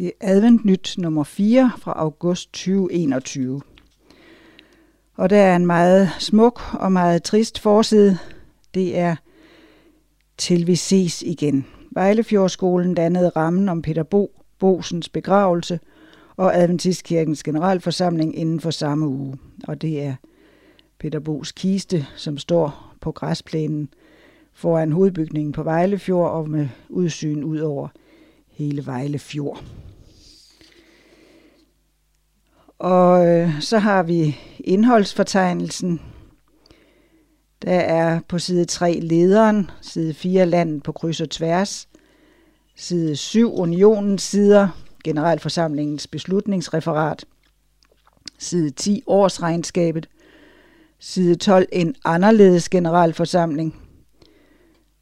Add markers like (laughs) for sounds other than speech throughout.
Det er advent nyt nummer 4 fra august 2021. Og der er en meget smuk og meget trist forside. Det er til vi ses igen. Vejlefjordskolen dannede rammen om Peter Bo Bosens begravelse og Adventistkirkens generalforsamling inden for samme uge. Og det er Peter Bos kiste, som står på græsplænen foran hovedbygningen på Vejlefjord og med udsyn ud over hele Vejlefjord. Og øh, så har vi indholdsfortegnelsen. Der er på side 3 lederen, side 4 landet på kryds og tværs, side 7 unionens sider, generalforsamlingens beslutningsreferat, side 10 årsregnskabet, side 12 en anderledes generalforsamling,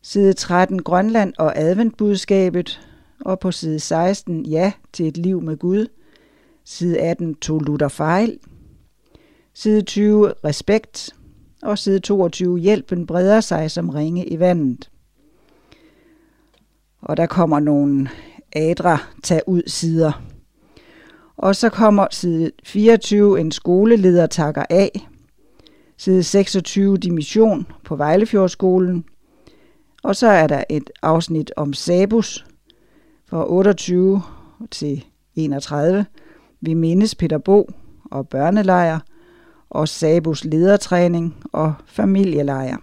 side 13 Grønland og adventbudskabet, og på side 16 ja til et liv med Gud, side 18 to Luther fejl, side 20 respekt, og side 22 hjælpen breder sig som ringe i vandet. Og der kommer nogle adra tag ud sider. Og så kommer side 24 en skoleleder takker af. Side 26 dimission på Vejlefjordskolen. Og så er der et afsnit om Sabus fra 28 til 31. Vi mindes Peter Bo og børnelejr og Sabus ledertræning og familielejr.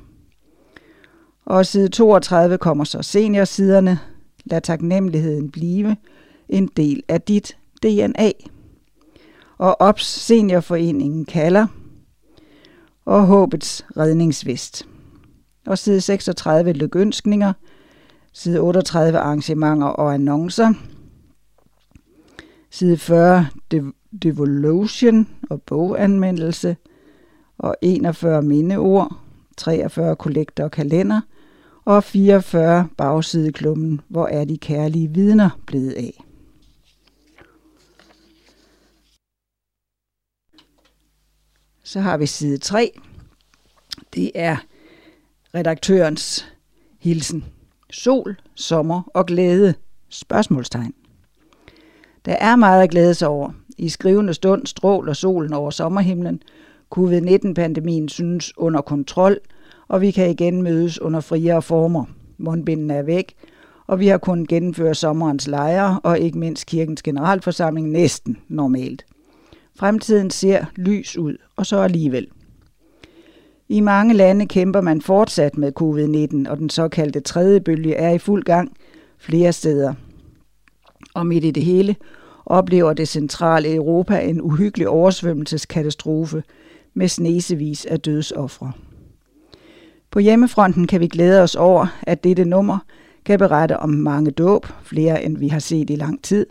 Og side 32 kommer så seniorsiderne. Lad taknemmeligheden blive en del af dit DNA. Og OPS Seniorforeningen kalder og håbets redningsvist. Og side 36 lykønskninger, side 38 arrangementer og annoncer, side 40 devolution og boganmeldelse, og 41 mindeord, 43 kollekter og kalender, og 44 bagsideklummen, hvor er de kærlige vidner blevet af. Så har vi side 3. Det er redaktørens hilsen. Sol, sommer og glæde. Spørgsmålstegn. Der er meget at glæde sig over. I skrivende stund stråler solen over sommerhimlen. Covid-19-pandemien synes under kontrol, og vi kan igen mødes under friere former. Mundbindene er væk, og vi har kunnet gennemføre sommerens lejre og ikke mindst kirkens generalforsamling næsten normalt. Fremtiden ser lys ud, og så alligevel. I mange lande kæmper man fortsat med covid-19, og den såkaldte tredje bølge er i fuld gang flere steder. Og midt i det hele oplever det centrale Europa en uhyggelig oversvømmelseskatastrofe med snesevis af dødsoffre. På hjemmefronten kan vi glæde os over, at dette nummer kan berette om mange dåb, flere end vi har set i lang tid,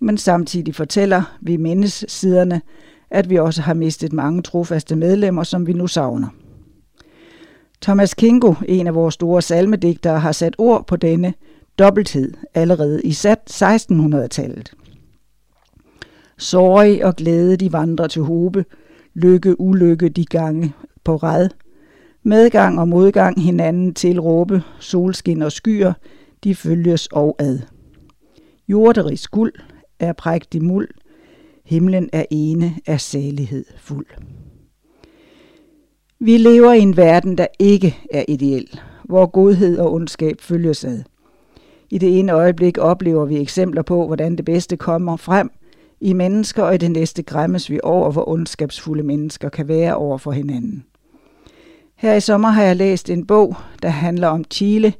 men samtidig fortæller vi mindesiderne, at vi også har mistet mange trofaste medlemmer, som vi nu savner. Thomas Kingo, en af vores store salmedigtere, har sat ord på denne dobbelthed allerede i 1600-tallet. Sorg og glæde de vandrer til hobe, lykke, ulykke de gange på red. Medgang og modgang hinanden til råbe, solskin og skyer, de følges og ad. Jorderis guld er prægtig muld, himlen er ene af salighed fuld. Vi lever i en verden, der ikke er ideel, hvor godhed og ondskab følges ad. I det ene øjeblik oplever vi eksempler på, hvordan det bedste kommer frem i mennesker, og i det næste græmmes vi over, hvor ondskabsfulde mennesker kan være over for hinanden. Her i sommer har jeg læst en bog, der handler om Chile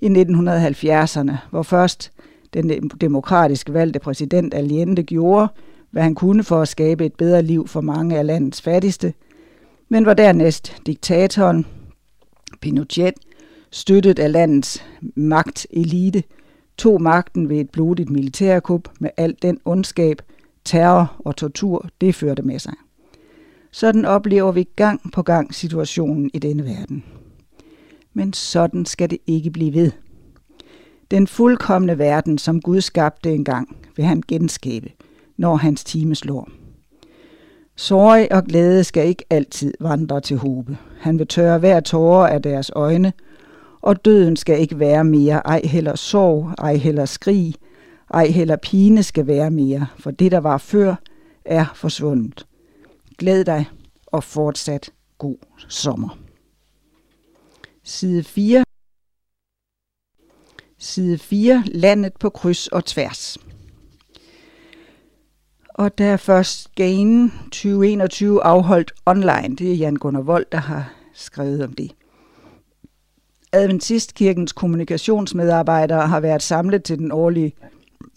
i 1970'erne, hvor først den demokratisk valgte præsident Allende gjorde, hvad han kunne for at skabe et bedre liv for mange af landets fattigste, men hvor dernæst diktatoren Pinochet, støttet af landets magtelite, tog magten ved et blodigt militærkup med al den ondskab, terror og tortur, det førte med sig. Sådan oplever vi gang på gang situationen i denne verden. Men sådan skal det ikke blive ved. Den fuldkommende verden, som Gud skabte engang, vil han genskabe, når hans time slår. Sorg og glæde skal ikke altid vandre til hobe. Han vil tørre hver tårer af deres øjne, og døden skal ikke være mere ej heller sorg, ej heller skrig, Ej heller pine skal være mere, for det, der var før, er forsvundet. Glæd dig og fortsat god sommer. Side 4. Side 4. Landet på kryds og tværs. Og der er først Gain 2021 afholdt online. Det er Jan Gunnar Vold, der har skrevet om det. Adventistkirkens kommunikationsmedarbejdere har været samlet til den årlige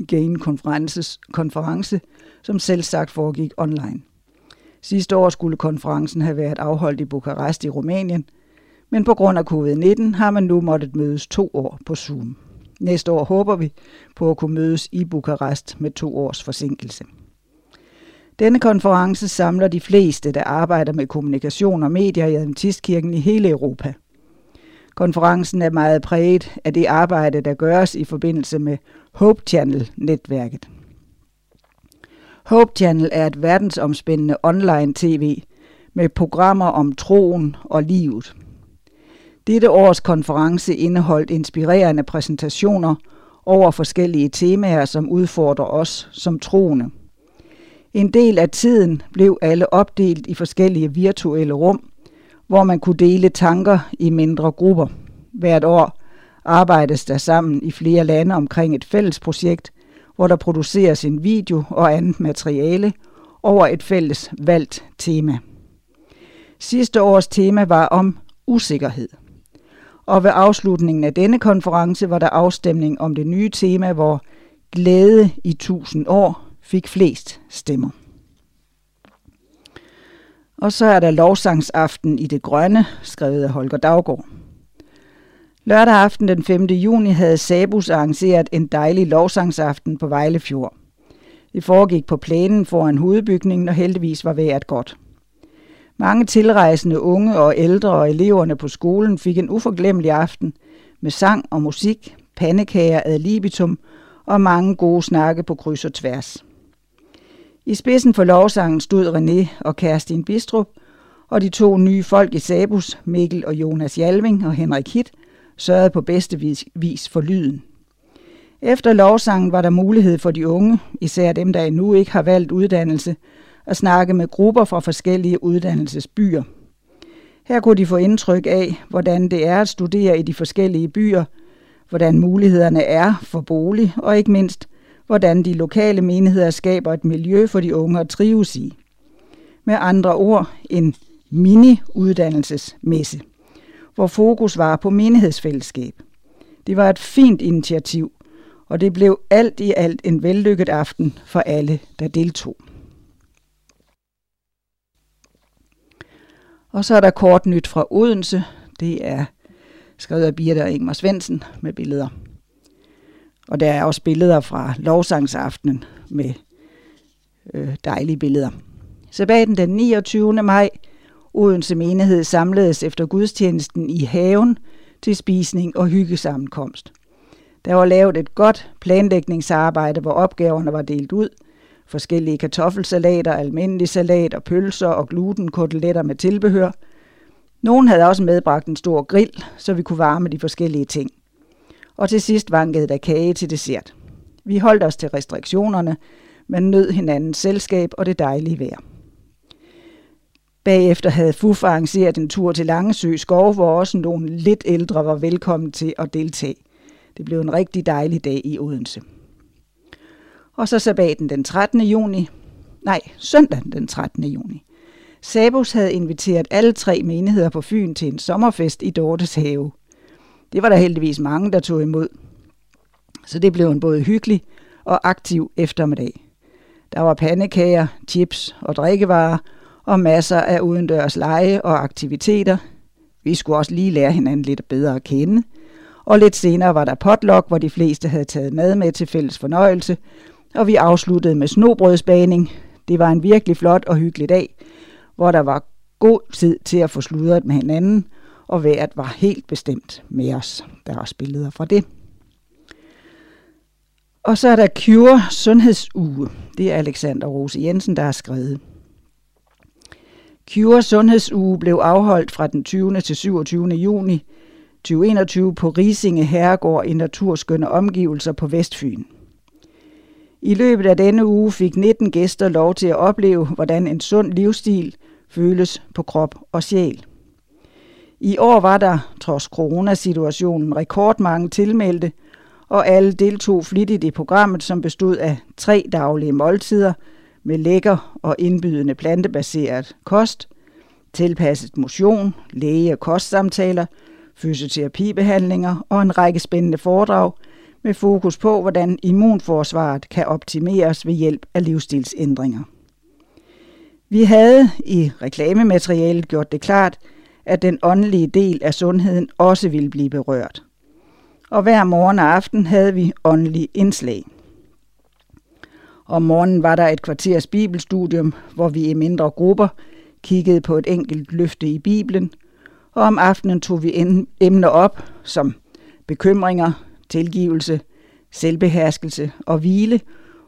Gain-konference, som selv sagt foregik online. Sidste år skulle konferencen have været afholdt i Bukarest i Rumænien, men på grund af covid-19 har man nu måttet mødes to år på Zoom. Næste år håber vi på at kunne mødes i Bukarest med to års forsinkelse. Denne konference samler de fleste, der arbejder med kommunikation og medier i Adventistkirken i hele Europa. Konferencen er meget præget af det arbejde, der gøres i forbindelse med Hope Channel-netværket. Hope Channel er et verdensomspændende online tv med programmer om troen og livet. Dette års konference indeholdt inspirerende præsentationer over forskellige temaer, som udfordrer os som troende. En del af tiden blev alle opdelt i forskellige virtuelle rum, hvor man kunne dele tanker i mindre grupper. Hvert år arbejdes der sammen i flere lande omkring et fælles projekt, hvor der produceres en video og andet materiale over et fælles valgt tema. Sidste års tema var om usikkerhed. Og ved afslutningen af denne konference var der afstemning om det nye tema, hvor glæde i tusind år fik flest stemmer. Og så er der lovsangsaften i det grønne, skrevet af Holger Daggaard. Lørdag aften den 5. juni havde Sabus arrangeret en dejlig lovsangsaften på Vejlefjord. Det foregik på plænen foran hovedbygningen, og heldigvis var vejret godt. Mange tilrejsende unge og ældre og eleverne på skolen fik en uforglemmelig aften med sang og musik, pandekager ad libitum og mange gode snakke på kryds og tværs. I spidsen for lovsangen stod René og Kerstin Bistrup, og de to nye folk i Sabus, Mikkel og Jonas Jalving og Henrik Hitt, sørgede på bedste vis for lyden. Efter lovsangen var der mulighed for de unge, især dem, der endnu ikke har valgt uddannelse, at snakke med grupper fra forskellige uddannelsesbyer. Her kunne de få indtryk af, hvordan det er at studere i de forskellige byer, hvordan mulighederne er for bolig, og ikke mindst, hvordan de lokale menigheder skaber et miljø for de unge at trives i. Med andre ord, en mini-uddannelsesmesse, hvor fokus var på menighedsfællesskab. Det var et fint initiativ, og det blev alt i alt en vellykket aften for alle, der deltog. Og så er der kort nyt fra Odense. Det er skrevet af Birte og Ingmar Svendsen med billeder. Og der er også billeder fra lovsangsaftenen med øh, dejlige billeder. Sabbaten den 29. maj, Odense menighed samledes efter gudstjenesten i haven til spisning og hyggesammenkomst. Der var lavet et godt planlægningsarbejde, hvor opgaverne var delt ud. Forskellige kartoffelsalater, almindelig salat og pølser og glutenkoteletter med tilbehør. Nogen havde også medbragt en stor grill, så vi kunne varme de forskellige ting og til sidst vankede der kage til dessert. Vi holdt os til restriktionerne, men nød hinandens selskab og det dejlige vejr. Bagefter havde FUF arrangeret en tur til Langesø skov, hvor også nogle lidt ældre var velkommen til at deltage. Det blev en rigtig dejlig dag i Odense. Og så sabbaten den 13. juni. Nej, søndag den 13. juni. Sabus havde inviteret alle tre menigheder på Fyn til en sommerfest i Dortes have. Det var der heldigvis mange, der tog imod. Så det blev en både hyggelig og aktiv eftermiddag. Der var pandekager, chips og drikkevarer og masser af udendørs lege og aktiviteter. Vi skulle også lige lære hinanden lidt bedre at kende. Og lidt senere var der potluck, hvor de fleste havde taget mad med til fælles fornøjelse, og vi afsluttede med snobrødsbaning. Det var en virkelig flot og hyggelig dag, hvor der var god tid til at få sludret med hinanden – og vejret var helt bestemt med os. Der er også billeder fra det. Og så er der Cure Sundhedsuge. Det er Alexander Rose Jensen, der har skrevet. Cure Sundhedsuge blev afholdt fra den 20. til 27. juni 2021 på Risinge Herregård i naturskønne omgivelser på Vestfyn. I løbet af denne uge fik 19 gæster lov til at opleve, hvordan en sund livsstil føles på krop og sjæl. I år var der, trods coronasituationen, rekordmange tilmeldte, og alle deltog flittigt i programmet, som bestod af tre daglige måltider med lækker og indbydende plantebaseret kost, tilpasset motion, læge- og kostsamtaler, fysioterapibehandlinger og en række spændende foredrag med fokus på, hvordan immunforsvaret kan optimeres ved hjælp af livsstilsændringer. Vi havde i reklamematerialet gjort det klart, at den åndelige del af sundheden også ville blive berørt. Og hver morgen og aften havde vi åndelige indslag. Om morgenen var der et kvarters bibelstudium, hvor vi i mindre grupper kiggede på et enkelt løfte i Bibelen, og om aftenen tog vi emner op som bekymringer, tilgivelse, selvbeherskelse og hvile,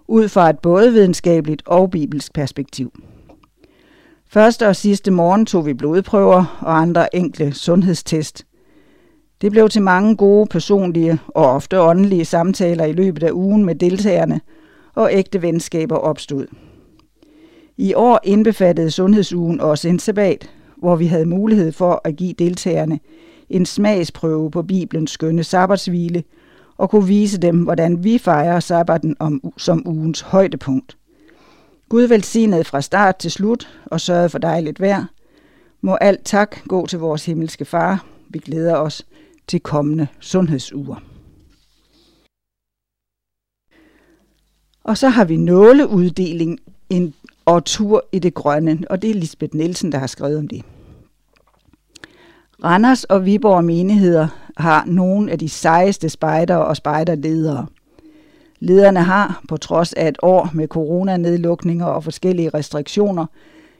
ud fra et både videnskabeligt og bibelsk perspektiv. Første og sidste morgen tog vi blodprøver og andre enkle sundhedstest. Det blev til mange gode personlige og ofte åndelige samtaler i løbet af ugen med deltagerne, og ægte venskaber opstod. I år indbefattede Sundhedsugen også en sabbat, hvor vi havde mulighed for at give deltagerne en smagsprøve på Bibelens skønne sabbatshvile og kunne vise dem, hvordan vi fejrer sabbaten om, som ugens højdepunkt. Gud velsignede fra start til slut og sørgede for dejligt vejr. Må alt tak gå til vores himmelske far. Vi glæder os til kommende sundhedsuger. Og så har vi nåleuddeling en og tur i det grønne, og det er Lisbeth Nielsen, der har skrevet om det. Randers og Viborg menigheder har nogle af de sejeste spejdere og spejderledere. Lederne har, på trods af et år med coronanedlukninger og forskellige restriktioner,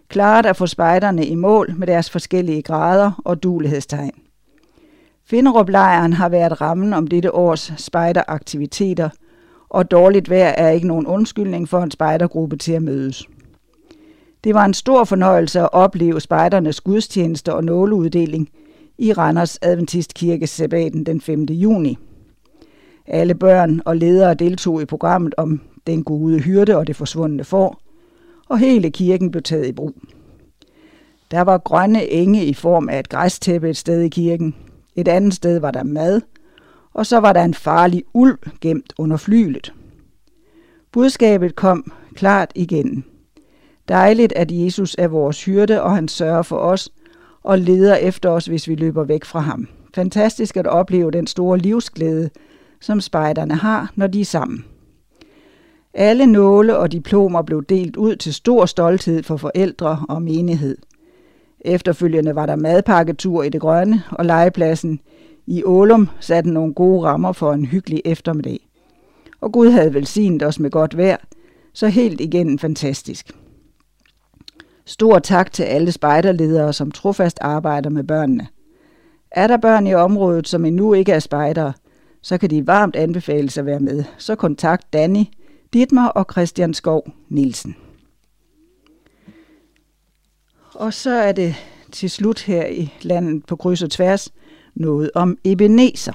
klaret at få spejderne i mål med deres forskellige grader og dulighedstegn. Finderup-lejren har været rammen om dette års spejderaktiviteter, og dårligt vejr er ikke nogen undskyldning for en spejdergruppe til at mødes. Det var en stor fornøjelse at opleve spejdernes gudstjeneste og nåleuddeling i Randers Adventistkirke sabbaten den 5. juni. Alle børn og ledere deltog i programmet om den gode hyrde og det forsvundne får, og hele kirken blev taget i brug. Der var grønne enge i form af et græstæppe et sted i kirken. Et andet sted var der mad, og så var der en farlig ulv gemt under flylet. Budskabet kom klart igen. Dejligt, at Jesus er vores hyrde, og han sørger for os og leder efter os, hvis vi løber væk fra ham. Fantastisk at opleve den store livsglæde, som spejderne har, når de er sammen. Alle nåle og diplomer blev delt ud til stor stolthed for forældre og menighed. Efterfølgende var der madpakketur i det grønne, og legepladsen i Ålum satte nogle gode rammer for en hyggelig eftermiddag. Og Gud havde velsignet os med godt vejr, så helt igennem fantastisk. Stor tak til alle spejderledere, som trofast arbejder med børnene. Er der børn i området, som endnu ikke er spejdere, så kan de varmt anbefales at være med. Så kontakt Danny, Dietmar og Christian Skov Nielsen. Og så er det til slut her i landet på kryds og tværs noget om Ebenezer,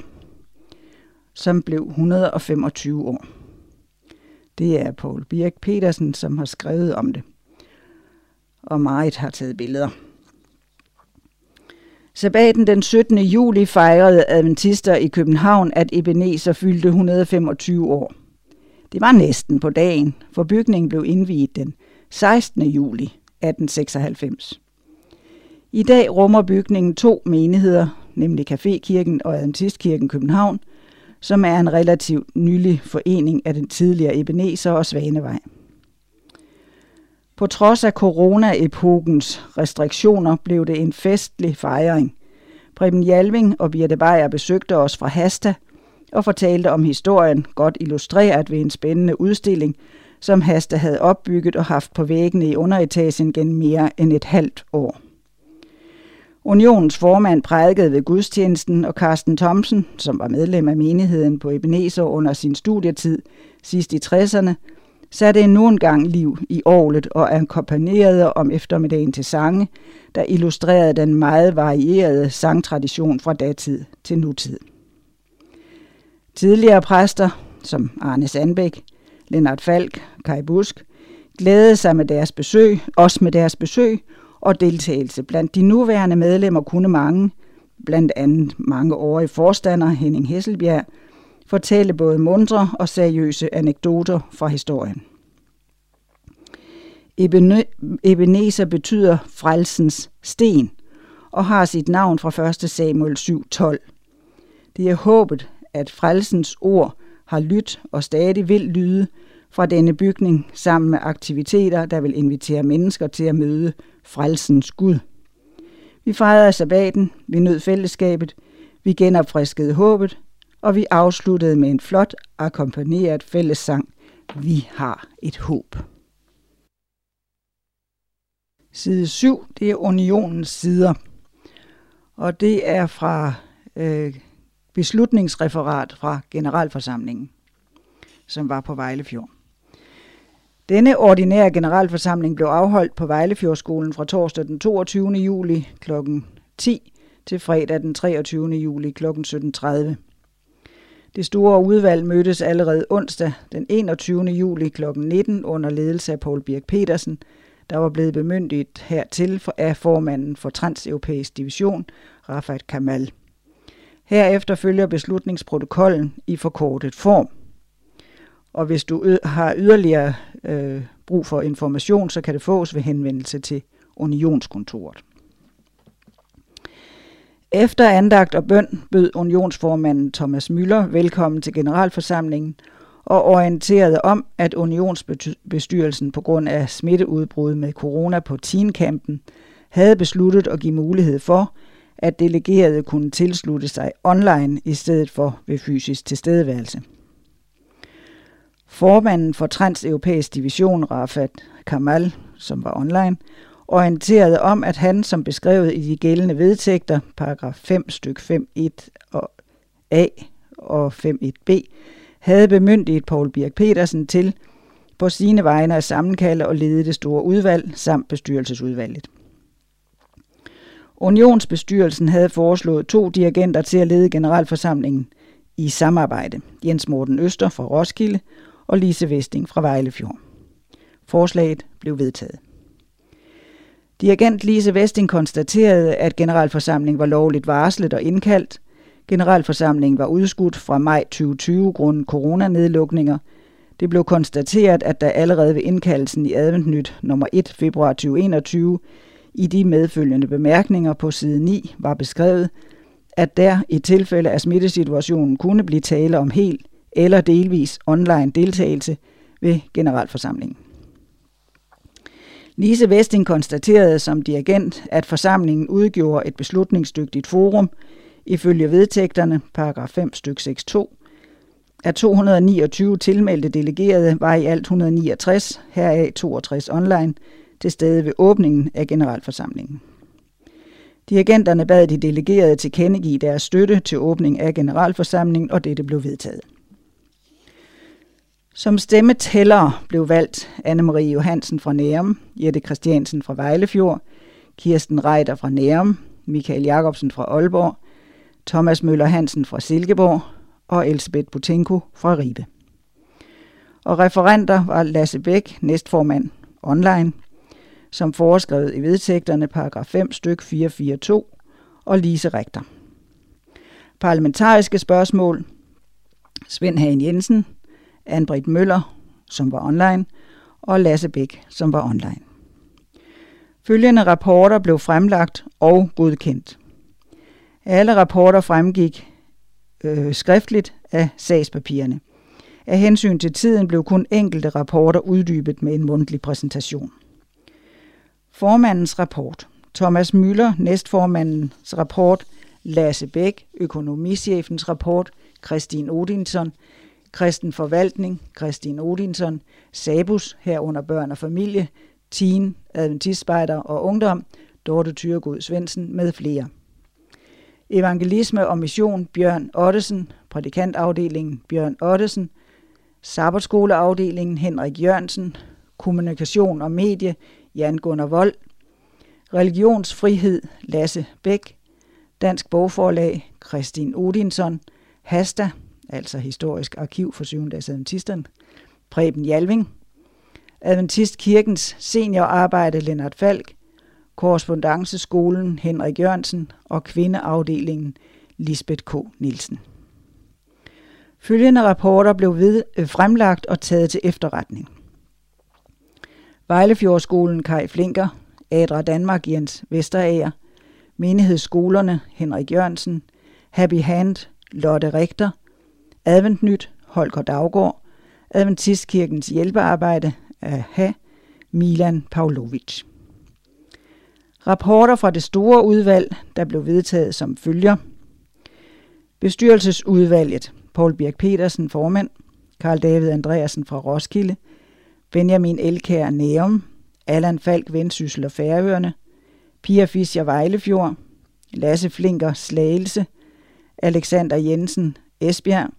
som blev 125 år. Det er Paul Birk Petersen, som har skrevet om det og Marit har taget billeder. Sabbaten den 17. juli fejrede adventister i København, at Ebenezer fyldte 125 år. Det var næsten på dagen, for bygningen blev indviet den 16. juli 1896. I dag rummer bygningen to menigheder, nemlig Cafékirken og Adventistkirken København, som er en relativt nylig forening af den tidligere Ebenezer og Svanevej. På trods af corona-epokens restriktioner blev det en festlig fejring. Preben Jalving og Birte Beyer besøgte os fra Hasta og fortalte om historien, godt illustreret ved en spændende udstilling, som Hasta havde opbygget og haft på væggene i underetagen gennem mere end et halvt år. Unionens formand prædikede ved gudstjenesten, og Carsten Thomsen, som var medlem af menigheden på Ebenezer under sin studietid sidst i 60'erne, satte en nogen gang liv i året og akkompagnerede om eftermiddagen til sange, der illustrerede den meget varierede sangtradition fra datid til nutid. Tidligere præster, som Arne Sandbæk, Lennart Falk, Kai Busk, glædede sig med deres besøg, også med deres besøg og deltagelse. Blandt de nuværende medlemmer kunne mange, blandt andet mange årige forstander Henning Hesselbjerg, fortælle både mundre og seriøse anekdoter fra historien. Ebenezer betyder frelsens sten og har sit navn fra 1. Samuel 7:12. Det er håbet, at frelsens ord har lyttet og stadig vil lyde fra denne bygning sammen med aktiviteter, der vil invitere mennesker til at møde frelsens Gud. Vi fejrede sabbaten, vi nød fællesskabet, vi genopfriskede håbet, og vi afsluttede med en flot akkompagneret fællessang. Vi har et håb. Side 7, det er unionens sider. Og det er fra øh, beslutningsreferat fra generalforsamlingen, som var på Vejlefjord. Denne ordinære generalforsamling blev afholdt på Vejlefjordskolen fra torsdag den 22. juli kl. 10 til fredag den 23. juli kl. 17.30. Det store udvalg mødtes allerede onsdag den 21. juli kl. 19 under ledelse af Paul Birk Petersen, der var blevet bemyndiget hertil af formanden for Transeuropæisk Division, Rafat Kamal. Herefter følger beslutningsprotokollen i forkortet form. Og hvis du har yderligere øh, brug for information, så kan det fås ved henvendelse til Unionskontoret. Efter andagt og bøn bød unionsformanden Thomas Møller velkommen til generalforsamlingen og orienterede om, at unionsbestyrelsen på grund af smitteudbrud med corona på teenkampen havde besluttet at give mulighed for, at delegerede kunne tilslutte sig online i stedet for ved fysisk tilstedeværelse. Formanden for Transeuropæisk Division, Rafat Kamal, som var online, orienterede om, at han, som beskrevet i de gældende vedtægter, paragraf 5 styk 5.1 og A og 5.1b, havde bemyndiget Paul Birk Petersen til på sine vegne at sammenkalde og lede det store udvalg samt bestyrelsesudvalget. Unionsbestyrelsen havde foreslået to dirigenter til at lede generalforsamlingen i samarbejde. Jens Morten Øster fra Roskilde og Lise Vesting fra Vejlefjord. Forslaget blev vedtaget. Dirigent Lise Vesting konstaterede, at generalforsamlingen var lovligt varslet og indkaldt. Generalforsamlingen var udskudt fra maj 2020 grundet coronanedlukninger. Det blev konstateret, at der allerede ved indkaldelsen i Adventnyt nummer 1 februar 2021 i de medfølgende bemærkninger på side 9 var beskrevet, at der i tilfælde af smittesituationen kunne blive tale om helt eller delvis online deltagelse ved generalforsamlingen. Lise Vesting konstaterede som dirigent, at forsamlingen udgjorde et beslutningsdygtigt forum, ifølge vedtægterne, paragraf 5 styk 6.2, af 229 tilmeldte delegerede var i alt 169, heraf 62 online, til stede ved åbningen af generalforsamlingen. Dirigenterne bad de delegerede til kendegive deres støtte til åbning af generalforsamlingen, og dette blev vedtaget. Som stemmetæller blev valgt Anne-Marie Johansen fra Nærum, Jette Christiansen fra Vejlefjord, Kirsten Reiter fra Nærum, Michael Jacobsen fra Aalborg, Thomas Møller Hansen fra Silkeborg og Elsebeth Butenko fra Ribe. Og referenter var Lasse Bæk, næstformand online, som foreskrevet i vedtægterne paragraf 5 styk 442 og Lise Rektor. Parlamentariske spørgsmål. Svend Hagen Jensen, Anbrit Møller, som var online, og Lasse Bæk, som var online. Følgende rapporter blev fremlagt og godkendt. Alle rapporter fremgik øh, skriftligt af sagspapirerne. Af hensyn til tiden blev kun enkelte rapporter uddybet med en mundtlig præsentation. Formandens rapport. Thomas Møller, næstformandens rapport. Lasse Bæk, økonomichefens rapport. Christine Odinson, Kristen Forvaltning, Kristin Odinson, Sabus herunder børn og familie, Teen, Adventistspejder og Ungdom, Dorte Tyregod Svendsen med flere. Evangelisme og mission Bjørn Ottesen, prædikantafdelingen Bjørn Ottesen, Sabbatskoleafdelingen Henrik Jørgensen, Kommunikation og medie Jan Gunnar Vold, Religionsfrihed Lasse Bæk, Dansk Bogforlag Kristin Odinson, Hasta, altså Historisk Arkiv for 7. Adventisterne, Preben Jalving, Adventistkirkens seniorarbejde Lennart Falk, Korrespondanceskolen Henrik Jørgensen og kvindeafdelingen Lisbeth K. Nielsen. Følgende rapporter blev ved, øh, fremlagt og taget til efterretning. Vejlefjordskolen Kai Flinker, Adra Danmark Jens Vesterager, menighedsskolerne Henrik Jørgensen, Happy Hand Lotte Richter, Adventnyt Holger Daggaard, Adventistkirkens hjælpearbejde af Milan Pavlovic. Rapporter fra det store udvalg, der blev vedtaget som følger. Bestyrelsesudvalget, Paul Birk Petersen, formand, Karl David Andreasen fra Roskilde, Benjamin Elkær Nærum, Allan Falk Vendsyssel og Færøerne, Pia Fischer Vejlefjord, Lasse Flinker Slagelse, Alexander Jensen Esbjerg,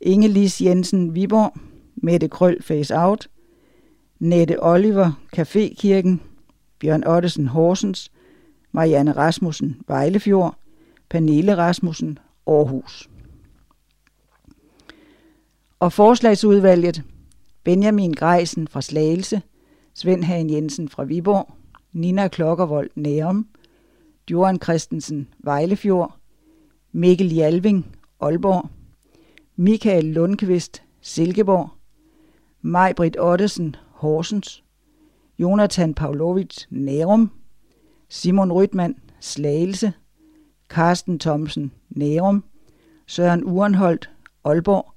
Ingelis Jensen Viborg, Mette Krøl Face Out, Nette Oliver Cafékirken, Bjørn Ottesen Horsens, Marianne Rasmussen Vejlefjord, Pernille Rasmussen Aarhus. Og forslagsudvalget Benjamin Greisen fra Slagelse, Svend Hagen Jensen fra Viborg, Nina Klokkervold Nærum, Johan Christensen Vejlefjord, Mikkel Jalving Aalborg, Michael Lundqvist Silkeborg, Majbrit Ottesen Horsens, Jonathan Pavlovic Nærum, Simon Rytman Slagelse, Carsten Thomsen Nærum, Søren Urenholdt Aalborg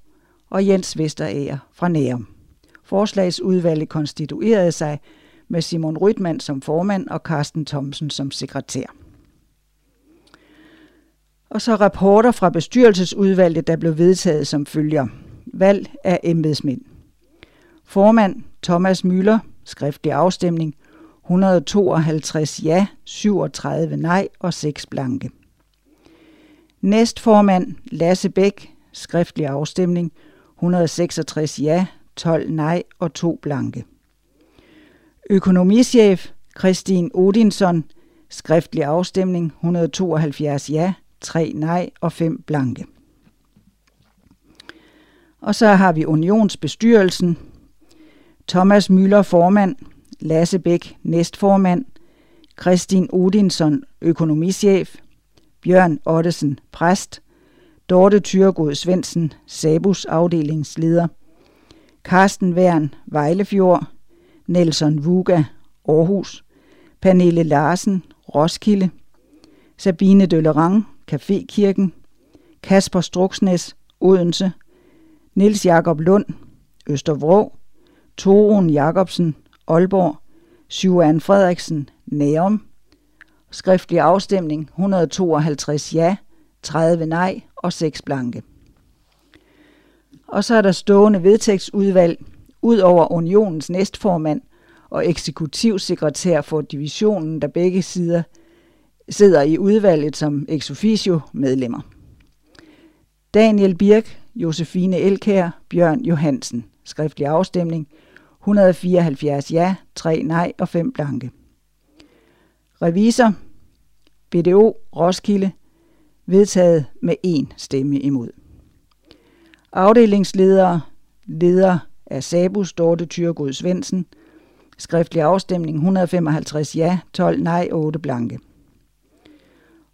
og Jens Vesterager fra Nærum. Forslagsudvalget konstituerede sig med Simon Rytman som formand og Carsten Thomsen som sekretær. Og så rapporter fra bestyrelsesudvalget, der blev vedtaget som følger. Valg af embedsmænd. Formand Thomas Møller, skriftlig afstemning, 152 ja, 37 nej og 6 blanke. Næstformand Lasse Bæk, skriftlig afstemning, 166 ja, 12 nej og 2 blanke. Økonomichef Christine Odinson, skriftlig afstemning, 172 ja, 3 nej og 5 blanke. Og så har vi Unionsbestyrelsen. Thomas Møller formand, Lasse Bæk næstformand, Kristin Odinson økonomichef, Bjørn Ottesen præst, Dorte Thyregod Svendsen Sabus afdelingsleder, Karsten Værn Vejlefjord, Nelson Vuga Aarhus, Pernille Larsen Roskilde, Sabine Døllerang Cafékirken, Kasper Struksnes, Odense, Niels Jakob Lund, Østervrå, Torun Jacobsen, Aalborg, Sjuan Frederiksen, Nærum. Skriftlig afstemning 152 ja, 30 nej og 6 blanke. Og så er der stående vedtægtsudvalg, ud over unionens næstformand og eksekutivsekretær for divisionen, der begge sider sidder i udvalget som ex officio medlemmer. Daniel Birk, Josefine Elkær, Bjørn Johansen. Skriftlig afstemning. 174 ja, 3 nej og 5 blanke. Revisor. BDO Roskilde. Vedtaget med 1 stemme imod. Afdelingsledere. Leder af Sabus Dorte Tyrgod Svendsen. Skriftlig afstemning 155 ja, 12 nej og 8 blanke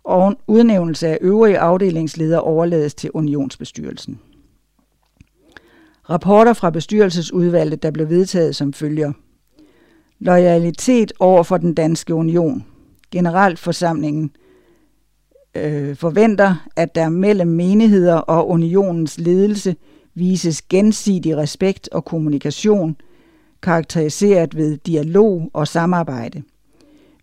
og udnævnelse af øvrige afdelingsledere overlades til unionsbestyrelsen. Rapporter fra bestyrelsesudvalget, der blev vedtaget som følger. Loyalitet over for den danske union. Generalforsamlingen øh, forventer, at der mellem menigheder og unionens ledelse vises gensidig respekt og kommunikation, karakteriseret ved dialog og samarbejde –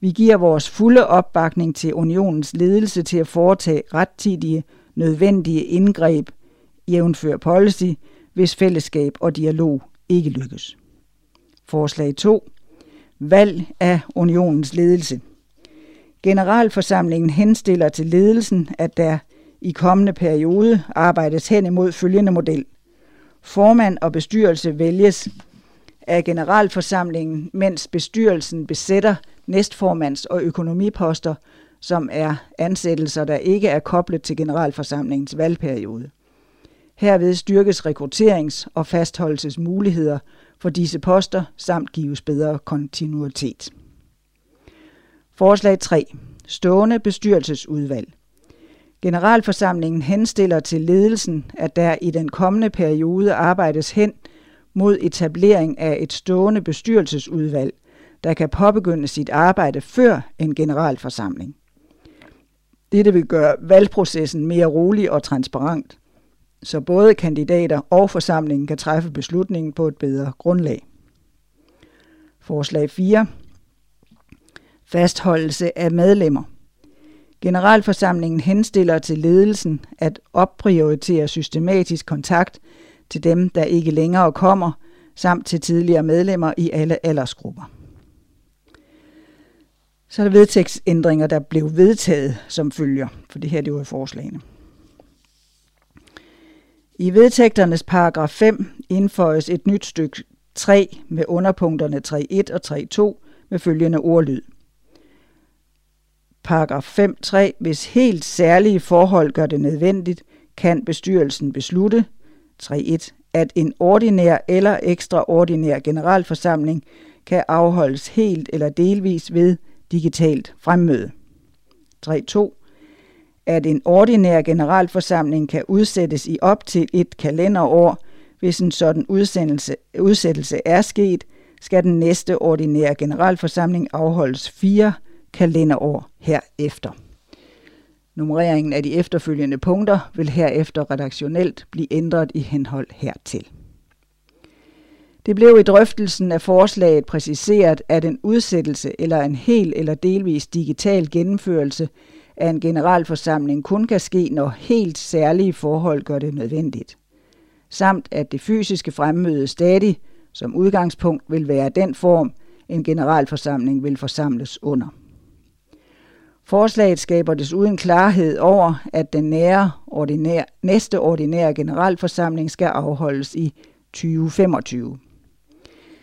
vi giver vores fulde opbakning til unionens ledelse til at foretage rettidige, nødvendige indgreb, jævnfør policy, hvis fællesskab og dialog ikke lykkes. Forslag 2. Valg af unionens ledelse. Generalforsamlingen henstiller til ledelsen, at der i kommende periode arbejdes hen imod følgende model. Formand og bestyrelse vælges af generalforsamlingen, mens bestyrelsen besætter næstformands- og økonomiposter, som er ansættelser, der ikke er koblet til generalforsamlingens valgperiode. Herved styrkes rekrutterings- og fastholdelsesmuligheder for disse poster samt gives bedre kontinuitet. Forslag 3. Stående bestyrelsesudvalg. Generalforsamlingen henstiller til ledelsen, at der i den kommende periode arbejdes hen mod etablering af et stående bestyrelsesudvalg, der kan påbegynde sit arbejde før en generalforsamling. Dette vil gøre valgprocessen mere rolig og transparent, så både kandidater og forsamlingen kan træffe beslutningen på et bedre grundlag. Forslag 4. Fastholdelse af medlemmer. Generalforsamlingen henstiller til ledelsen at opprioritere systematisk kontakt til dem, der ikke længere kommer, samt til tidligere medlemmer i alle aldersgrupper. Så er der vedtægtsændringer, der blev vedtaget som følger, for det her det var forslagene. I vedtægternes paragraf 5 indføjes et nyt stykke 3 med underpunkterne 3.1 og 3.2 med følgende ordlyd. Paragraf 5.3. Hvis helt særlige forhold gør det nødvendigt, kan bestyrelsen beslutte 3.1. at en ordinær eller ekstraordinær generalforsamling kan afholdes helt eller delvis ved digitalt fremmøde. 3.2 at en ordinær generalforsamling kan udsættes i op til et kalenderår. Hvis en sådan udsendelse, udsættelse er sket, skal den næste ordinære generalforsamling afholdes fire kalenderår herefter. Nummereringen af de efterfølgende punkter vil herefter redaktionelt blive ændret i henhold hertil. Det blev i drøftelsen af forslaget præciseret, at en udsættelse eller en hel eller delvis digital gennemførelse af en generalforsamling kun kan ske, når helt særlige forhold gør det nødvendigt. Samt at det fysiske fremmøde stadig som udgangspunkt vil være den form, en generalforsamling vil forsamles under. Forslaget skaber desuden klarhed over, at den nære ordinær, næste ordinære generalforsamling skal afholdes i 2025.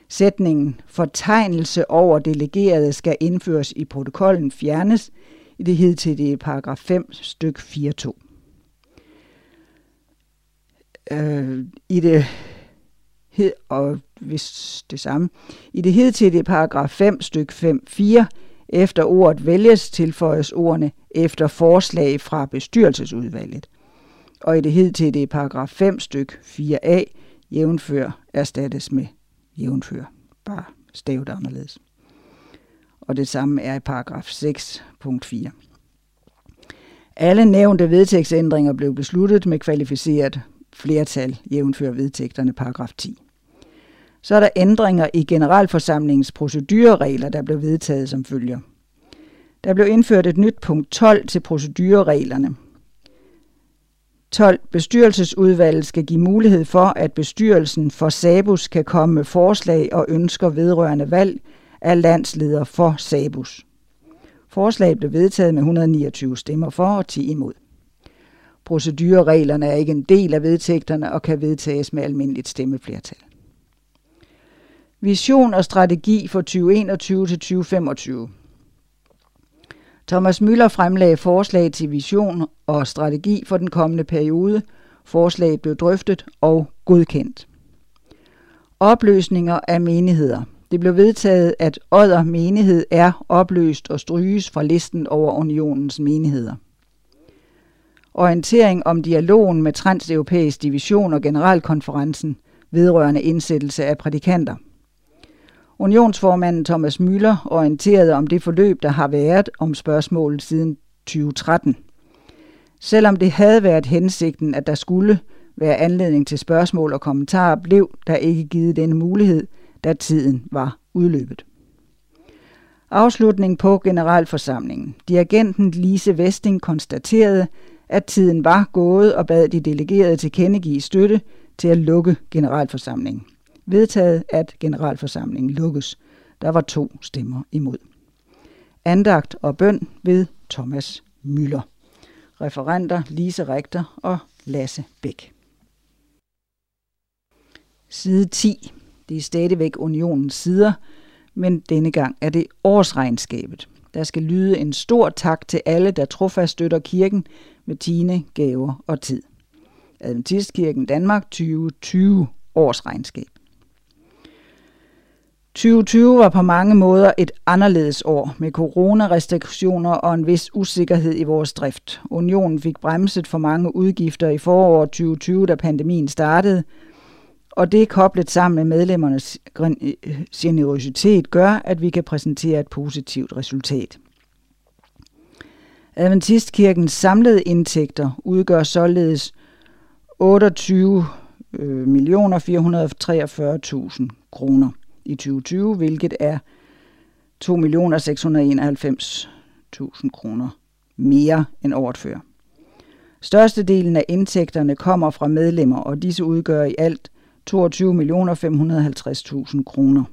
Sætningen fortegnelse over delegerede skal indføres i protokollen fjernes i det hidtidige paragraf 5 styk 4.2. Øh, I det hed, og hvis det samme, i det hidtidige paragraf 5 styk 5.4 efter ordet vælges tilføjes ordene efter forslag fra bestyrelsesudvalget. Og i det hidtidige paragraf 5 styk 4a jævnfør erstattes med jævnfør. Bare stavet anderledes. Og det samme er i paragraf 6 punkt 4. Alle nævnte vedtægtsændringer blev besluttet med kvalificeret flertal, jævnfør vedtægterne paragraf 10. Så er der ændringer i generalforsamlingens procedureregler, der blev vedtaget som følger. Der blev indført et nyt punkt 12 til procedurereglerne. 12. Bestyrelsesudvalget skal give mulighed for, at bestyrelsen for SABUS kan komme med forslag og ønsker vedrørende valg af landsleder for SABUS. Forslaget blev vedtaget med 129 stemmer for og 10 imod. Procedurereglerne er ikke en del af vedtægterne og kan vedtages med almindeligt stemmeflertal. Vision og strategi for 2021 til 2025. Thomas Møller fremlagde forslag til vision og strategi for den kommende periode. Forslaget blev drøftet og godkendt. Opløsninger af menigheder. Det blev vedtaget, at Odder menighed er opløst og stryges fra listen over unionens menigheder. Orientering om dialogen med Transeuropæisk Division og Generalkonferencen vedrørende indsættelse af prædikanter. Unionsformanden Thomas Müller orienterede om det forløb, der har været om spørgsmålet siden 2013. Selvom det havde været hensigten, at der skulle være anledning til spørgsmål og kommentarer, blev der ikke givet denne mulighed, da tiden var udløbet. Afslutning på generalforsamlingen. Dirigenten Lise Vesting konstaterede, at tiden var gået og bad de delegerede til kendegive støtte til at lukke generalforsamlingen vedtaget, at generalforsamlingen lukkes. Der var to stemmer imod. Andagt og bøn ved Thomas Møller. Referenter Lise Rigter og Lasse Bæk. Side 10. Det er stadigvæk unionens sider, men denne gang er det årsregnskabet. Der skal lyde en stor tak til alle, der trofast støtter kirken med tine, gaver og tid. Adventistkirken Danmark 2020 årsregnskab. 2020 var på mange måder et anderledes år med coronarestriktioner og en vis usikkerhed i vores drift. Unionen fik bremset for mange udgifter i foråret 2020, da pandemien startede, og det koblet sammen med medlemmernes generøsitet gør, at vi kan præsentere et positivt resultat. Adventistkirkens samlede indtægter udgør således 28 øh, millioner 443.000 kroner i 2020, hvilket er 2.691.000 kroner mere end året før. Størstedelen af indtægterne kommer fra medlemmer, og disse udgør i alt 22.550.000 kroner.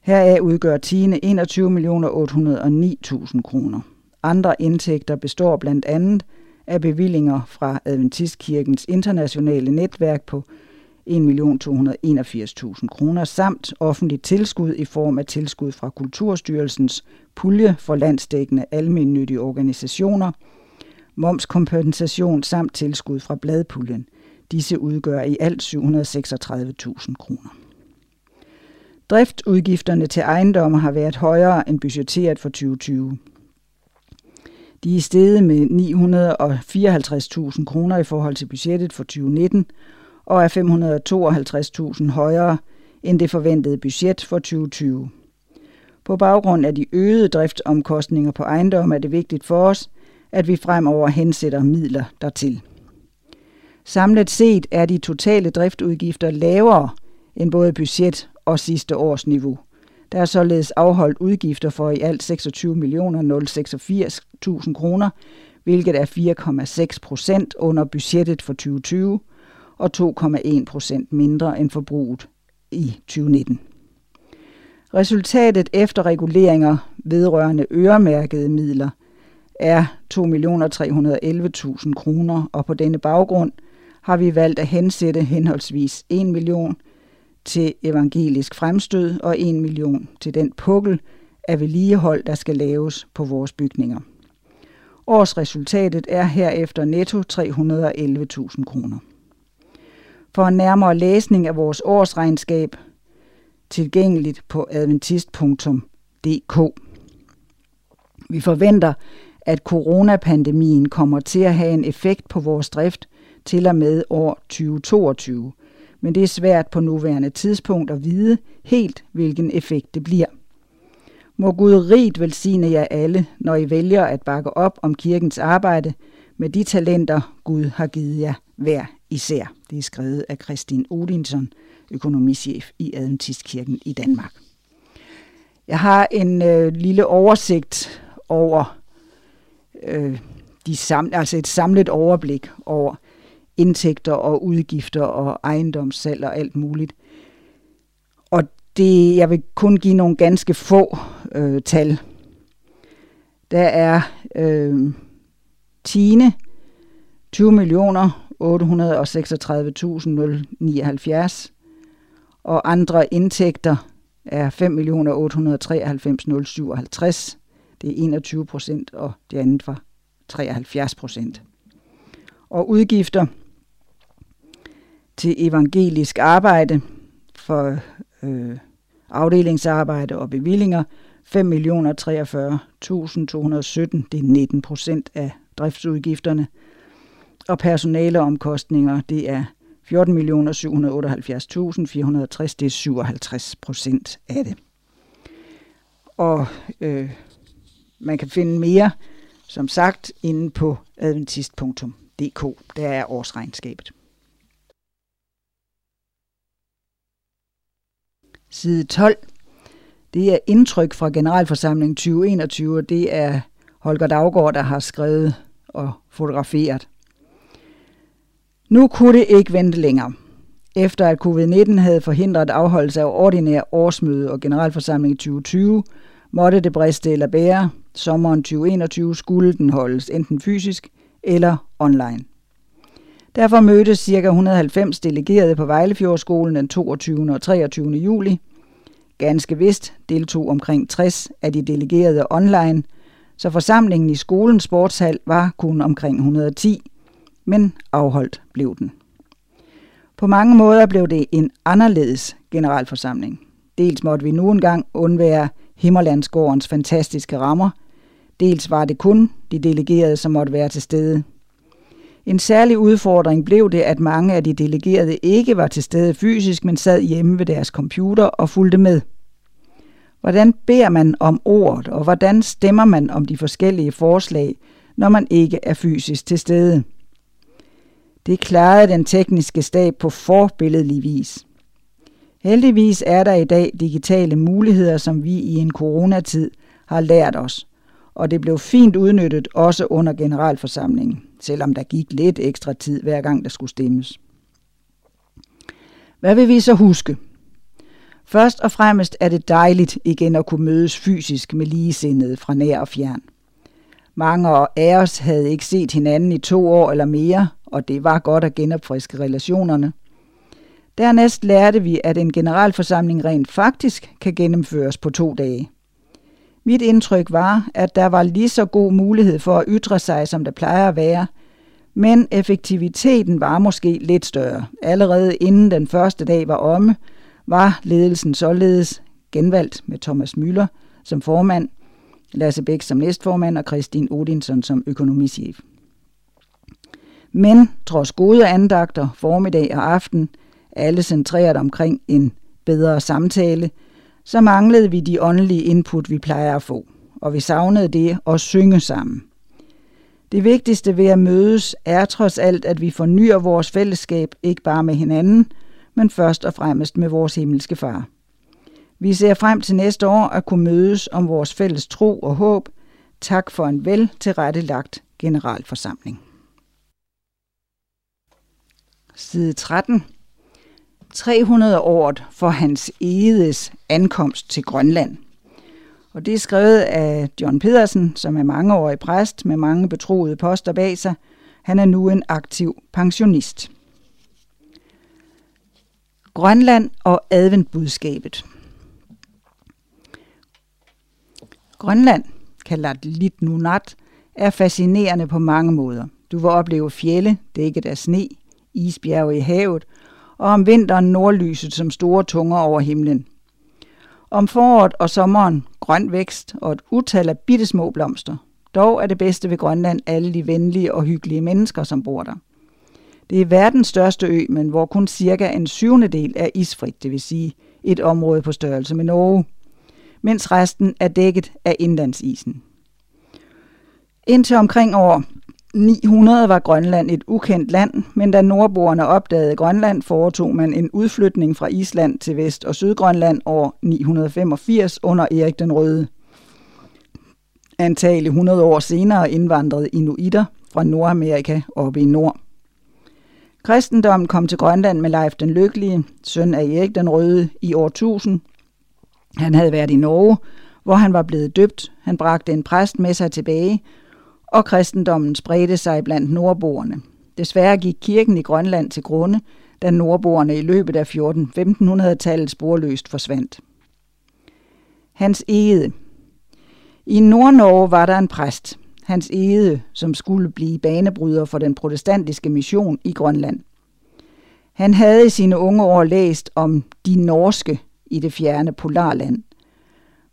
Heraf udgør tiende 21.809.000 kroner. Andre indtægter består blandt andet af bevillinger fra Adventistkirkens internationale netværk på 1.281.000 kroner samt offentligt tilskud i form af tilskud fra Kulturstyrelsens pulje for landsdækkende almennyttige organisationer, momskompensation samt tilskud fra bladpuljen. Disse udgør i alt 736.000 kroner. Driftudgifterne til ejendomme har været højere end budgetteret for 2020. De er steget med 954.000 kroner i forhold til budgettet for 2019 og er 552.000 højere end det forventede budget for 2020. På baggrund af de øgede driftsomkostninger på ejendom er det vigtigt for os, at vi fremover hensætter midler dertil. Samlet set er de totale driftudgifter lavere end både budget og sidste års niveau. Der er således afholdt udgifter for i alt 26 millioner 086.000 kroner, hvilket er 4,6 procent under budgettet for 2020 og 2,1 procent mindre end forbruget i 2019. Resultatet efter reguleringer vedrørende øremærkede midler er 2.311.000 kroner, og på denne baggrund har vi valgt at hensætte henholdsvis 1 million til evangelisk fremstød og 1 million til den pukkel af vedligehold, der skal laves på vores bygninger. Årsresultatet er herefter netto 311.000 kroner. For en nærmere læsning af vores årsregnskab tilgængeligt på adventist.dk. Vi forventer, at coronapandemien kommer til at have en effekt på vores drift til og med år 2022, men det er svært på nuværende tidspunkt at vide helt, hvilken effekt det bliver. Må Gud rigt velsigne jer alle, når I vælger at bakke op om kirkens arbejde med de talenter, Gud har givet jer hver især. Det er skrevet af Christine Odinson, økonomichef i Adventistkirken i Danmark. Jeg har en øh, lille oversigt over øh, de sam, altså et samlet overblik over indtægter og udgifter og ejendomssalg og alt muligt. Og det, jeg vil kun give nogle ganske få øh, tal. Der er øh, Tine 20 millioner 836.079 og andre indtægter er 5.893.057. Det er 21 procent, og det andet var 73 procent. Og udgifter til evangelisk arbejde for øh, afdelingsarbejde og bevillinger 5.043.217. Det er 19 procent af driftsudgifterne og personaleomkostninger, det er 14.778.460, det er 57 procent af det. Og øh, man kan finde mere, som sagt, inde på adventist.dk. Der er årsregnskabet. Side 12. Det er indtryk fra Generalforsamlingen 2021, og det er Holger Daggaard, der har skrevet og fotograferet. Nu kunne det ikke vente længere. Efter at covid-19 havde forhindret afholdelse af ordinær årsmøde og generalforsamling i 2020, måtte det briste eller bære. Sommeren 2021 skulle den holdes enten fysisk eller online. Derfor mødtes ca. 190 delegerede på Vejlefjordskolen den 22. og 23. juli. Ganske vist deltog omkring 60 af de delegerede online, så forsamlingen i skolens sportshal var kun omkring 110 men afholdt blev den. På mange måder blev det en anderledes generalforsamling. Dels måtte vi nu engang undvære Himmerlandsgårdens fantastiske rammer, dels var det kun de delegerede, som måtte være til stede. En særlig udfordring blev det, at mange af de delegerede ikke var til stede fysisk, men sad hjemme ved deres computer og fulgte med. Hvordan beder man om ordet, og hvordan stemmer man om de forskellige forslag, når man ikke er fysisk til stede? Det klarede den tekniske stab på forbilledlig vis. Heldigvis er der i dag digitale muligheder, som vi i en coronatid har lært os, og det blev fint udnyttet også under generalforsamlingen, selvom der gik lidt ekstra tid hver gang der skulle stemmes. Hvad vil vi så huske? Først og fremmest er det dejligt igen at kunne mødes fysisk med ligesindede fra nær og fjern. Mange af os havde ikke set hinanden i to år eller mere, og det var godt at genopfriske relationerne. Dernæst lærte vi, at en generalforsamling rent faktisk kan gennemføres på to dage. Mit indtryk var, at der var lige så god mulighed for at ytre sig, som der plejer at være, men effektiviteten var måske lidt større. Allerede inden den første dag var omme, var ledelsen således genvalgt med Thomas Møller som formand, Lasse Bæk som næstformand og Kristin Odinson som økonomichef. Men trods gode andagter, formiddag og aften, alle centreret omkring en bedre samtale, så manglede vi de åndelige input, vi plejer at få, og vi savnede det at synge sammen. Det vigtigste ved at mødes er trods alt, at vi fornyer vores fællesskab, ikke bare med hinanden, men først og fremmest med vores himmelske far. Vi ser frem til næste år at kunne mødes om vores fælles tro og håb. Tak for en vel tilrettelagt generalforsamling. Side 13. 300 året for hans edes ankomst til Grønland. Og det er skrevet af John Pedersen, som er mangeårig præst med mange betroede poster bag sig. Han er nu en aktiv pensionist. Grønland og adventbudskabet. Grønland, kaldt Lit Nunat, er fascinerende på mange måder. Du vil opleve fjelle, dækket af sne, isbjerge i havet, og om vinteren nordlyset som store tunger over himlen. Om foråret og sommeren grøn vækst og et utal af bittesmå blomster. Dog er det bedste ved Grønland alle de venlige og hyggelige mennesker, som bor der. Det er verdens største ø, men hvor kun cirka en syvende del er isfrit, det vil sige et område på størrelse med Norge, mens resten er dækket af indlandsisen. Indtil omkring år 900 var Grønland et ukendt land, men da nordboerne opdagede Grønland, foretog man en udflytning fra Island til Vest- og Sydgrønland år 985 under Erik den Røde. Antagelig 100 år senere indvandrede inuitter fra Nordamerika op i nord. Kristendommen kom til Grønland med Leif den Lykkelige, søn af Erik den Røde, i år 1000. Han havde været i Norge, hvor han var blevet døbt. Han bragte en præst med sig tilbage, og kristendommen spredte sig blandt nordboerne. Desværre gik kirken i Grønland til grunde, da nordboerne i løbet af 14-1500-tallet sporløst forsvandt. Hans Ede I Nordnorge var der en præst, Hans Ede, som skulle blive banebryder for den protestantiske mission i Grønland. Han havde i sine unge år læst om de norske i det fjerne polarland.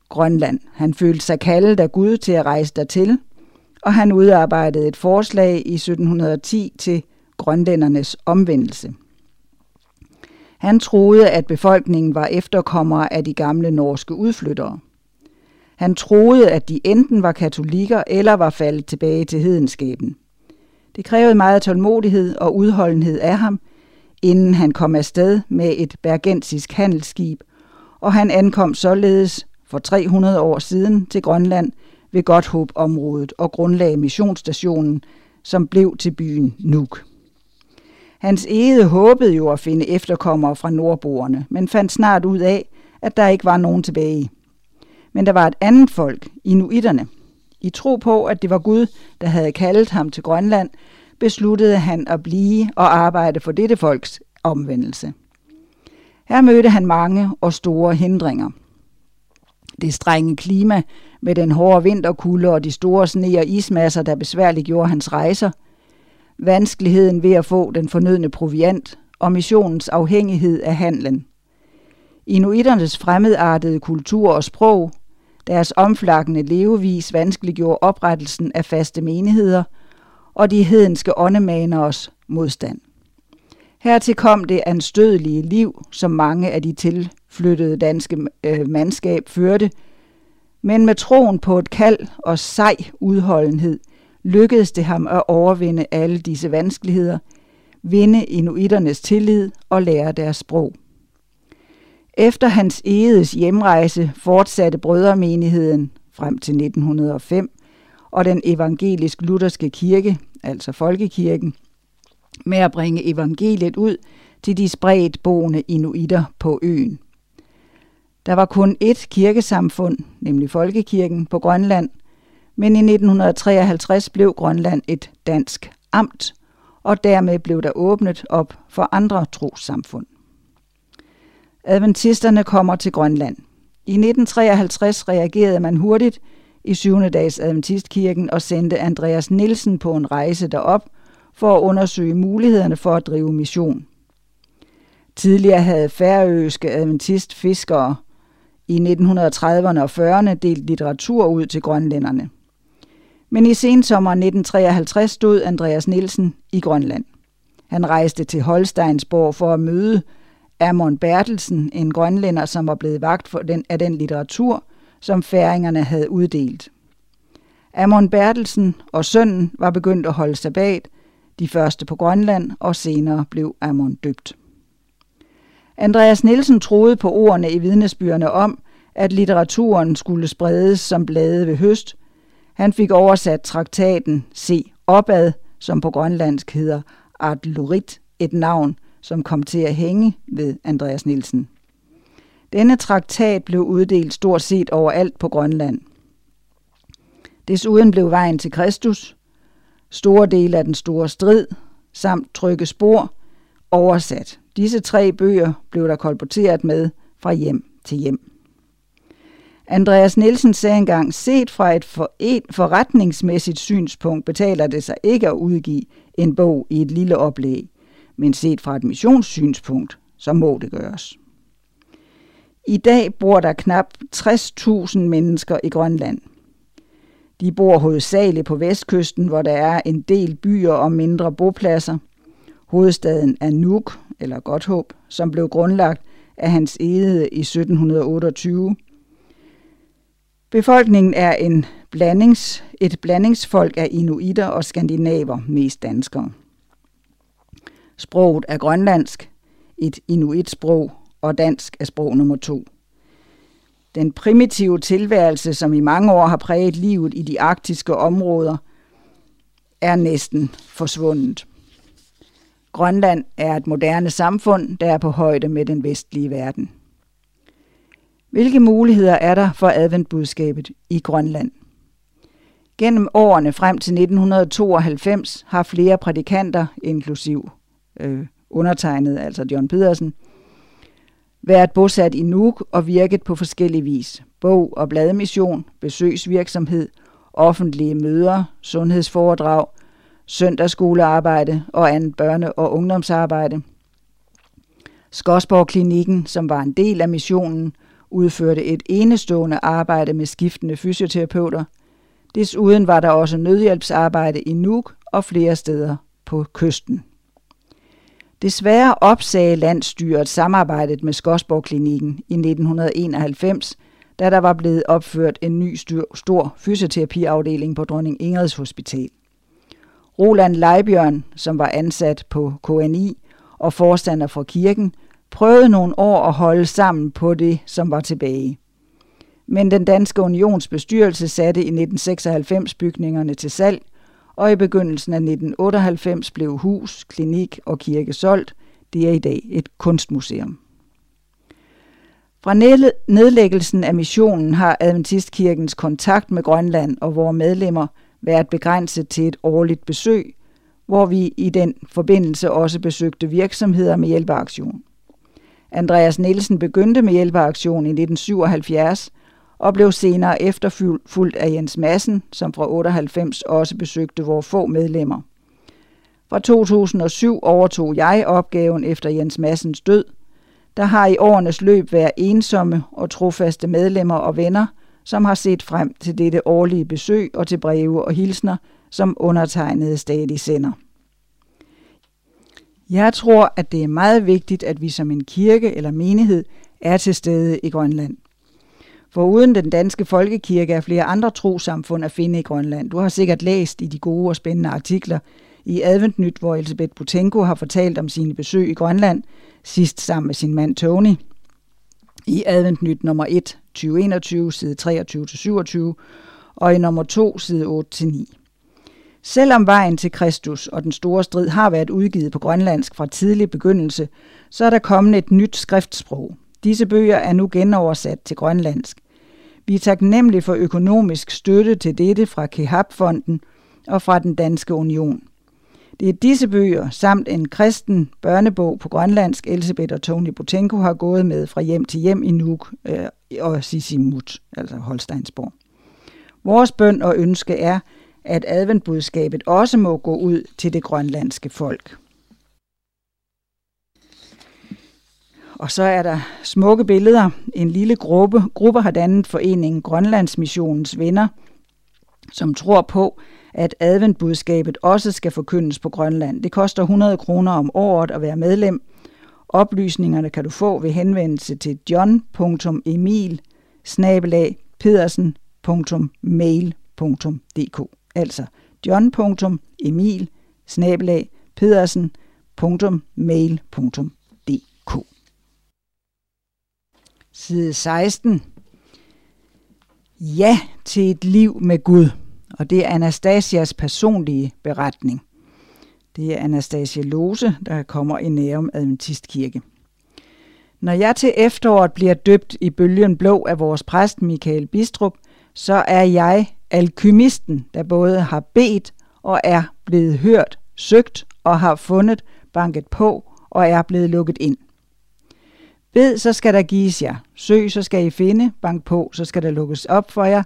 Grønland. Han følte sig kaldet af Gud til at rejse dertil, og han udarbejdede et forslag i 1710 til grønlændernes omvendelse. Han troede, at befolkningen var efterkommere af de gamle norske udflyttere. Han troede, at de enten var katolikker eller var faldet tilbage til hedenskaben. Det krævede meget tålmodighed og udholdenhed af ham, inden han kom afsted med et bergensisk handelsskib, og han ankom således for 300 år siden til Grønland ved Godthåb-området og grundlagde missionsstationen, som blev til byen Nuuk. Hans ede håbede jo at finde efterkommere fra nordboerne, men fandt snart ud af, at der ikke var nogen tilbage. Men der var et andet folk, inuitterne. I tro på, at det var Gud, der havde kaldet ham til Grønland, besluttede han at blive og arbejde for dette folks omvendelse. Her mødte han mange og store hindringer. Det strenge klima med den hårde vinterkulde og de store sne og ismasser, der besværligt gjorde hans rejser. vanskeligheden ved at få den fornødne proviant og missionens afhængighed af handlen. Inuiternes fremmedartede kultur og sprog, deres omflakkende levevis vanskeliggjorde oprettelsen af faste menigheder og de hedenske åndemaneres modstand. Hertil kom det anstødelige liv, som mange af de tilflyttede danske øh, mandskab førte, men med troen på et kald og sej udholdenhed lykkedes det ham at overvinde alle disse vanskeligheder, vinde inuiternes tillid og lære deres sprog. Efter hans egedes hjemrejse fortsatte brødremenigheden frem til 1905 og den evangelisk-lutherske kirke, altså folkekirken, med at bringe evangeliet ud til de spredt boende inuiter på øen. Der var kun ét kirkesamfund, nemlig Folkekirken på Grønland, men i 1953 blev Grønland et dansk amt, og dermed blev der åbnet op for andre trossamfund. Adventisterne kommer til Grønland. I 1953 reagerede man hurtigt i 7. dags Adventistkirken og sendte Andreas Nielsen på en rejse derop for at undersøge mulighederne for at drive mission. Tidligere havde færøske adventistfiskere i 1930'erne og 40'erne delt litteratur ud til grønlænderne. Men i sensommeren 1953 stod Andreas Nielsen i Grønland. Han rejste til Holsteinsborg for at møde Amon Bertelsen, en grønlænder, som var blevet vagt for den, af den litteratur, som færingerne havde uddelt. Amon Bertelsen og sønnen var begyndt at holde sabbat, de første på Grønland, og senere blev Amon døbt. Andreas Nielsen troede på ordene i vidnesbyerne om, at litteraturen skulle spredes som blade ved høst. Han fik oversat traktaten Se opad, som på grønlandsk hedder Adlurit, et navn, som kom til at hænge ved Andreas Nielsen. Denne traktat blev uddelt stort set overalt på Grønland. Desuden blev vejen til Kristus, store dele af den store strid, samt trygge spor, oversat. Disse tre bøger blev der kolporteret med fra hjem til hjem. Andreas Nielsen sagde engang, set fra et, et forretningsmæssigt synspunkt betaler det sig ikke at udgive en bog i et lille oplæg, men set fra et missionssynspunkt, så må det gøres. I dag bor der knap 60.000 mennesker i Grønland. De bor hovedsageligt på vestkysten, hvor der er en del byer og mindre bopladser. Hovedstaden er Nuuk, eller Godthåb, som blev grundlagt af hans ede i 1728. Befolkningen er en blandings, et blandingsfolk af inuiter og skandinaver, mest danskere. Sproget er grønlandsk, et inuitsprog, og dansk er sprog nummer to. Den primitive tilværelse, som i mange år har præget livet i de arktiske områder, er næsten forsvundet. Grønland er et moderne samfund, der er på højde med den vestlige verden. Hvilke muligheder er der for adventbudskabet i Grønland? Gennem årene frem til 1992 har flere prædikanter, inklusiv øh, undertegnet, altså John Pedersen, været bosat i Nuuk og virket på forskellige vis. Bog- og bladmission, besøgsvirksomhed, offentlige møder, sundhedsforedrag, søndagsskolearbejde og andet børne- og ungdomsarbejde. Skodsborg Klinikken, som var en del af missionen, udførte et enestående arbejde med skiftende fysioterapeuter. Desuden var der også nødhjælpsarbejde i Nuuk og flere steder på kysten. Desværre opsagde landstyret samarbejdet med Skodsborg Klinikken i 1991, da der var blevet opført en ny stor fysioterapiafdeling på Dronning Ingrids Hospital. Roland Leibjørn, som var ansat på KNI og forstander for kirken, prøvede nogle år at holde sammen på det, som var tilbage. Men den danske unionsbestyrelse satte i 1996 bygningerne til salg, og i begyndelsen af 1998 blev hus, klinik og kirke solgt. Det er i dag et kunstmuseum. Fra nedlæggelsen af missionen har Adventistkirkens kontakt med Grønland og vores medlemmer været begrænset til et årligt besøg, hvor vi i den forbindelse også besøgte virksomheder med hjælpeaktion. Andreas Nielsen begyndte med hjælpeaktion i 1977 og blev senere efterfulgt af Jens Madsen, som fra 98 også besøgte vores få medlemmer. Fra 2007 overtog jeg opgaven efter Jens Massens død. Der har i årenes løb været ensomme og trofaste medlemmer og venner, som har set frem til dette årlige besøg og til breve og hilsner, som undertegnede stadig sender. Jeg tror, at det er meget vigtigt, at vi som en kirke eller menighed er til stede i Grønland. For uden den danske folkekirke er flere andre trosamfund at finde i Grønland. Du har sikkert læst i de gode og spændende artikler i Adventnyt, hvor Elisabeth Butenko har fortalt om sine besøg i Grønland, sidst sammen med sin mand Tony. I Adventnyt nummer 1, 2021, side 23-27, og i nummer 2, side 8-9. Selvom vejen til Kristus og den store strid har været udgivet på grønlandsk fra tidlig begyndelse, så er der kommet et nyt skriftsprog. Disse bøger er nu genoversat til grønlandsk. Vi er taknemmelige for økonomisk støtte til dette fra Kehab-fonden og fra den Danske Union. Det er disse bøger, samt en kristen børnebog på grønlandsk, Elisabeth og Tony Botenko har gået med fra hjem til hjem i Nuuk øh, og Sisimut, altså Holsteinsborg. Vores bøn og ønske er, at adventbudskabet også må gå ud til det grønlandske folk. Og så er der smukke billeder. En lille gruppe, gruppe har dannet foreningen Grønlandsmissionens venner, som tror på, at adventbudskabet også skal forkyndes på Grønland. Det koster 100 kroner om året at være medlem. Oplysningerne kan du få ved henvendelse til john.emil pedersen.mail.dk Altså john.emil pedersen.mail.dk Side 16. Ja til et liv med Gud og det er Anastasias personlige beretning. Det er Anastasia Lose, der kommer i Nærum Adventistkirke. Når jeg til efteråret bliver døbt i bølgen blå af vores præst Michael Bistrup, så er jeg alkymisten, der både har bedt og er blevet hørt, søgt og har fundet, banket på og er blevet lukket ind. Bed, så skal der gives jer. Søg, så skal I finde. Bank på, så skal der lukkes op for jer.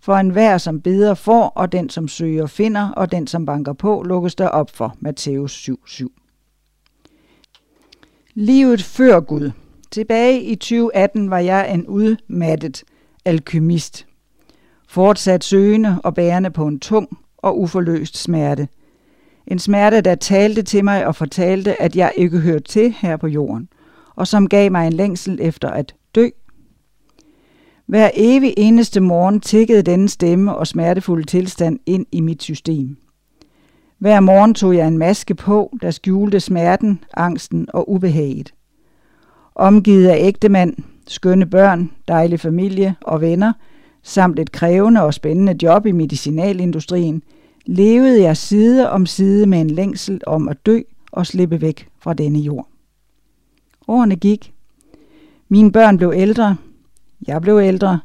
For enhver, som beder får, og den, som søger finder, og den, som banker på, lukkes der op for. Matthæus 7:7. Livet før Gud. Tilbage i 2018 var jeg en udmattet alkymist. Fortsat søgende og bærende på en tung og uforløst smerte. En smerte, der talte til mig og fortalte, at jeg ikke hørte til her på jorden, og som gav mig en længsel efter at dø hver evig eneste morgen tikkede denne stemme og smertefulde tilstand ind i mit system. Hver morgen tog jeg en maske på, der skjulte smerten, angsten og ubehaget. Omgivet af ægtemand, skønne børn, dejlig familie og venner, samt et krævende og spændende job i medicinalindustrien, levede jeg side om side med en længsel om at dø og slippe væk fra denne jord. Årene gik. Mine børn blev ældre, jeg blev ældre,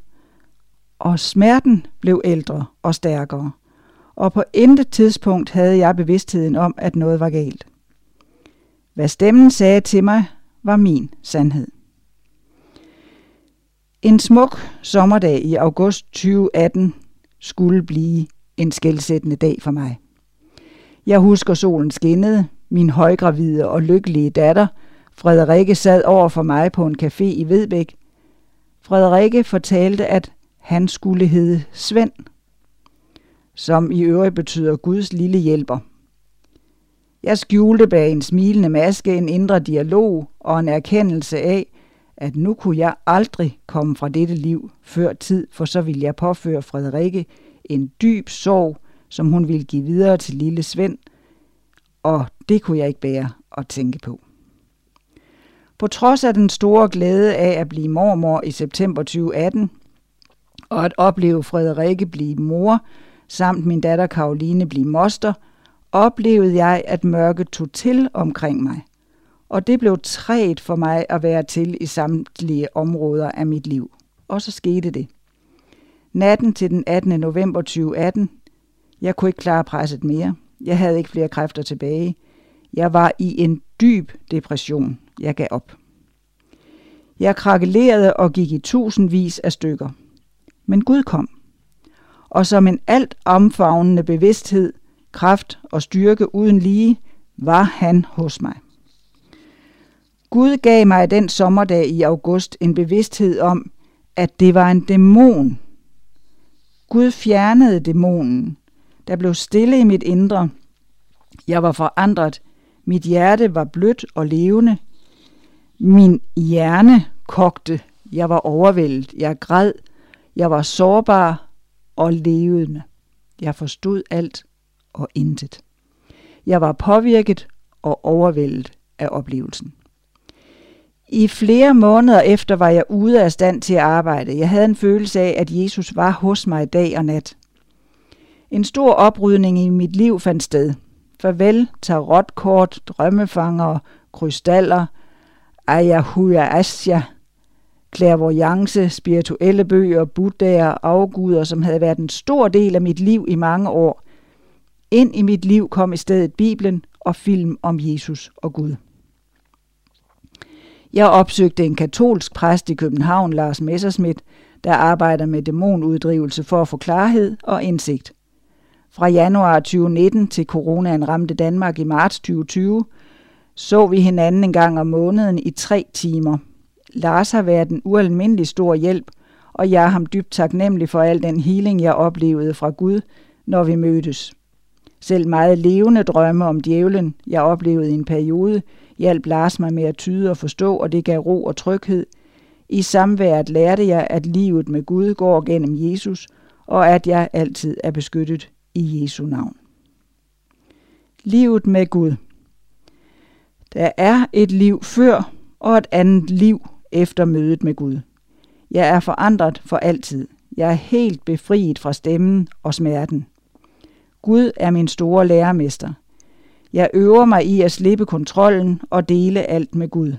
og smerten blev ældre og stærkere. Og på intet tidspunkt havde jeg bevidstheden om, at noget var galt. Hvad stemmen sagde til mig, var min sandhed. En smuk sommerdag i august 2018 skulle blive en skældsættende dag for mig. Jeg husker solen skinnede, min højgravide og lykkelige datter, Frederikke, sad over for mig på en café i Vedbæk Frederikke fortalte, at han skulle hedde Svend, som i øvrigt betyder Guds lille hjælper. Jeg skjulte bag en smilende maske en indre dialog og en erkendelse af, at nu kunne jeg aldrig komme fra dette liv før tid, for så ville jeg påføre Frederikke en dyb sorg, som hun ville give videre til lille Svend, og det kunne jeg ikke bære at tænke på. På trods af den store glæde af at blive mormor i september 2018, og at opleve Frederikke blive mor, samt min datter Karoline blive moster, oplevede jeg, at mørket tog til omkring mig. Og det blev træet for mig at være til i samtlige områder af mit liv. Og så skete det. Natten til den 18. november 2018. Jeg kunne ikke klare presset mere. Jeg havde ikke flere kræfter tilbage. Jeg var i en dyb depression. Jeg gav op. Jeg krakelerede og gik i tusindvis af stykker. Men Gud kom. Og som en alt omfavnende bevidsthed, kraft og styrke uden lige, var han hos mig. Gud gav mig den sommerdag i august en bevidsthed om, at det var en dæmon. Gud fjernede dæmonen. Der blev stille i mit indre. Jeg var forandret. Mit hjerte var blødt og levende. Min hjerne kogte. Jeg var overvældet. Jeg græd. Jeg var sårbar og levende. Jeg forstod alt og intet. Jeg var påvirket og overvældet af oplevelsen. I flere måneder efter var jeg ude af stand til at arbejde. Jeg havde en følelse af, at Jesus var hos mig dag og nat. En stor oprydning i mit liv fandt sted. Farvel, tarotkort, drømmefanger, krystaller, ayahuasca, asya, clairvoyance, spirituelle bøger, buddhaer, afguder, som havde været en stor del af mit liv i mange år. Ind i mit liv kom i stedet Bibelen og film om Jesus og Gud. Jeg opsøgte en katolsk præst i København, Lars Messerschmidt, der arbejder med dæmonuddrivelse for at få klarhed og indsigt. Fra januar 2019 til coronaen ramte Danmark i marts 2020, så vi hinanden en gang om måneden i tre timer. Lars har været en ualmindelig stor hjælp, og jeg er ham dybt taknemmelig for al den healing, jeg oplevede fra Gud, når vi mødtes. Selv meget levende drømme om djævlen, jeg oplevede i en periode, hjalp Lars mig med at tyde og forstå, og det gav ro og tryghed. I samværet lærte jeg, at livet med Gud går gennem Jesus, og at jeg altid er beskyttet i Jesu navn. Livet med Gud. Der er et liv før og et andet liv efter mødet med Gud. Jeg er forandret for altid. Jeg er helt befriet fra stemmen og smerten. Gud er min store lærermester. Jeg øver mig i at slippe kontrollen og dele alt med Gud.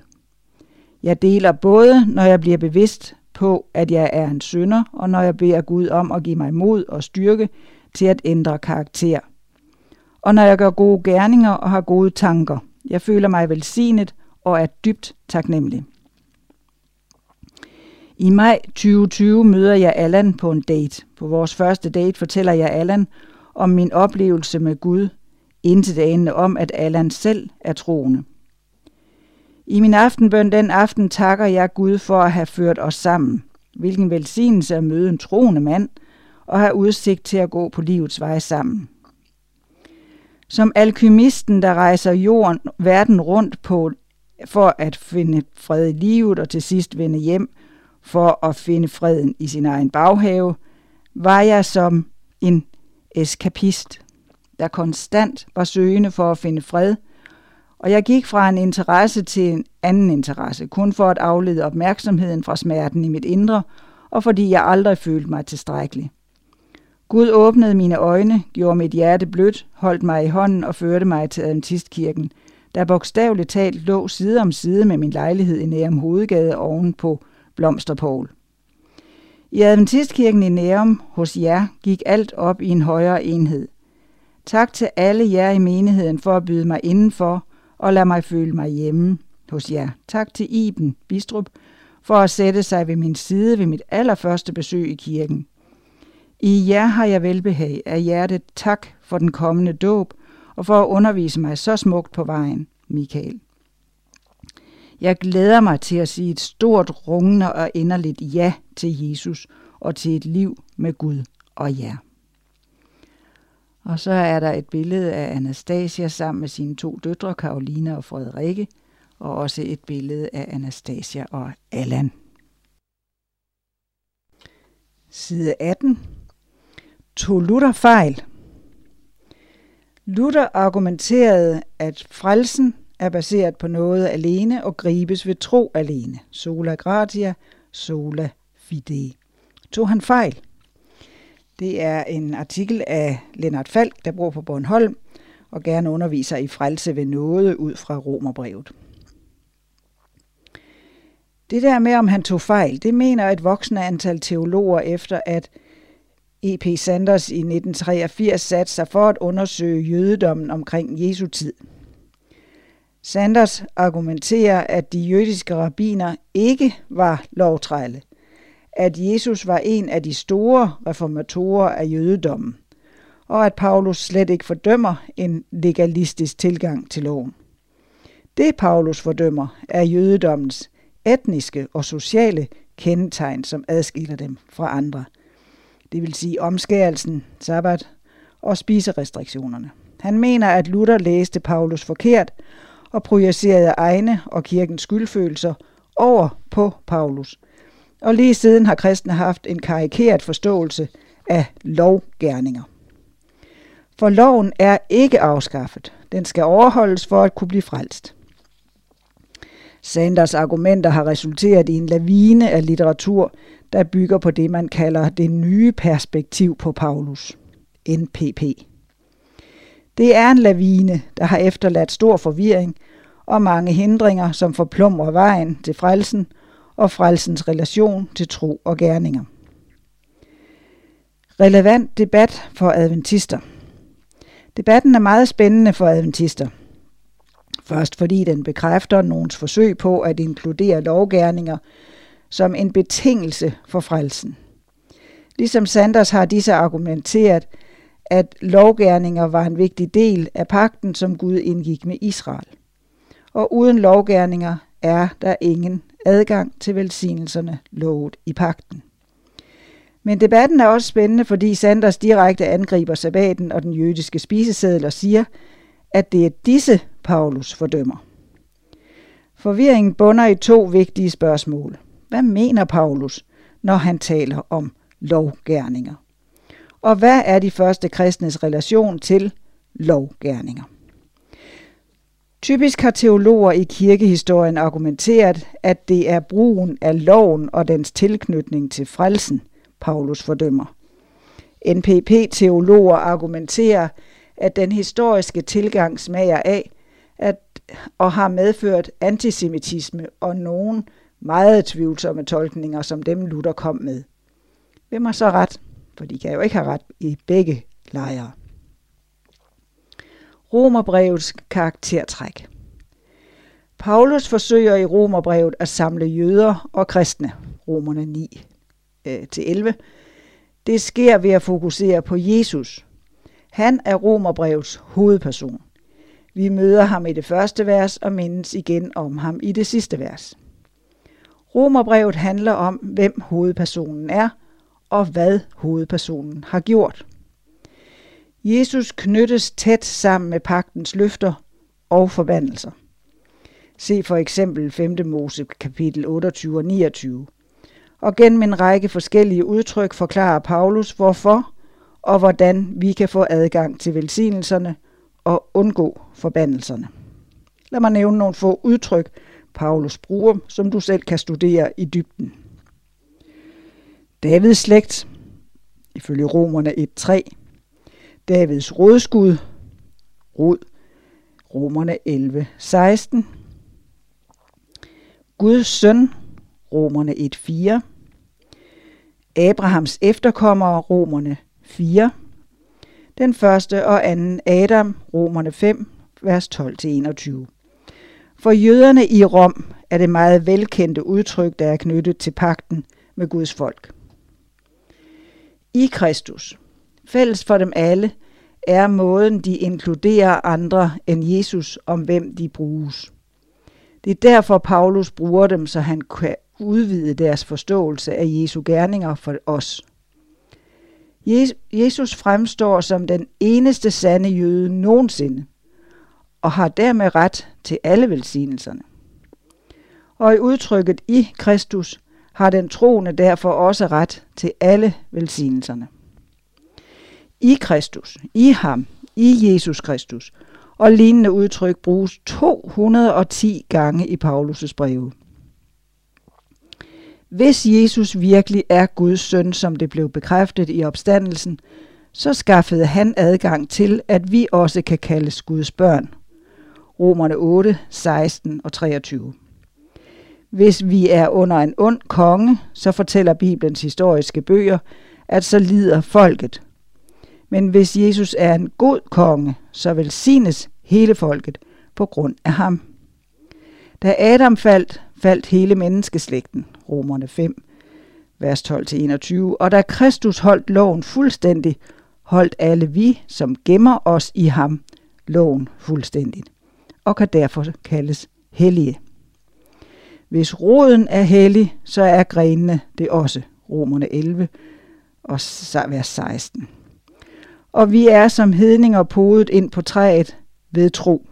Jeg deler både, når jeg bliver bevidst på, at jeg er en synder, og når jeg beder Gud om at give mig mod og styrke til at ændre karakter. Og når jeg gør gode gerninger og har gode tanker. Jeg føler mig velsignet og er dybt taknemmelig. I maj 2020 møder jeg Allan på en date. På vores første date fortæller jeg Allan om min oplevelse med Gud – intet anende om, at Allan selv er troende. I min aftenbøn den aften takker jeg Gud for at have ført os sammen. Hvilken velsignelse at møde en troende mand og have udsigt til at gå på livets vej sammen. Som alkymisten, der rejser jorden, verden rundt på for at finde fred i livet og til sidst vende hjem for at finde freden i sin egen baghave, var jeg som en eskapist der konstant var søgende for at finde fred, og jeg gik fra en interesse til en anden interesse, kun for at aflede opmærksomheden fra smerten i mit indre, og fordi jeg aldrig følte mig tilstrækkelig. Gud åbnede mine øjne, gjorde mit hjerte blødt, holdt mig i hånden og førte mig til Adventistkirken, der bogstaveligt talt lå side om side med min lejlighed i Nærum Hovedgade oven på Blomsterpål. I Adventistkirken i Nærum hos jer gik alt op i en højere enhed. Tak til alle jer i menigheden for at byde mig indenfor og lade mig føle mig hjemme hos jer. Tak til Iben Bistrup for at sætte sig ved min side ved mit allerførste besøg i kirken. I jer har jeg velbehag af hjertet tak for den kommende dåb og for at undervise mig så smukt på vejen, Michael. Jeg glæder mig til at sige et stort, rungende og inderligt ja til Jesus og til et liv med Gud og jer. Og så er der et billede af Anastasia sammen med sine to døtre, Karolina og Frederikke, og også et billede af Anastasia og Allan. Side 18. Tog Luther fejl? Luther argumenterede, at frelsen er baseret på noget alene og gribes ved tro alene. Sola gratia, sola fide. Tog han fejl? Det er en artikel af Lennart Falk, der bor på Bornholm og gerne underviser i frelse ved noget ud fra Romerbrevet. Det der med, om han tog fejl, det mener et voksende antal teologer efter, at E.P. Sanders i 1983 satte sig for at undersøge jødedommen omkring Jesu tid. Sanders argumenterer, at de jødiske rabbiner ikke var lovtrælle – at Jesus var en af de store reformatorer af jødedommen, og at Paulus slet ikke fordømmer en legalistisk tilgang til loven. Det Paulus fordømmer er jødedommens etniske og sociale kendetegn, som adskiller dem fra andre. Det vil sige omskærelsen, sabbat og spiserestriktionerne. Han mener, at Luther læste Paulus forkert og projicerede egne og kirkens skyldfølelser over på Paulus. Og lige siden har kristne haft en karikeret forståelse af lovgærninger. For loven er ikke afskaffet. Den skal overholdes for at kunne blive frelst. Sanders argumenter har resulteret i en lavine af litteratur, der bygger på det, man kalder det nye perspektiv på Paulus, NPP. Det er en lavine, der har efterladt stor forvirring og mange hindringer, som forplumrer vejen til frelsen og frelsens relation til tro og gerninger. Relevant debat for adventister. Debatten er meget spændende for adventister. Først fordi den bekræfter nogens forsøg på at inkludere lovgærninger som en betingelse for frelsen. Ligesom Sanders har disse argumenteret, at lovgærninger var en vigtig del af pakten, som Gud indgik med Israel. Og uden lovgærninger er der ingen adgang til velsignelserne lovet i pakten. Men debatten er også spændende, fordi Sanders direkte angriber sabbaten og den jødiske spiseseddel og siger, at det er disse, Paulus fordømmer. Forvirringen bunder i to vigtige spørgsmål. Hvad mener Paulus, når han taler om lovgærninger? Og hvad er de første kristnes relation til lovgærninger? Typisk har teologer i kirkehistorien argumenteret, at det er brugen af loven og dens tilknytning til frelsen, Paulus fordømmer. NPP-teologer argumenterer, at den historiske tilgang smager af, at, og har medført antisemitisme og nogen meget tvivlsomme tolkninger, som dem Luther kom med. Hvem har så ret? For de kan jo ikke have ret i begge lejre. Romerbrevets karaktertræk. Paulus forsøger i Romerbrevet at samle jøder og kristne, Romerne 9 øh, til 11. Det sker ved at fokusere på Jesus. Han er Romerbrevets hovedperson. Vi møder ham i det første vers og mindes igen om ham i det sidste vers. Romerbrevet handler om, hvem hovedpersonen er og hvad hovedpersonen har gjort. Jesus knyttes tæt sammen med pagtens løfter og forbandelser. Se for eksempel 5. Mose kapitel 28 og 29. Og gennem en række forskellige udtryk forklarer Paulus, hvorfor og hvordan vi kan få adgang til velsignelserne og undgå forbandelserne. Lad mig nævne nogle få udtryk, Paulus bruger, som du selv kan studere i dybden. Davids slægt, ifølge Romerne 1.3. Davids rådskud, rod, Romerne 11.16. Guds søn, Romerne 1.4. Abrahams efterkommere, Romerne 4. Den første og anden Adam, Romerne 5, vers 12-21. For jøderne i Rom er det meget velkendte udtryk, der er knyttet til pakten med Guds folk. I Kristus, fælles for dem alle, er måden, de inkluderer andre end Jesus, om hvem de bruges. Det er derfor, Paulus bruger dem, så han kan udvide deres forståelse af Jesu gerninger for os. Jesus fremstår som den eneste sande jøde nogensinde, og har dermed ret til alle velsignelserne. Og i udtrykket i Kristus har den troende derfor også ret til alle velsignelserne. I Kristus, i ham, i Jesus Kristus, og lignende udtryk bruges 210 gange i Paulus' breve. Hvis Jesus virkelig er Guds søn, som det blev bekræftet i opstandelsen, så skaffede han adgang til, at vi også kan kaldes Guds børn. Romerne 8, 16 og 23. Hvis vi er under en ond konge, så fortæller Bibelens historiske bøger, at så lider folket. Men hvis Jesus er en god konge, så velsignes hele folket på grund af ham. Da Adam faldt, faldt hele menneskeslægten, Romerne 5, vers 12-21, og da Kristus holdt loven fuldstændig, holdt alle vi, som gemmer os i ham, loven fuldstændigt, og kan derfor kaldes hellige. Hvis roden er hellig, så er grenene det også. Romerne 11 og vers 16. Og vi er som hedninger podet ind på træet ved tro.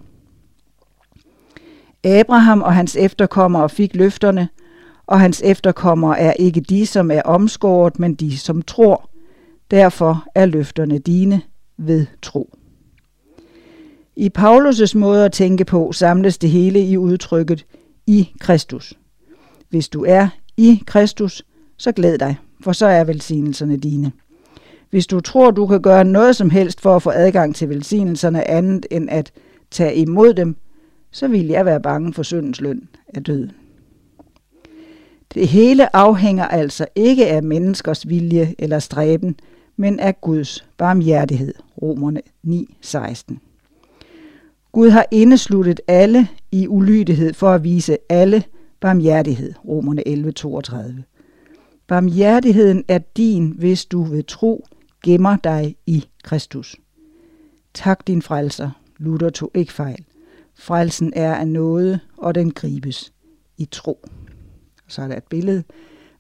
Abraham og hans efterkommere fik løfterne, og hans efterkommere er ikke de, som er omskåret, men de, som tror. Derfor er løfterne dine ved tro. I Paulus' måde at tænke på samles det hele i udtrykket i Kristus. Hvis du er i Kristus, så glæd dig, for så er velsignelserne dine. Hvis du tror, du kan gøre noget som helst for at få adgang til velsignelserne andet end at tage imod dem, så vil jeg være bange for syndens løn af døden. Det hele afhænger altså ikke af menneskers vilje eller stræben, men af Guds barmhjertighed. Romerne 9:16. Gud har indesluttet alle i ulydighed for at vise alle barmhjertighed. Romerne 11:32. Barmhjertigheden er din, hvis du ved tro gemmer dig i Kristus. Tak din frelser. Luther tog ikke fejl. Frelsen er af noget, og den gribes i tro. Så er der et billede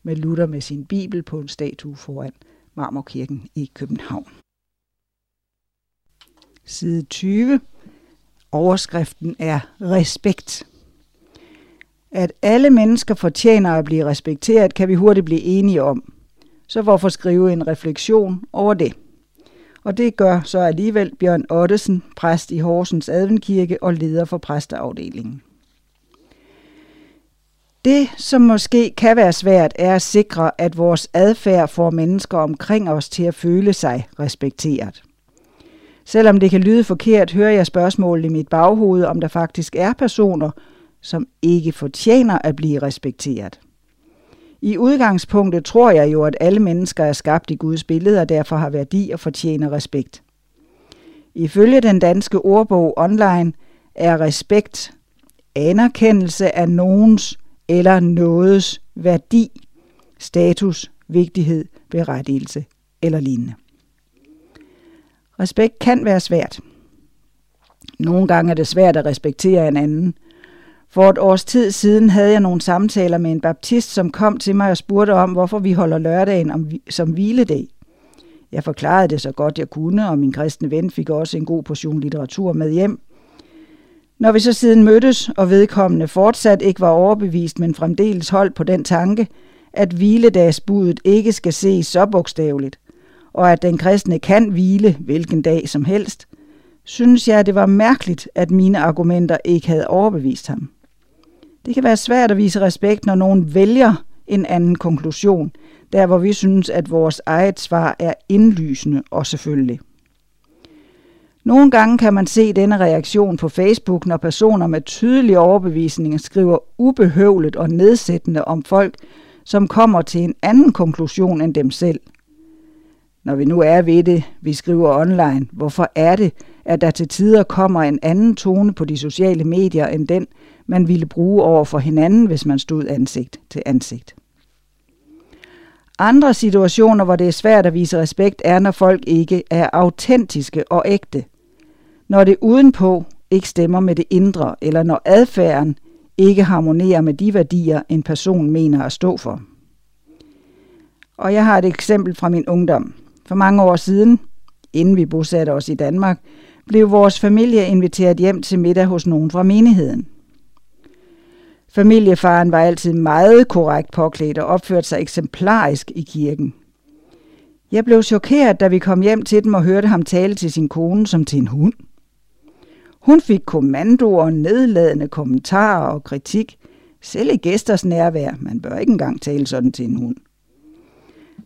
med Luther med sin bibel på en statue foran Marmorkirken i København. Side 20. Overskriften er respekt. At alle mennesker fortjener at blive respekteret, kan vi hurtigt blive enige om. Så hvorfor skrive en refleksion over det? Og det gør så alligevel Bjørn Ottesen, præst i Horsens Adventkirke og leder for præsteafdelingen. Det, som måske kan være svært, er at sikre, at vores adfærd får mennesker omkring os til at føle sig respekteret. Selvom det kan lyde forkert, hører jeg spørgsmålet i mit baghoved, om der faktisk er personer, som ikke fortjener at blive respekteret. I udgangspunktet tror jeg jo, at alle mennesker er skabt i Guds billede og derfor har værdi og fortjener respekt. Ifølge den danske ordbog online er respekt anerkendelse af nogens eller nogets værdi, status, vigtighed, berettigelse eller lignende. Respekt kan være svært. Nogle gange er det svært at respektere en anden. For et års tid siden havde jeg nogle samtaler med en baptist, som kom til mig og spurgte om, hvorfor vi holder lørdagen om, som hviledag. Jeg forklarede det så godt jeg kunne, og min kristne ven fik også en god portion litteratur med hjem. Når vi så siden mødtes, og vedkommende fortsat ikke var overbevist, men fremdeles holdt på den tanke, at hviledagsbuddet ikke skal ses så bogstaveligt, og at den kristne kan hvile hvilken dag som helst, synes jeg, det var mærkeligt, at mine argumenter ikke havde overbevist ham. Det kan være svært at vise respekt, når nogen vælger en anden konklusion, der hvor vi synes, at vores eget svar er indlysende og selvfølgelig. Nogle gange kan man se denne reaktion på Facebook, når personer med tydelige overbevisninger skriver ubehøvlet og nedsættende om folk, som kommer til en anden konklusion end dem selv. Når vi nu er ved det, vi skriver online, hvorfor er det, at der til tider kommer en anden tone på de sociale medier end den, man ville bruge over for hinanden, hvis man stod ansigt til ansigt. Andre situationer, hvor det er svært at vise respekt, er, når folk ikke er autentiske og ægte. Når det udenpå ikke stemmer med det indre, eller når adfærden ikke harmonerer med de værdier, en person mener at stå for. Og jeg har et eksempel fra min ungdom. For mange år siden, inden vi bosatte os i Danmark, blev vores familie inviteret hjem til middag hos nogen fra menigheden. Familiefaren var altid meget korrekt påklædt og opførte sig eksemplarisk i kirken. Jeg blev chokeret, da vi kom hjem til dem og hørte ham tale til sin kone som til en hund. Hun fik kommandoer, nedladende kommentarer og kritik, selv i gæsters nærvær. Man bør ikke engang tale sådan til en hund.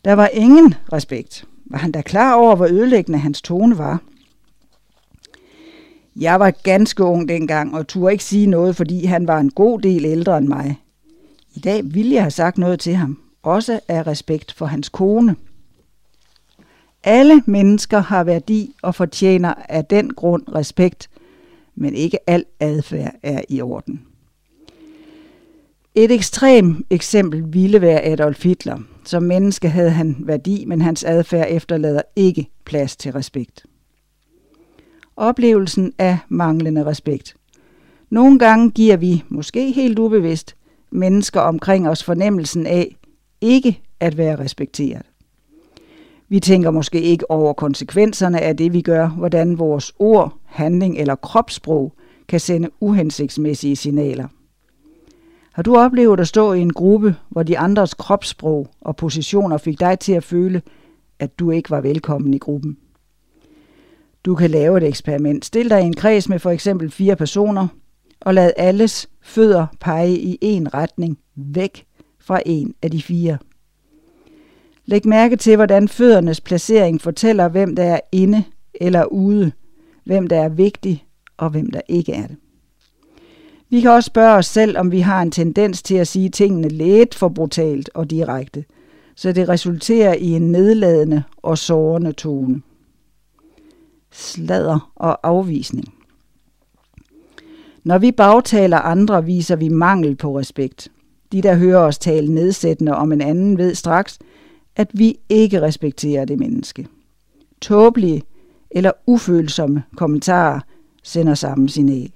Der var ingen respekt. Var han da klar over, hvor ødelæggende hans tone var? Jeg var ganske ung dengang og turde ikke sige noget, fordi han var en god del ældre end mig. I dag ville jeg have sagt noget til ham, også af respekt for hans kone. Alle mennesker har værdi og fortjener af den grund respekt, men ikke al adfærd er i orden. Et ekstrem eksempel ville være Adolf Hitler. Som menneske havde han værdi, men hans adfærd efterlader ikke plads til respekt. Oplevelsen af manglende respekt. Nogle gange giver vi, måske helt ubevidst, mennesker omkring os fornemmelsen af ikke at være respekteret. Vi tænker måske ikke over konsekvenserne af det, vi gør, hvordan vores ord, handling eller kropssprog kan sende uhensigtsmæssige signaler. Har du oplevet at stå i en gruppe, hvor de andres kropssprog og positioner fik dig til at føle, at du ikke var velkommen i gruppen? Du kan lave et eksperiment. Stil dig i en kreds med for eksempel fire personer, og lad alles fødder pege i en retning væk fra en af de fire. Læg mærke til, hvordan føddernes placering fortæller, hvem der er inde eller ude, hvem der er vigtig og hvem der ikke er det. Vi kan også spørge os selv, om vi har en tendens til at sige tingene lidt for brutalt og direkte, så det resulterer i en nedladende og sårende tone. Slader og afvisning. Når vi bagtaler andre, viser vi mangel på respekt. De, der hører os tale nedsættende om en anden, ved straks, at vi ikke respekterer det menneske. Tåbelige eller ufølsomme kommentarer sender samme signal.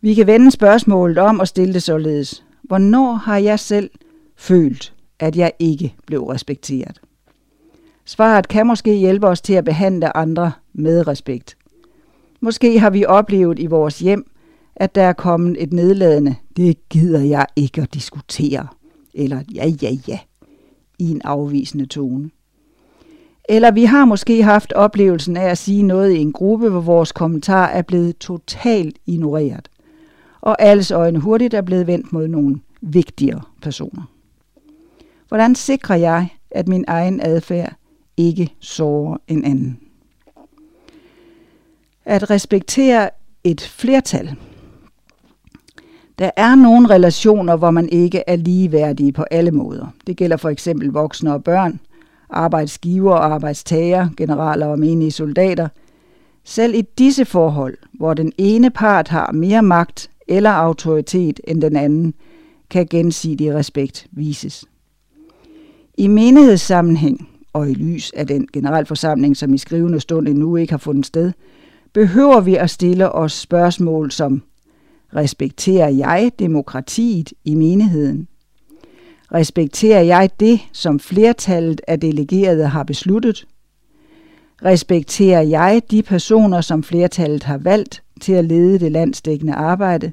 Vi kan vende spørgsmålet om og stille det således. Hvornår har jeg selv følt, at jeg ikke blev respekteret? Svaret kan måske hjælpe os til at behandle andre med respekt. Måske har vi oplevet i vores hjem, at der er kommet et nedladende, det gider jeg ikke at diskutere, eller ja, ja, ja, i en afvisende tone. Eller vi har måske haft oplevelsen af at sige noget i en gruppe, hvor vores kommentar er blevet totalt ignoreret, og alles øjne hurtigt er blevet vendt mod nogle vigtigere personer. Hvordan sikrer jeg, at min egen adfærd ikke sårer en anden? At respektere et flertal. Der er nogle relationer, hvor man ikke er ligeværdige på alle måder. Det gælder for eksempel voksne og børn, arbejdsgiver og arbejdstager, generaler og menige soldater. Selv i disse forhold, hvor den ene part har mere magt eller autoritet end den anden, kan gensidig respekt vises. I menighedssammenhæng og i lys af den generalforsamling, som i skrivende stund endnu ikke har fundet sted, behøver vi at stille os spørgsmål som, respekterer jeg demokratiet i menigheden? Respekterer jeg det, som flertallet af delegerede har besluttet? Respekterer jeg de personer, som flertallet har valgt til at lede det landsdækkende arbejde?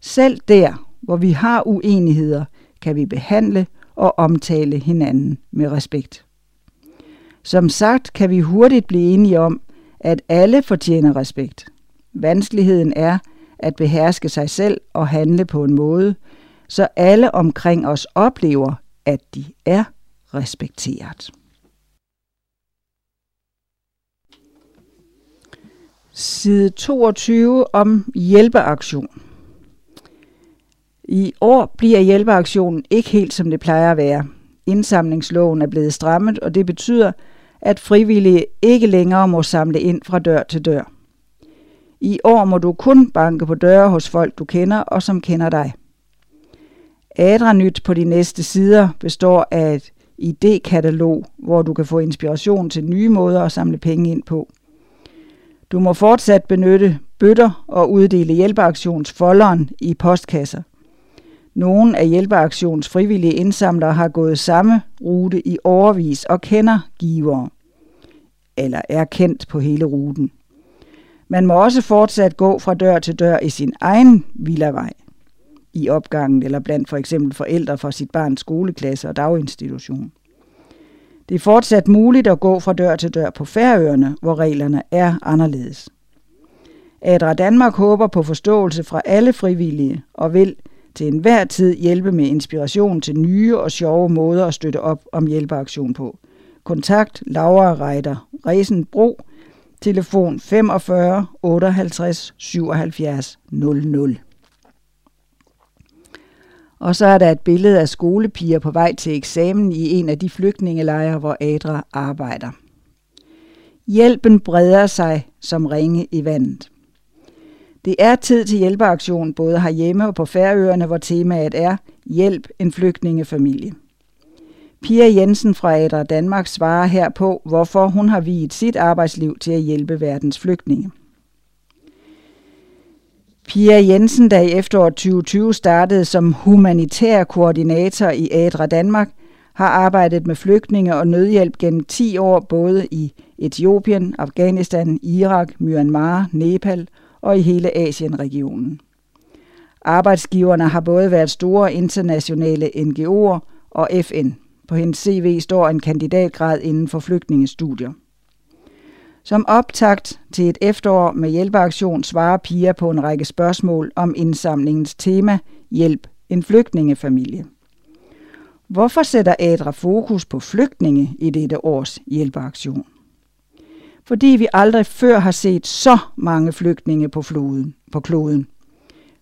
Selv der, hvor vi har uenigheder, kan vi behandle og omtale hinanden med respekt. Som sagt kan vi hurtigt blive enige om, at alle fortjener respekt. Vanskeligheden er at beherske sig selv og handle på en måde, så alle omkring os oplever, at de er respekteret. Side 22 om hjælpeaktion. I år bliver hjælpeaktionen ikke helt som det plejer at være. Indsamlingsloven er blevet strammet, og det betyder, at frivillige ikke længere må samle ind fra dør til dør. I år må du kun banke på døre hos folk, du kender og som kender dig. Adranyt på de næste sider består af et idékatalog, hvor du kan få inspiration til nye måder at samle penge ind på. Du må fortsat benytte bøtter og uddele hjælpeaktionsfolderen i postkasser. Nogle af hjælpeaktions frivillige indsamlere har gået samme rute i overvis og kender givere, eller er kendt på hele ruten. Man må også fortsat gå fra dør til dør i sin egen villavej i opgangen eller blandt for eksempel forældre fra sit barns skoleklasse og daginstitution. Det er fortsat muligt at gå fra dør til dør på Færøerne, hvor reglerne er anderledes. Adra Danmark håber på forståelse fra alle frivillige og vil til enhver tid hjælpe med inspiration til nye og sjove måder at støtte op om hjælpeaktion på. Kontakt Laura Reiter Resenbro, telefon 45 58 77 00. Og så er der et billede af skolepiger på vej til eksamen i en af de flygtningelejre, hvor Adra arbejder. Hjælpen breder sig som ringe i vandet. Det er tid til hjælpeaktion både herhjemme og på Færøerne, hvor temaet er Hjælp en flygtningefamilie. Pia Jensen fra Adra Danmark svarer her på, hvorfor hun har viet sit arbejdsliv til at hjælpe verdens flygtninge. Pia Jensen, der i efteråret 2020 startede som humanitær koordinator i Adra Danmark, har arbejdet med flygtninge og nødhjælp gennem 10 år både i Etiopien, Afghanistan, Irak, Myanmar, Nepal og i hele Asienregionen. Arbejdsgiverne har både været store internationale NGO'er og FN. På hendes CV står en kandidatgrad inden for flygtningestudier. Som optakt til et efterår med hjælpeaktion svarer Pia på en række spørgsmål om indsamlingens tema Hjælp en flygtningefamilie. Hvorfor sætter Adra fokus på flygtninge i dette års hjælpeaktion? Fordi vi aldrig før har set så mange flygtninge på, floden, på kloden.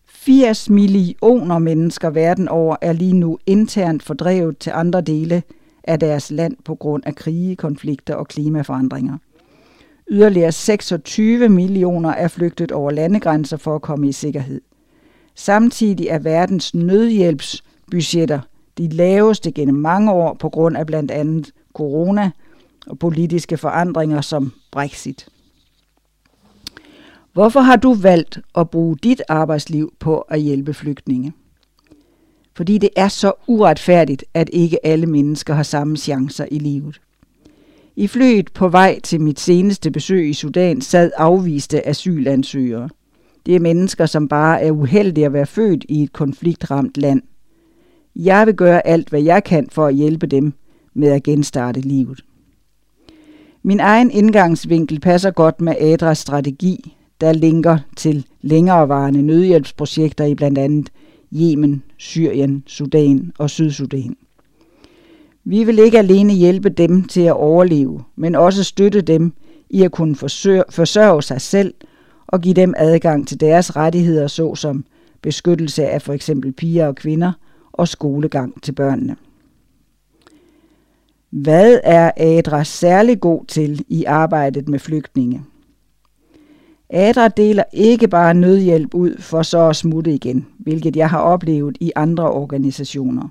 80 millioner mennesker verden over er lige nu internt fordrevet til andre dele af deres land på grund af krige, konflikter og klimaforandringer. Yderligere 26 millioner er flygtet over landegrænser for at komme i sikkerhed. Samtidig er verdens nødhjælpsbudgetter de laveste gennem mange år på grund af blandt andet corona og politiske forandringer som Brexit. Hvorfor har du valgt at bruge dit arbejdsliv på at hjælpe flygtninge? Fordi det er så uretfærdigt, at ikke alle mennesker har samme chancer i livet. I flyet på vej til mit seneste besøg i Sudan sad afviste asylansøgere. Det er mennesker, som bare er uheldige at være født i et konfliktramt land. Jeg vil gøre alt, hvad jeg kan for at hjælpe dem med at genstarte livet. Min egen indgangsvinkel passer godt med Adras strategi, der linker til længerevarende nødhjælpsprojekter i blandt andet Yemen, Syrien, Sudan og Sydsudan. Vi vil ikke alene hjælpe dem til at overleve, men også støtte dem i at kunne forsørge, sig selv og give dem adgang til deres rettigheder, såsom beskyttelse af for eksempel piger og kvinder og skolegang til børnene. Hvad er ADRA særlig god til i arbejdet med flygtninge? ADRA deler ikke bare nødhjælp ud for så at smutte igen, hvilket jeg har oplevet i andre organisationer.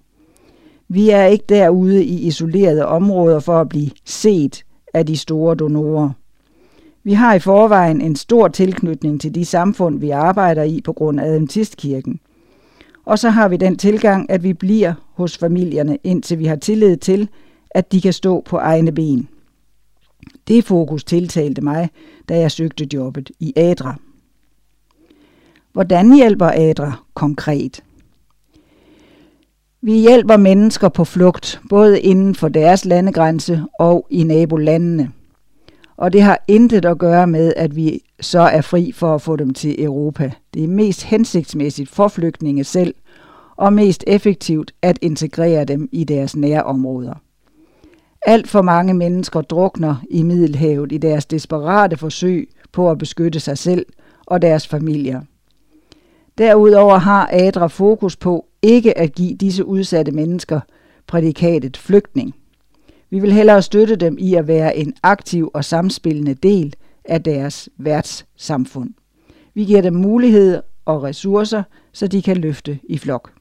Vi er ikke derude i isolerede områder for at blive set af de store donorer. Vi har i forvejen en stor tilknytning til de samfund, vi arbejder i på grund af Adventistkirken. Og så har vi den tilgang, at vi bliver hos familierne, indtil vi har tillid til, at de kan stå på egne ben. Det fokus tiltalte mig, da jeg søgte jobbet i ADRA. Hvordan hjælper ADRA konkret? Vi hjælper mennesker på flugt, både inden for deres landegrænse og i nabolandene. Og det har intet at gøre med, at vi så er fri for at få dem til Europa. Det er mest hensigtsmæssigt for flygtninge selv, og mest effektivt at integrere dem i deres nærområder. Alt for mange mennesker drukner i Middelhavet i deres desperate forsøg på at beskytte sig selv og deres familier. Derudover har Adra fokus på ikke at give disse udsatte mennesker prædikatet flygtning. Vi vil hellere støtte dem i at være en aktiv og samspillende del af deres værtssamfund. Vi giver dem mulighed og ressourcer, så de kan løfte i flok.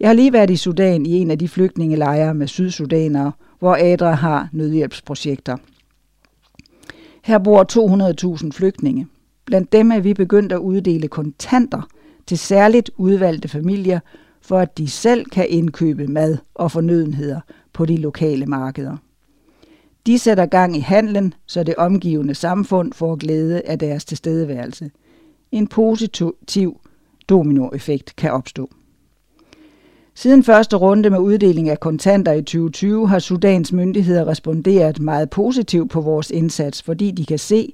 Jeg har lige været i Sudan i en af de flygtningelejre med sydsudanere, hvor ADRA har nødhjælpsprojekter. Her bor 200.000 flygtninge. Blandt dem er vi begyndt at uddele kontanter til særligt udvalgte familier, for at de selv kan indkøbe mad og fornødenheder på de lokale markeder. De sætter gang i handlen, så det omgivende samfund får glæde af deres tilstedeværelse. En positiv dominoeffekt kan opstå. Siden første runde med uddeling af kontanter i 2020 har Sudans myndigheder responderet meget positivt på vores indsats, fordi de kan se,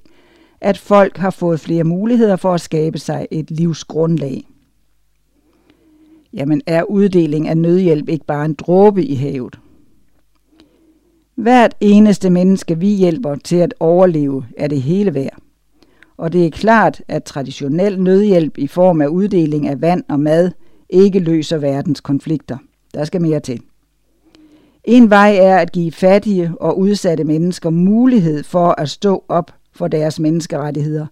at folk har fået flere muligheder for at skabe sig et livsgrundlag. Jamen er uddeling af nødhjælp ikke bare en dråbe i havet? Hvert eneste menneske, vi hjælper til at overleve, er det hele værd. Og det er klart, at traditionel nødhjælp i form af uddeling af vand og mad ikke løser verdens konflikter. Der skal mere til. En vej er at give fattige og udsatte mennesker mulighed for at stå op for deres menneskerettigheder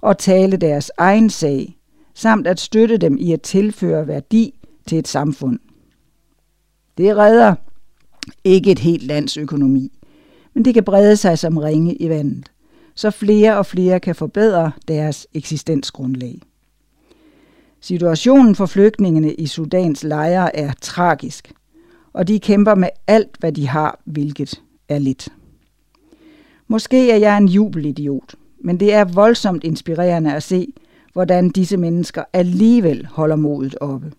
og tale deres egen sag, samt at støtte dem i at tilføre værdi til et samfund. Det redder Ikke et helt lands økonomi, men det kan brede sig som ringe i vandet, så flere og flere kan forbedre deres eksistensgrundlag. Situationen for flygtningene i Sudans lejre er tragisk, og de kæmper med alt, hvad de har, hvilket er lidt. Måske er jeg en jubelidiot, men det er voldsomt inspirerende at se, hvordan disse mennesker alligevel holder modet oppe.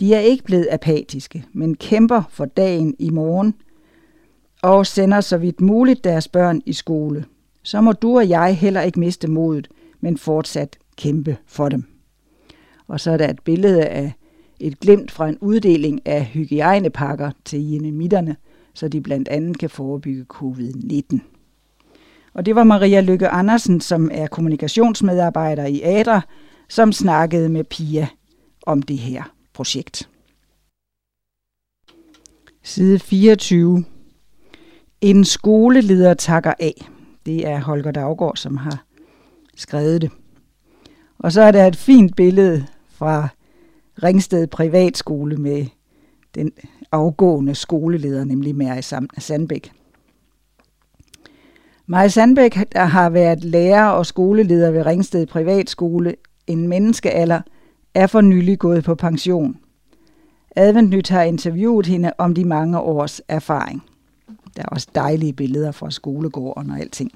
De er ikke blevet apatiske, men kæmper for dagen i morgen og sender så vidt muligt deres børn i skole. Så må du og jeg heller ikke miste modet, men fortsat kæmpe for dem. Og så er der et billede af et glimt fra en uddeling af hygiejnepakker til jenemitterne, så de blandt andet kan forebygge covid-19. Og det var Maria Lykke Andersen, som er kommunikationsmedarbejder i ADRA, som snakkede med Pia om det her projekt. Side 24. En skoleleder takker af. Det er Holger Daggaard, som har skrevet det. Og så er der et fint billede fra Ringsted Privatskole med den afgående skoleleder, nemlig Mary Sandbæk. Maja Sandbæk, der har været lærer og skoleleder ved Ringsted Privatskole en menneskealder, er for nylig gået på pension. Adventnyt har interviewet hende om de mange års erfaring. Der er også dejlige billeder fra skolegården og alting.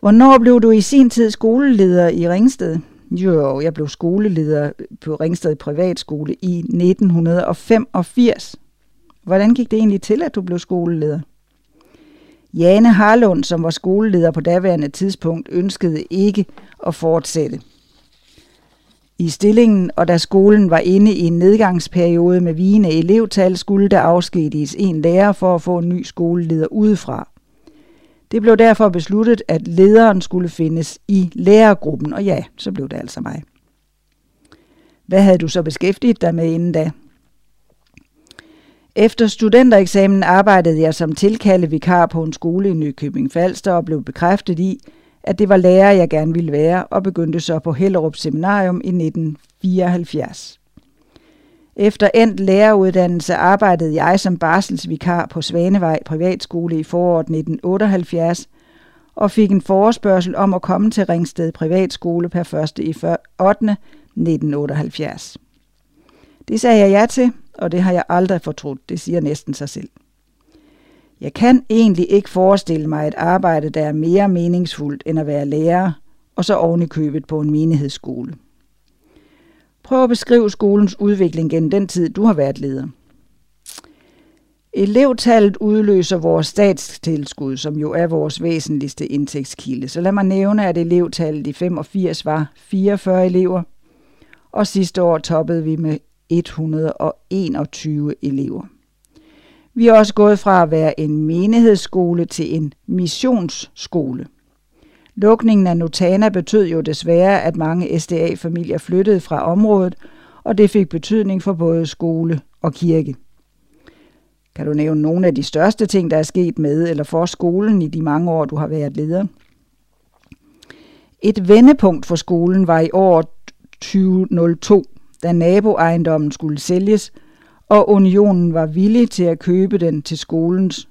Hvornår blev du i sin tid skoleleder i Ringsted? Jo, jeg blev skoleleder på Ringsted Privatskole i 1985. Hvordan gik det egentlig til, at du blev skoleleder? Jane Harlund, som var skoleleder på daværende tidspunkt, ønskede ikke at fortsætte i stillingen, og da skolen var inde i en nedgangsperiode med vigende elevtal, skulle der afskediges en lærer for at få en ny skoleleder udefra. Det blev derfor besluttet, at lederen skulle findes i lærergruppen, og ja, så blev det altså mig. Hvad havde du så beskæftiget dig med inden da? Efter studentereksamen arbejdede jeg som tilkaldevikar på en skole i Nykøbing Falster og blev bekræftet i, at det var lærer, jeg gerne ville være, og begyndte så på Hellerup Seminarium i 1974. Efter endt læreruddannelse arbejdede jeg som barselsvikar på Svanevej Privatskole i foråret 1978 og fik en forespørgsel om at komme til Ringsted Privatskole per 1. i 8. 1978. Det sagde jeg ja til, og det har jeg aldrig fortrudt, det siger næsten sig selv. Jeg kan egentlig ikke forestille mig et arbejde, der er mere meningsfuldt end at være lærer, og så oven i købet på en menighedsskole. Prøv at beskrive skolens udvikling gennem den tid, du har været leder. Elevtallet udløser vores statstilskud, som jo er vores væsentligste indtægtskilde. Så lad mig nævne, at elevtallet i 85 var 44 elever, og sidste år toppede vi med 121 elever. Vi er også gået fra at være en menighedsskole til en missionsskole. Lukningen af Notana betød jo desværre, at mange SDA-familier flyttede fra området, og det fik betydning for både skole og kirke. Kan du nævne nogle af de største ting, der er sket med eller for skolen i de mange år, du har været leder? Et vendepunkt for skolen var i år 2002, da naboejendommen skulle sælges, og unionen var villig til at købe den til skolens,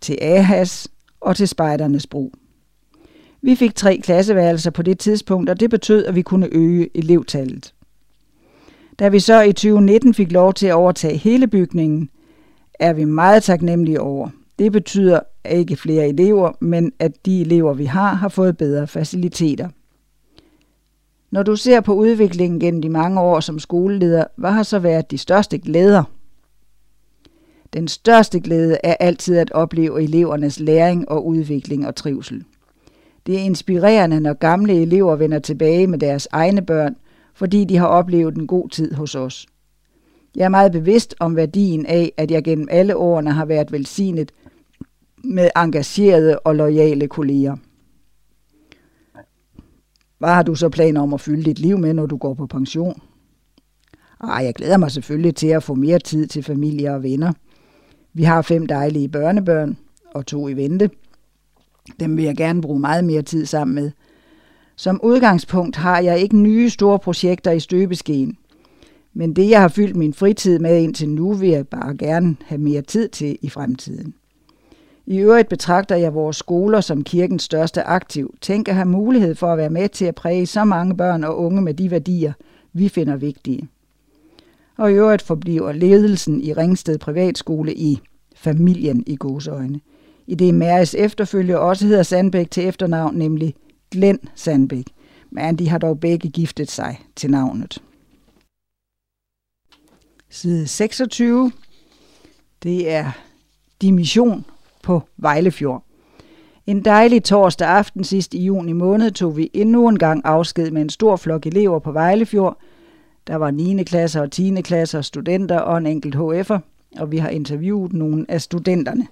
til AHAS og til spejdernes brug. Vi fik tre klasseværelser på det tidspunkt, og det betød, at vi kunne øge elevtallet. Da vi så i 2019 fik lov til at overtage hele bygningen, er vi meget taknemmelige over. Det betyder ikke flere elever, men at de elever, vi har, har fået bedre faciliteter. Når du ser på udviklingen gennem de mange år som skoleleder, hvad har så været de største glæder? Den største glæde er altid at opleve elevernes læring og udvikling og trivsel. Det er inspirerende, når gamle elever vender tilbage med deres egne børn, fordi de har oplevet en god tid hos os. Jeg er meget bevidst om værdien af, at jeg gennem alle årene har været velsignet med engagerede og lojale kolleger. Hvad har du så planer om at fylde dit liv med, når du går på pension? Ej, jeg glæder mig selvfølgelig til at få mere tid til familie og venner. Vi har fem dejlige børnebørn og to i vente. Dem vil jeg gerne bruge meget mere tid sammen med. Som udgangspunkt har jeg ikke nye store projekter i støbeskeen. Men det, jeg har fyldt min fritid med indtil nu, vil jeg bare gerne have mere tid til i fremtiden. I øvrigt betragter jeg vores skoler som kirkens største aktiv. Tænk at have mulighed for at være med til at præge så mange børn og unge med de værdier, vi finder vigtige. Og i øvrigt forbliver ledelsen i Ringsted Privatskole i familien i godsøjne. I det Mæres efterfølger også hedder Sandbæk til efternavn, nemlig Glenn Sandbæk. Men de har dog begge giftet sig til navnet. Side 26. Det er Dimission på Vejlefjord. En dejlig torsdag aften sidst i juni måned tog vi endnu en gang afsked med en stor flok elever på Vejlefjord. Der var 9. klasser og 10. klasser, studenter og en enkelt HF'er, og vi har interviewet nogle af studenterne.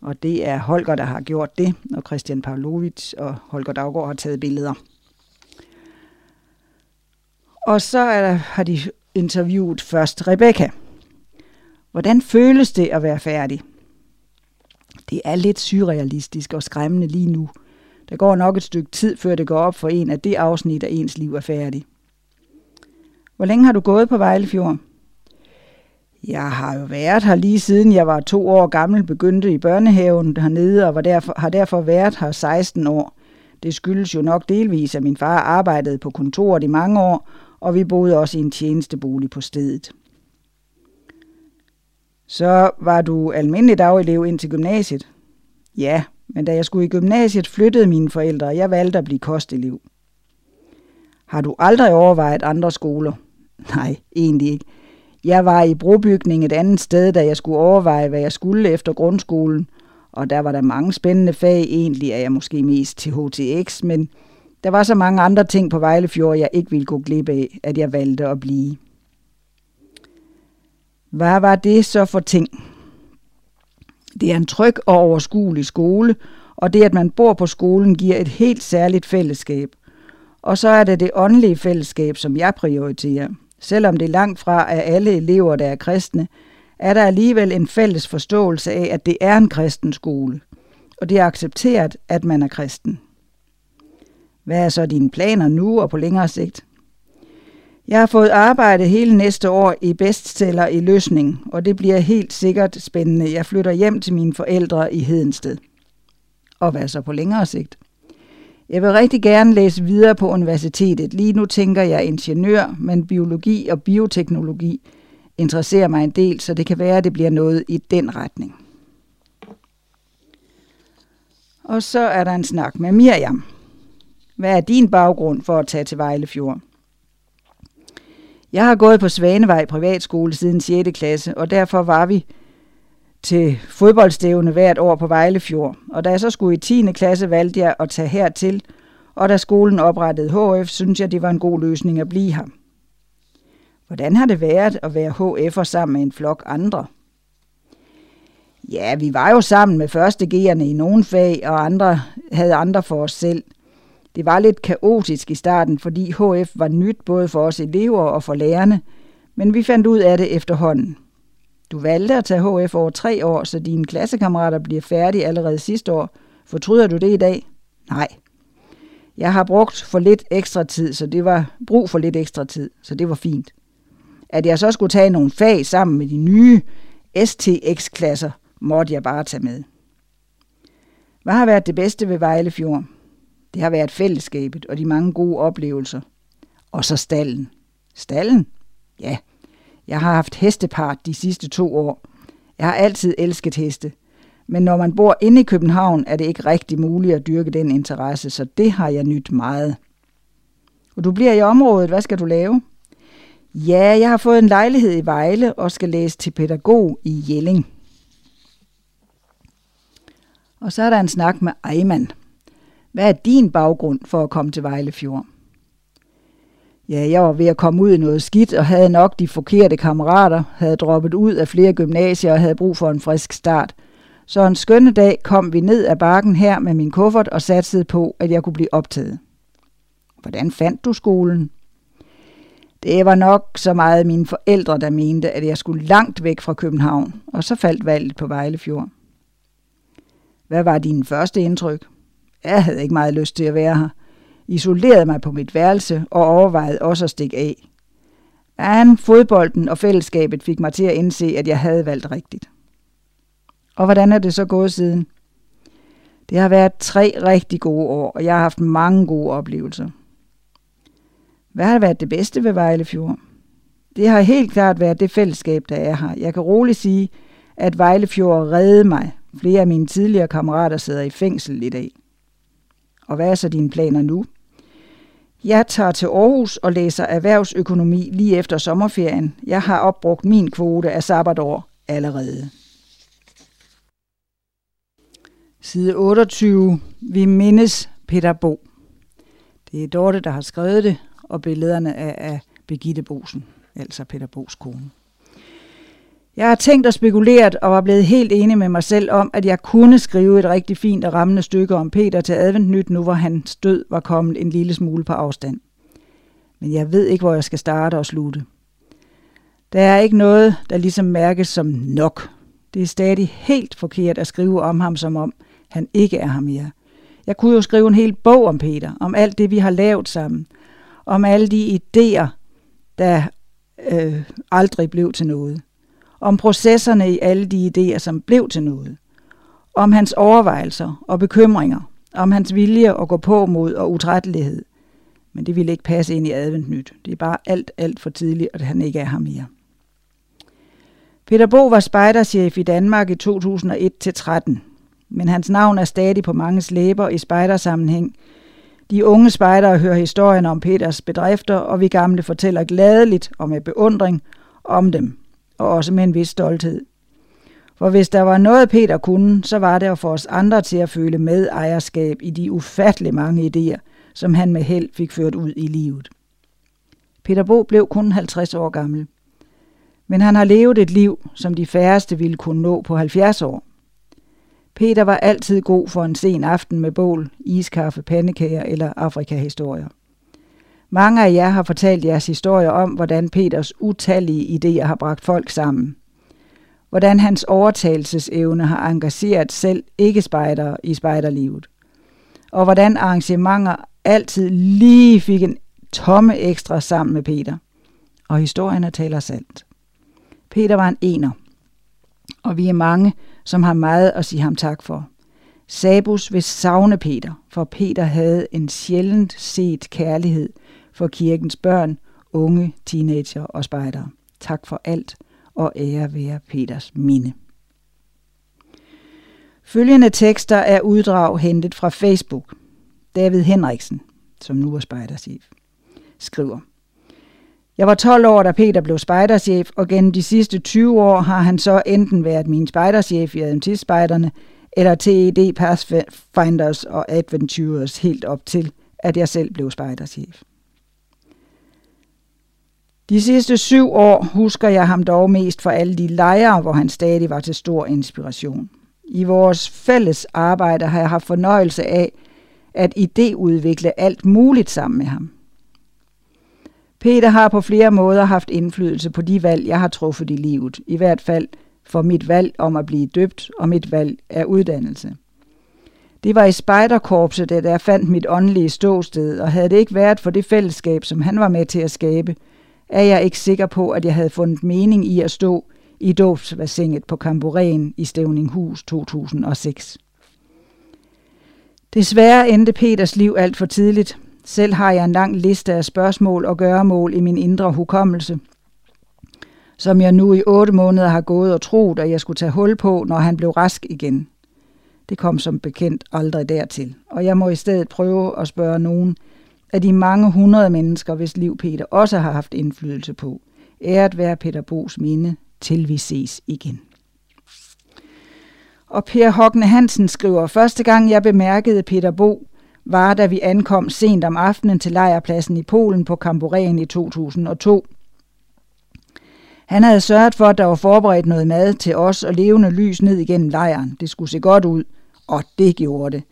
Og det er Holger, der har gjort det, og Christian Pavlovic og Holger Daggaard har taget billeder. Og så er der, har de interviewet først Rebecca. Hvordan føles det at være færdig? Det er lidt surrealistisk og skræmmende lige nu. Der går nok et stykke tid, før det går op for en, at det afsnit af ens liv er færdig. Hvor længe har du gået på Vejlefjord? Jeg har jo været her lige siden jeg var to år gammel, begyndte i børnehaven hernede og var derfor, har derfor været her 16 år. Det skyldes jo nok delvis, at min far arbejdede på kontoret i mange år, og vi boede også i en tjenestebolig på stedet. Så var du almindelig dagelev ind til gymnasiet? Ja, men da jeg skulle i gymnasiet, flyttede mine forældre, og jeg valgte at blive kostelev. Har du aldrig overvejet andre skoler? (laughs) Nej, egentlig ikke. Jeg var i brobygning et andet sted, da jeg skulle overveje, hvad jeg skulle efter grundskolen, og der var der mange spændende fag. Egentlig er jeg måske mest til HTX, men der var så mange andre ting på Vejlefjord, jeg ikke ville gå glip af, at jeg valgte at blive. Hvad var det så for ting? Det er en tryg og overskuelig skole, og det, at man bor på skolen, giver et helt særligt fællesskab. Og så er det det åndelige fællesskab, som jeg prioriterer. Selvom det langt fra er alle elever, der er kristne, er der alligevel en fælles forståelse af, at det er en kristen skole. Og det er accepteret, at man er kristen. Hvad er så dine planer nu og på længere sigt? Jeg har fået arbejde hele næste år i bestseller i løsning, og det bliver helt sikkert spændende. Jeg flytter hjem til mine forældre i Hedensted. Og hvad så på længere sigt? Jeg vil rigtig gerne læse videre på universitetet. Lige nu tænker jeg ingeniør, men biologi og bioteknologi interesserer mig en del, så det kan være, at det bliver noget i den retning. Og så er der en snak med Miriam. Hvad er din baggrund for at tage til Vejlefjord? Jeg har gået på Svanevej privatskole siden 6. klasse, og derfor var vi til fodboldstævne hvert år på Vejlefjord. Og da jeg så skulle i 10. klasse, valgte jeg at tage hertil, og da skolen oprettede HF, synes jeg, det var en god løsning at blive her. Hvordan har det været at være HF'er sammen med en flok andre? Ja, vi var jo sammen med første G'erne i nogle fag, og andre havde andre for os selv – det var lidt kaotisk i starten, fordi HF var nyt både for os elever og for lærerne, men vi fandt ud af det efterhånden. Du valgte at tage HF over tre år, så dine klassekammerater bliver færdige allerede sidste år. Fortryder du det i dag? Nej. Jeg har brugt for lidt ekstra tid, så det var brug for lidt ekstra tid, så det var fint. At jeg så skulle tage nogle fag sammen med de nye STX-klasser, måtte jeg bare tage med. Hvad har været det bedste ved Vejlefjord? Det har været fællesskabet og de mange gode oplevelser. Og så stallen. Stallen? Ja. Jeg har haft hestepart de sidste to år. Jeg har altid elsket heste. Men når man bor inde i København, er det ikke rigtig muligt at dyrke den interesse, så det har jeg nyt meget. Og du bliver i området. Hvad skal du lave? Ja, jeg har fået en lejlighed i Vejle og skal læse til pædagog i Jelling. Og så er der en snak med Ejman. Hvad er din baggrund for at komme til Vejlefjord? Ja, jeg var ved at komme ud i noget skidt og havde nok de forkerte kammerater, havde droppet ud af flere gymnasier og havde brug for en frisk start. Så en skønne dag kom vi ned ad bakken her med min kuffert og satsede på, at jeg kunne blive optaget. Hvordan fandt du skolen? Det var nok så meget mine forældre, der mente, at jeg skulle langt væk fra København, og så faldt valget på Vejlefjord. Hvad var din første indtryk? Jeg havde ikke meget lyst til at være her. Isolerede mig på mit værelse og overvejede også at stikke af. Men fodbolden og fællesskabet fik mig til at indse, at jeg havde valgt rigtigt. Og hvordan er det så gået siden? Det har været tre rigtig gode år, og jeg har haft mange gode oplevelser. Hvad har været det bedste ved Vejlefjord? Det har helt klart været det fællesskab, der er her. Jeg kan roligt sige, at Vejlefjord reddede mig. Flere af mine tidligere kammerater sidder i fængsel i dag. Og hvad er så dine planer nu? Jeg tager til Aarhus og læser erhvervsøkonomi lige efter sommerferien. Jeg har opbrugt min kvote af sabbatår allerede. Side 28. Vi mindes Peter Bo. Det er Dorte, der har skrevet det, og billederne er af Begitte Bosen, altså Peter Bos kone. Jeg har tænkt og spekuleret og var blevet helt enig med mig selv om, at jeg kunne skrive et rigtig fint og rammende stykke om Peter til adventnyt, nu hvor hans død var kommet en lille smule på afstand. Men jeg ved ikke, hvor jeg skal starte og slutte. Der er ikke noget, der ligesom mærkes som nok. Det er stadig helt forkert at skrive om ham, som om han ikke er ham mere. Jeg kunne jo skrive en hel bog om Peter, om alt det, vi har lavet sammen, om alle de idéer, der øh, aldrig blev til noget om processerne i alle de idéer, som blev til noget, om hans overvejelser og bekymringer, om hans vilje at gå på mod og utrættelighed. Men det ville ikke passe ind i adventnyt. Det er bare alt, alt for tidligt, at han ikke er her mere. Peter Bo var spejderchef i Danmark i 2001-13, men hans navn er stadig på mange læber i spejdersammenhæng. De unge spejdere hører historien om Peters bedrifter, og vi gamle fortæller gladeligt og med beundring om dem og også med en vis stolthed. For hvis der var noget, Peter kunne, så var det at få os andre til at føle med ejerskab i de ufattelig mange idéer, som han med held fik ført ud i livet. Peter Bo blev kun 50 år gammel. Men han har levet et liv, som de færreste ville kunne nå på 70 år. Peter var altid god for en sen aften med bål, iskaffe, pandekager eller afrikahistorier. Mange af jer har fortalt jeres historier om, hvordan Peters utallige idéer har bragt folk sammen. Hvordan hans overtagelsesevne har engageret selv ikke-spejdere i spejderlivet. Og hvordan arrangementer altid lige fik en tomme ekstra sammen med Peter. Og historierne taler sandt. Peter var en ener, og vi er mange, som har meget at sige ham tak for. Sabus vil savne Peter, for Peter havde en sjældent set kærlighed for kirkens børn, unge, teenager og spejdere. Tak for alt, og ære være Peters minde. Følgende tekster er uddrag hentet fra Facebook. David Henriksen, som nu er spejderchef, skriver. Jeg var 12 år, da Peter blev spejderchef, og gennem de sidste 20 år har han så enten været min spejderchef i Adventistspejderne, eller TED Pathfinders og Adventures helt op til, at jeg selv blev spejderchef. De sidste syv år husker jeg ham dog mest for alle de lejre, hvor han stadig var til stor inspiration. I vores fælles arbejde har jeg haft fornøjelse af at idéudvikle alt muligt sammen med ham. Peter har på flere måder haft indflydelse på de valg, jeg har truffet i livet, i hvert fald for mit valg om at blive døbt og mit valg af uddannelse. Det var i spejderkorpset, da jeg fandt mit åndelige ståsted, og havde det ikke været for det fællesskab, som han var med til at skabe – er jeg ikke sikker på, at jeg havde fundet mening i at stå i dåbsbassinet på Kamburen i Stævninghus 2006. Desværre endte Peters liv alt for tidligt. Selv har jeg en lang liste af spørgsmål og gøremål i min indre hukommelse, som jeg nu i otte måneder har gået og troet, at jeg skulle tage hul på, når han blev rask igen. Det kom som bekendt aldrig dertil, og jeg må i stedet prøve at spørge nogen, af de mange hundrede mennesker, hvis liv Peter også har haft indflydelse på. Æret være Peter Bos minde, til vi ses igen. Og Per Hogne Hansen skriver, første gang jeg bemærkede Peter Bo, var da vi ankom sent om aftenen til lejrpladsen i Polen på Kamboren i 2002. Han havde sørget for, at der var forberedt noget mad til os og levende lys ned igennem lejren. Det skulle se godt ud, og det gjorde det.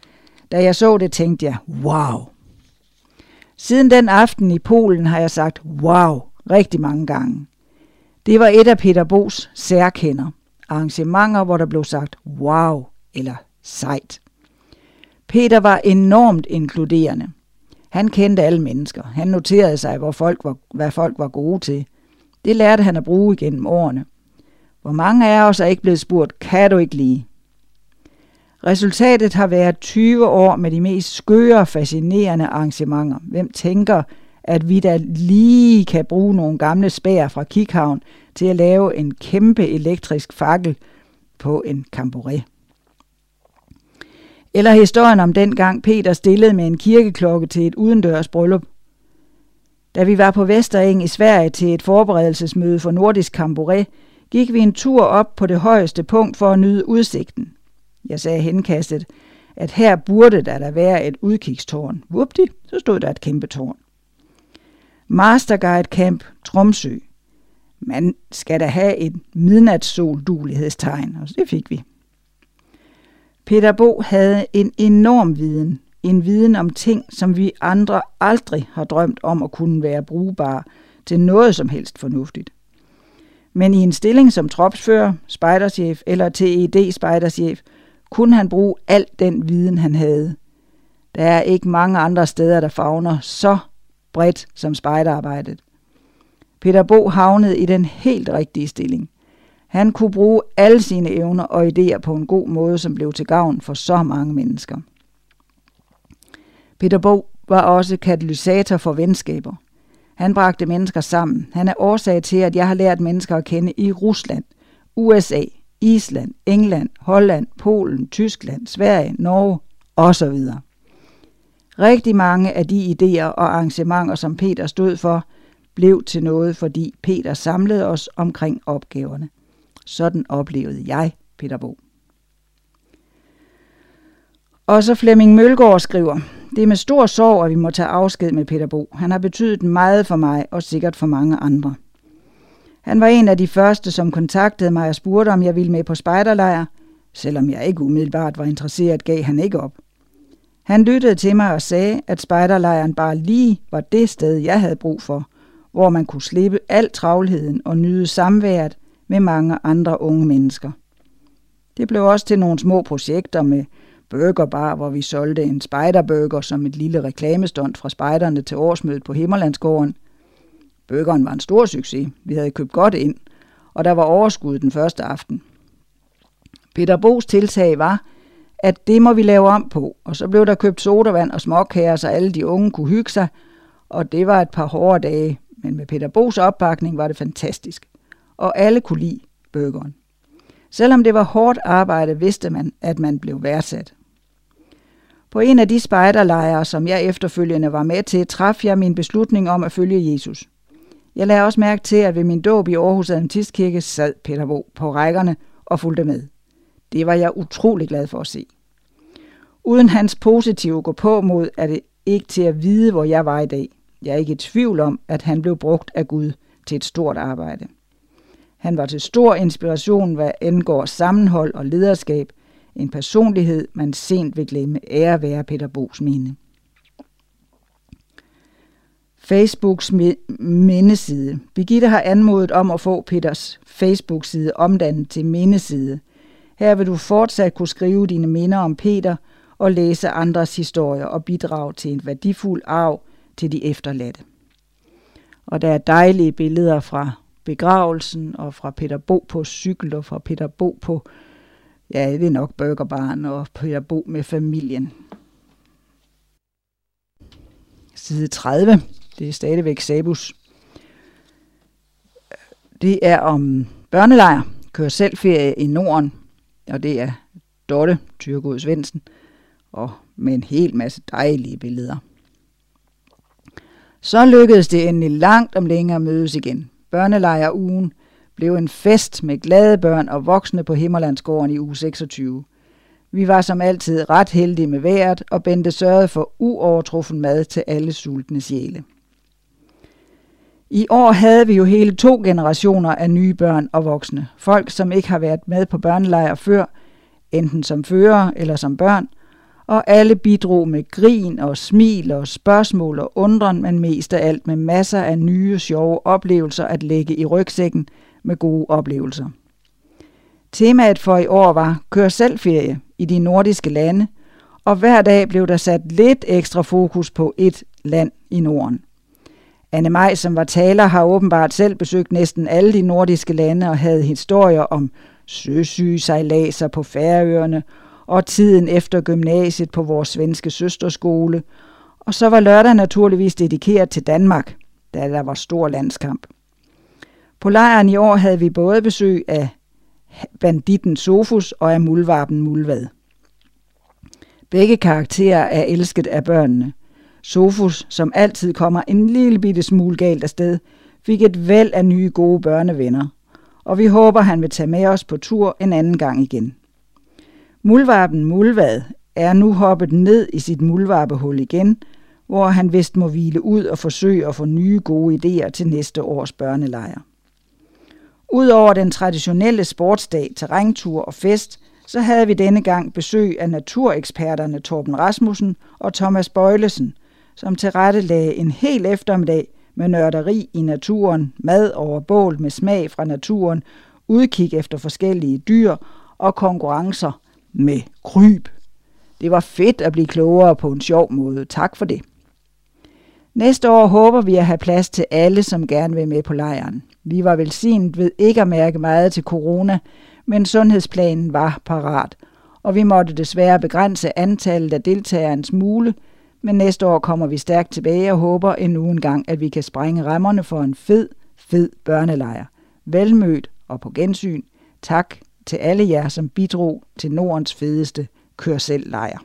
Da jeg så det, tænkte jeg, wow, Siden den aften i Polen har jeg sagt wow rigtig mange gange. Det var et af Peter Bos særkender. Arrangementer, hvor der blev sagt wow eller sejt. Peter var enormt inkluderende. Han kendte alle mennesker. Han noterede sig, hvor folk var, hvad folk var gode til. Det lærte han at bruge igennem årene. Hvor mange af os er ikke blevet spurgt, kan du ikke lide? Resultatet har været 20 år med de mest skøre, fascinerende arrangementer. Hvem tænker, at vi da lige kan bruge nogle gamle spær fra Kikhavn til at lave en kæmpe elektrisk fakkel på en kamporet? Eller historien om dengang Peter stillede med en kirkeklokke til et udendørs bryllup. Da vi var på Vestereng i Sverige til et forberedelsesmøde for Nordisk Kamporet, gik vi en tur op på det højeste punkt for at nyde udsigten. Jeg sagde henkastet, at her burde der da være et udkigstårn. Vupti, så stod der et kæmpe tårn. Masterguide Camp Tromsø. Man skal da have et midnatssol-dulighedstegn, og det fik vi. Peter Bo havde en enorm viden. En viden om ting, som vi andre aldrig har drømt om at kunne være brugbare til noget som helst fornuftigt. Men i en stilling som tropsfører, spejderchef eller TED-spejderchef, kunne han bruge al den viden, han havde. Der er ikke mange andre steder, der fagner så bredt som spejderarbejdet. Peter Bo havnede i den helt rigtige stilling. Han kunne bruge alle sine evner og idéer på en god måde, som blev til gavn for så mange mennesker. Peter Bo var også katalysator for venskaber. Han bragte mennesker sammen. Han er årsag til, at jeg har lært mennesker at kende i Rusland, USA, Island, England, Holland, Polen, Tyskland, Sverige, Norge osv. Rigtig mange af de idéer og arrangementer, som Peter stod for, blev til noget, fordi Peter samlede os omkring opgaverne. Sådan oplevede jeg Peter Bo. Og så Flemming Mølgaard skriver, det er med stor sorg, at vi må tage afsked med Peter Bo. Han har betydet meget for mig, og sikkert for mange andre. Han var en af de første, som kontaktede mig og spurgte, om jeg ville med på spejderlejr. Selvom jeg ikke umiddelbart var interesseret, gav han ikke op. Han lyttede til mig og sagde, at spejderlejren bare lige var det sted, jeg havde brug for, hvor man kunne slippe al travlheden og nyde samværet med mange andre unge mennesker. Det blev også til nogle små projekter med burgerbar, hvor vi solgte en spejderburger som et lille reklamestund fra spejderne til årsmødet på Himmerlandsgården. Burgeren var en stor succes. Vi havde købt godt ind, og der var overskud den første aften. Peter Bos tiltag var, at det må vi lave om på, og så blev der købt sodavand og småkager, så alle de unge kunne hygge sig, og det var et par hårde dage, men med Peter Bos opbakning var det fantastisk, og alle kunne lide burgeren. Selvom det var hårdt arbejde, vidste man, at man blev værdsat. På en af de spejderlejre, som jeg efterfølgende var med til, traf jeg min beslutning om at følge Jesus. Jeg lagde også mærke til, at ved min dåb i Aarhus Adventistkirke sad Peter Bo på rækkerne og fulgte med. Det var jeg utrolig glad for at se. Uden hans positive gå på mod, er det ikke til at vide, hvor jeg var i dag. Jeg er ikke i tvivl om, at han blev brugt af Gud til et stort arbejde. Han var til stor inspiration, hvad angår sammenhold og lederskab, en personlighed, man sent vil glemme, ære være Peter Bos mine. Facebooks mindeside. Birgitte har anmodet om at få Peters Facebook-side omdannet til mindeside. Her vil du fortsat kunne skrive dine minder om Peter og læse andres historier og bidrage til en værdifuld arv til de efterladte. Og der er dejlige billeder fra begravelsen og fra Peter Bo på cykel og fra Peter Bo på, ja, det er nok burgerbarn og Peter Bo med familien. Side 30. Det er stadigvæk Sabus. Det er om børnelejr, kører selvferie i Norden, og det er Dotte Tyrgod Svendsen, og med en hel masse dejlige billeder. Så lykkedes det endelig langt om længere at mødes igen. Børnelejrugen blev en fest med glade børn og voksne på Himmerlandsgården i uge 26. Vi var som altid ret heldige med vejret, og Bente sørgede for uovertruffen mad til alle sultne sjæle. I år havde vi jo hele to generationer af nye børn og voksne. Folk, som ikke har været med på børnelejr før, enten som fører eller som børn, og alle bidrog med grin og smil og spørgsmål og undren, men mest af alt med masser af nye, sjove oplevelser at lægge i rygsækken med gode oplevelser. Temaet for i år var Kør selv ferie i de nordiske lande, og hver dag blev der sat lidt ekstra fokus på et land i Norden. Anne Maj, som var taler, har åbenbart selv besøgt næsten alle de nordiske lande og havde historier om søsyge sejladser på Færøerne og tiden efter gymnasiet på vores svenske søsterskole. Og så var lørdag naturligvis dedikeret til Danmark, da der var stor landskamp. På lejren i år havde vi både besøg af banditten Sofus og af mulvarpen Mulvad. Begge karakterer er elsket af børnene. Sofus, som altid kommer en lille bitte smule galt afsted, fik et væld af nye gode børnevenner, og vi håber, han vil tage med os på tur en anden gang igen. Mulvarpen Mulvad er nu hoppet ned i sit mulvarpehul igen, hvor han vist må hvile ud og forsøge at få nye gode idéer til næste års børnelejr. Udover den traditionelle sportsdag, terræntur og fest, så havde vi denne gang besøg af natureksperterne Torben Rasmussen og Thomas Bøjlesen, som tilrettelagde en hel eftermiddag med nørderi i naturen, mad over bål med smag fra naturen, udkig efter forskellige dyr og konkurrencer med kryb. Det var fedt at blive klogere på en sjov måde. Tak for det. Næste år håber vi at have plads til alle, som gerne vil med på lejren. Vi var velsignet ved ikke at mærke meget til corona, men sundhedsplanen var parat, og vi måtte desværre begrænse antallet af deltagere en smule, men næste år kommer vi stærkt tilbage og håber endnu en gang, at vi kan sprænge rammerne for en fed, fed børnelejr. Velmødt og på gensyn. Tak til alle jer, som bidrog til Nordens fedeste kør selv lejr.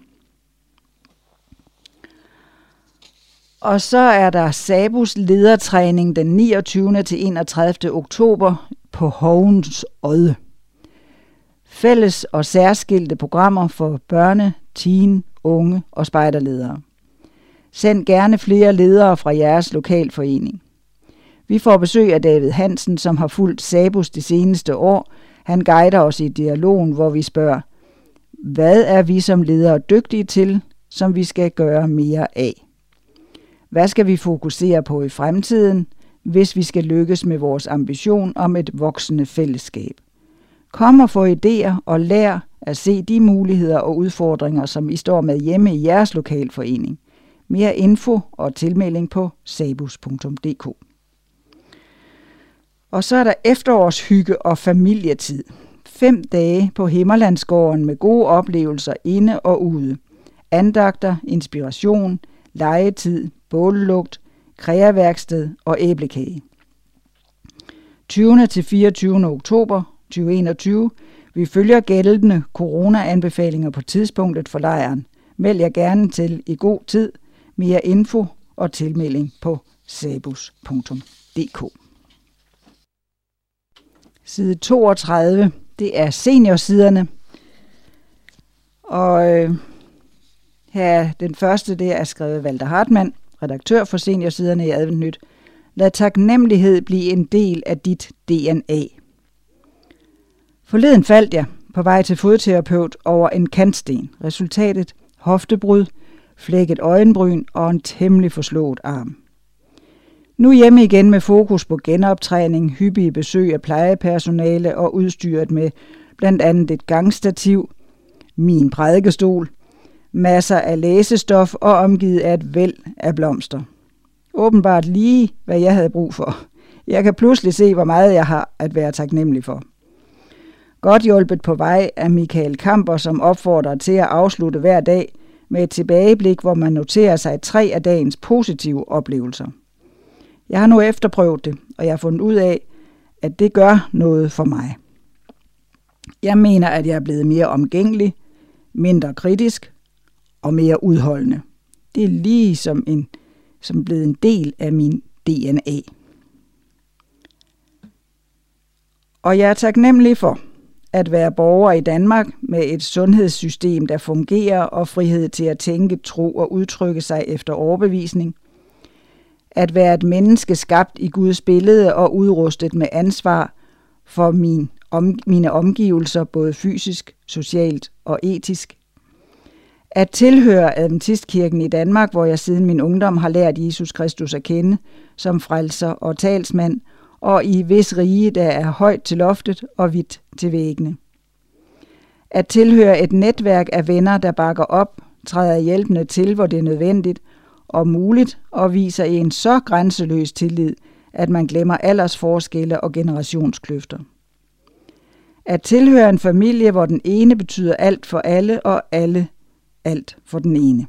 Og så er der Sabus ledertræning den 29. til 31. oktober på Hovens Odde. Fælles og særskilte programmer for børne, teen, unge og spejderledere. Send gerne flere ledere fra jeres lokalforening. Vi får besøg af David Hansen, som har fulgt Sabus de seneste år. Han guider os i dialogen, hvor vi spørger, hvad er vi som ledere dygtige til, som vi skal gøre mere af? Hvad skal vi fokusere på i fremtiden, hvis vi skal lykkes med vores ambition om et voksende fællesskab? Kom og få idéer og lær at se de muligheder og udfordringer, som I står med hjemme i jeres lokalforening. Mere info og tilmelding på sabus.dk. Og så er der efterårshygge og familietid. Fem dage på Himmerlandsgården med gode oplevelser inde og ude. Andagter, inspiration, legetid, bållugt, kreaværksted og æblekage. 20. til 24. oktober 2021. Vi følger gældende corona-anbefalinger på tidspunktet for lejren. Meld jer gerne til i god tid. Mere info og tilmelding på sabus.dk. Side 32, det er seniorsiderne. Og øh, her den første, det er skrevet Walter Hartmann, redaktør for seniorsiderne i Adventnyt. Lad taknemmelighed blive en del af dit DNA. Forleden faldt jeg på vej til fodterapeut over en kantsten. Resultatet hoftebrud, flækket øjenbryn og en temmelig forslået arm. Nu hjemme igen med fokus på genoptræning, hyppige besøg af plejepersonale og udstyret med blandt andet et gangstativ, min prædikestol, masser af læsestof og omgivet af et væld af blomster. Åbenbart lige, hvad jeg havde brug for. Jeg kan pludselig se, hvor meget jeg har at være taknemmelig for. Godt hjulpet på vej af Michael Kamper, som opfordrer til at afslutte hver dag med et tilbageblik, hvor man noterer sig tre af dagens positive oplevelser. Jeg har nu efterprøvet det, og jeg har fundet ud af, at det gør noget for mig. Jeg mener, at jeg er blevet mere omgængelig, mindre kritisk og mere udholdende. Det er lige som, en, som blevet en del af min DNA. Og jeg er taknemmelig for, at være borger i Danmark med et sundhedssystem, der fungerer og frihed til at tænke, tro og udtrykke sig efter overbevisning. At være et menneske skabt i Guds billede og udrustet med ansvar for min, om, mine omgivelser, både fysisk, socialt og etisk. At tilhøre Adventistkirken i Danmark, hvor jeg siden min ungdom har lært Jesus Kristus at kende som frelser og talsmand – og i vis rige, der er højt til loftet og vidt til væggene. At tilhøre et netværk af venner, der bakker op, træder hjælpende til, hvor det er nødvendigt, og muligt og viser en så grænseløs tillid, at man glemmer aldersforskelle og generationskløfter. At tilhøre en familie, hvor den ene betyder alt for alle, og alle alt for den ene.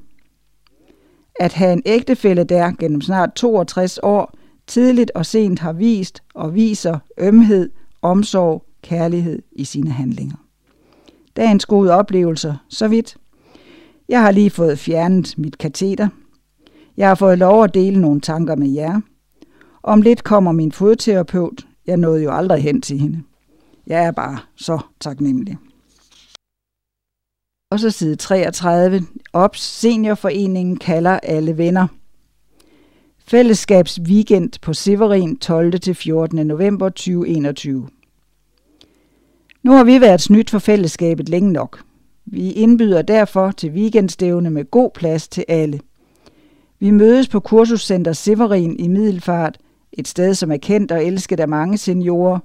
At have en ægtefælle, der gennem snart 62 år tidligt og sent har vist og viser ømhed, omsorg, kærlighed i sine handlinger. Dagens gode oplevelser, så vidt. Jeg har lige fået fjernet mit kateter. Jeg har fået lov at dele nogle tanker med jer. Om lidt kommer min fodterapeut. Jeg nåede jo aldrig hen til hende. Jeg er bare så taknemmelig. Og så side 33. Ops Seniorforeningen kalder alle venner. Fællesskabsweekend på Severin 12. til 14. november 2021. Nu har vi været snydt for fællesskabet længe nok. Vi indbyder derfor til weekendstævne med god plads til alle. Vi mødes på kursuscenter Severin i Middelfart, et sted, som er kendt og elsket af mange seniorer.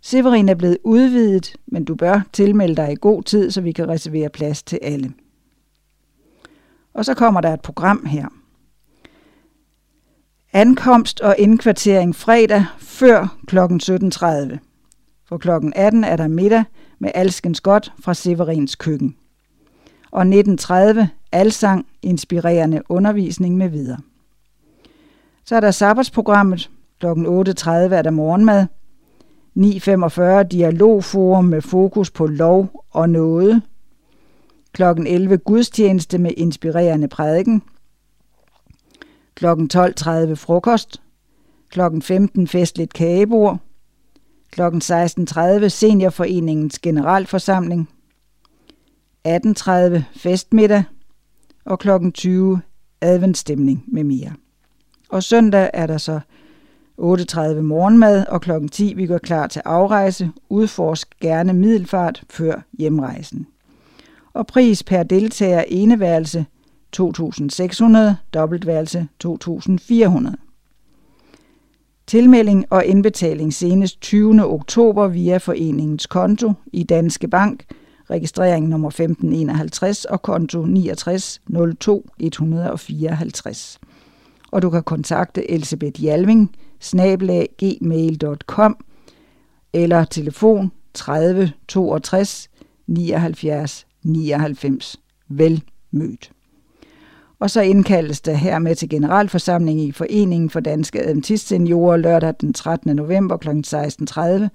Severin er blevet udvidet, men du bør tilmelde dig i god tid, så vi kan reservere plads til alle. Og så kommer der et program her. Ankomst og indkvartering fredag før kl. 17.30. For kl. 18 er der middag med alskens godt fra Severins køkken. Og 19.30 alsang, inspirerende undervisning med videre. Så er der sabbatsprogrammet. Kl. 8.30 er der morgenmad. 9.45 dialogforum med fokus på lov og noget. Kl. 11 gudstjeneste med inspirerende prædiken. Kl. 12.30 frokost. Kl. 15 festligt kagebord. Kl. 16.30 Seniorforeningens generalforsamling. 18.30 festmiddag. Og kl. 20 adventstemning med mere. Og søndag er der så 8.30 morgenmad, og kl. 10 vi går klar til afrejse. Udforsk gerne middelfart før hjemrejsen. Og pris per deltager eneværelse 2.600, dobbeltværelse 2.400. Tilmelding og indbetaling senest 20. oktober via foreningens konto i Danske Bank, registrering nummer 1551 og konto 69 02 154. Og du kan kontakte Elisabeth Jalving, snabelag gmail.com eller telefon 30 62 79 99. Vel mødt. Og så indkaldes der hermed til generalforsamling i Foreningen for Danske Adventistseniorer lørdag den 13. november kl. 16.30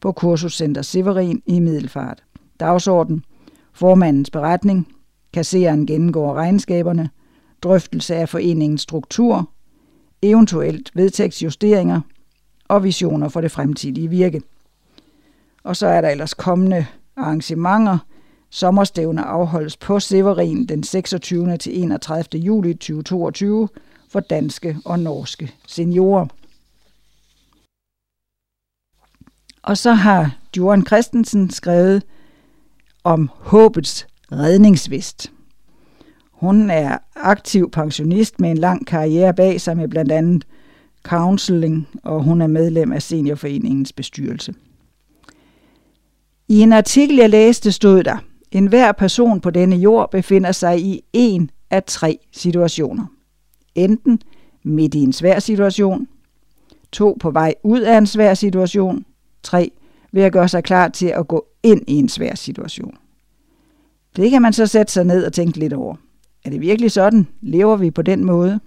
på Kursuscenter Severin i Middelfart. Dagsorden. Formandens beretning. Kasseren gennemgår regnskaberne. Drøftelse af foreningens struktur. Eventuelt vedtægtsjusteringer og visioner for det fremtidige virke. Og så er der ellers kommende arrangementer – Sommerstævne afholdes på Severin den 26. til 31. juli 2022 for danske og norske seniorer. Og så har Joran Christensen skrevet om håbets redningsvist. Hun er aktiv pensionist med en lang karriere bag sig med blandt andet counseling, og hun er medlem af Seniorforeningens bestyrelse. I en artikel, jeg læste, stod der – en hver person på denne jord befinder sig i en af tre situationer. Enten midt i en svær situation, to på vej ud af en svær situation, tre ved at gøre sig klar til at gå ind i en svær situation. Det kan man så sætte sig ned og tænke lidt over. Er det virkelig sådan? Lever vi på den måde?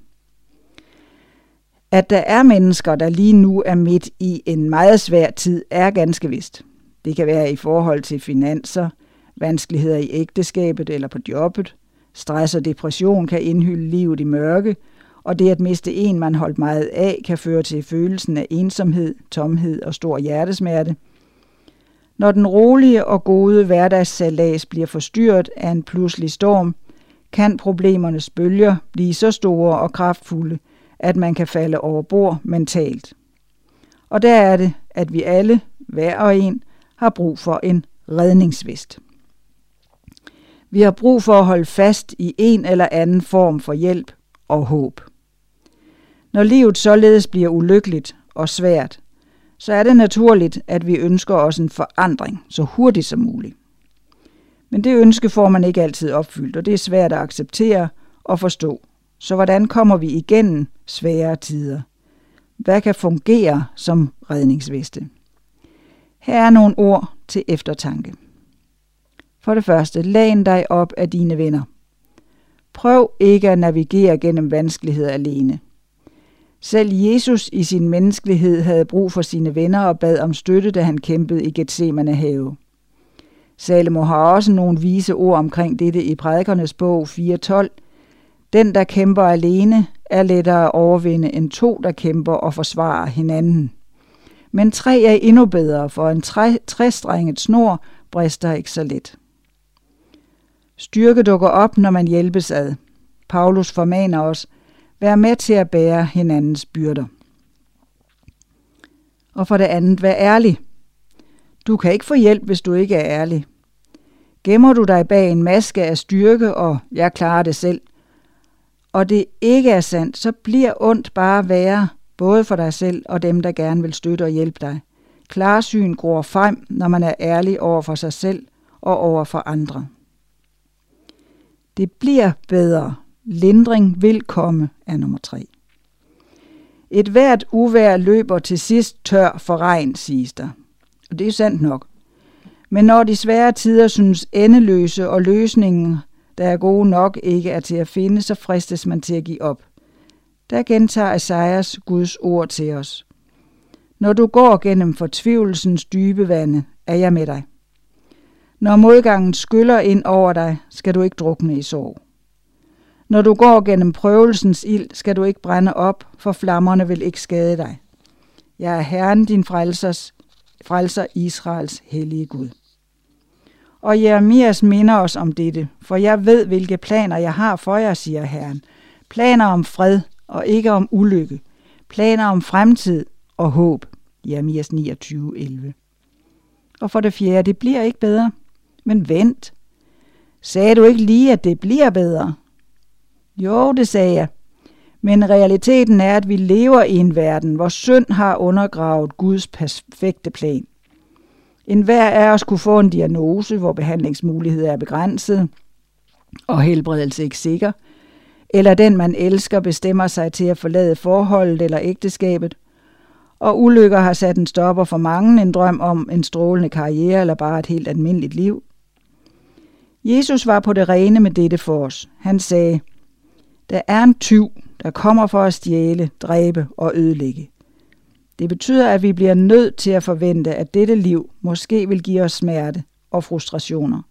At der er mennesker, der lige nu er midt i en meget svær tid, er ganske vist. Det kan være i forhold til finanser, vanskeligheder i ægteskabet eller på jobbet. Stress og depression kan indhylde livet i mørke, og det at miste en, man holdt meget af, kan føre til følelsen af ensomhed, tomhed og stor hjertesmerte. Når den rolige og gode hverdagssalas bliver forstyrret af en pludselig storm, kan problemernes bølger blive så store og kraftfulde, at man kan falde over bord mentalt. Og der er det, at vi alle, hver og en, har brug for en redningsvest. Vi har brug for at holde fast i en eller anden form for hjælp og håb. Når livet således bliver ulykkeligt og svært, så er det naturligt, at vi ønsker os en forandring så hurtigt som muligt. Men det ønske får man ikke altid opfyldt, og det er svært at acceptere og forstå. Så hvordan kommer vi igennem svære tider? Hvad kan fungere som redningsveste? Her er nogle ord til eftertanke. For det første, læn dig op af dine venner. Prøv ikke at navigere gennem vanskeligheder alene. Selv Jesus i sin menneskelighed havde brug for sine venner og bad om støtte, da han kæmpede i Gethsemane have. Salomo har også nogle vise ord omkring dette i prædikernes bog 4.12. Den, der kæmper alene, er lettere at overvinde end to, der kæmper og forsvarer hinanden. Men tre er endnu bedre, for en træstrenget snor brister ikke så let. Styrke dukker op, når man hjælpes ad. Paulus formaner os, vær med til at bære hinandens byrder. Og for det andet, vær ærlig. Du kan ikke få hjælp, hvis du ikke er ærlig. Gemmer du dig bag en maske af styrke, og jeg klarer det selv, og det ikke er sandt, så bliver ondt bare værre, både for dig selv og dem, der gerne vil støtte og hjælpe dig. Klarsyn gror frem, når man er ærlig over for sig selv og over for andre. Det bliver bedre. Lindring vil komme, er nummer tre. Et hvert uvær løber til sidst tør for regn, siges der. Og det er sandt nok. Men når de svære tider synes endeløse og løsningen, der er gode nok, ikke er til at finde, så fristes man til at give op. Der gentager Esajas Guds ord til os. Når du går gennem fortvivlelsens dybe vande, er jeg med dig. Når modgangen skyller ind over dig, skal du ikke drukne i sorg. Når du går gennem prøvelsens ild, skal du ikke brænde op, for flammerne vil ikke skade dig. Jeg er Herren din frelsers, frelser Israels hellige Gud. Og Jeremias minder os om dette, for jeg ved, hvilke planer jeg har for jer, siger Herren. Planer om fred og ikke om ulykke. Planer om fremtid og håb. Jeremias 29, 11. Og for det fjerde, det bliver ikke bedre. Men vent. Sagde du ikke lige, at det bliver bedre? Jo, det sagde jeg. Men realiteten er, at vi lever i en verden, hvor synd har undergravet Guds perfekte plan. En hver af os kunne få en diagnose, hvor behandlingsmuligheder er begrænset og helbredelse ikke sikker, eller den, man elsker, bestemmer sig til at forlade forholdet eller ægteskabet, og ulykker har sat en stopper for mange, en drøm om en strålende karriere eller bare et helt almindeligt liv. Jesus var på det rene med dette for os. Han sagde, der er en tyv, der kommer for at stjæle, dræbe og ødelægge. Det betyder, at vi bliver nødt til at forvente, at dette liv måske vil give os smerte og frustrationer.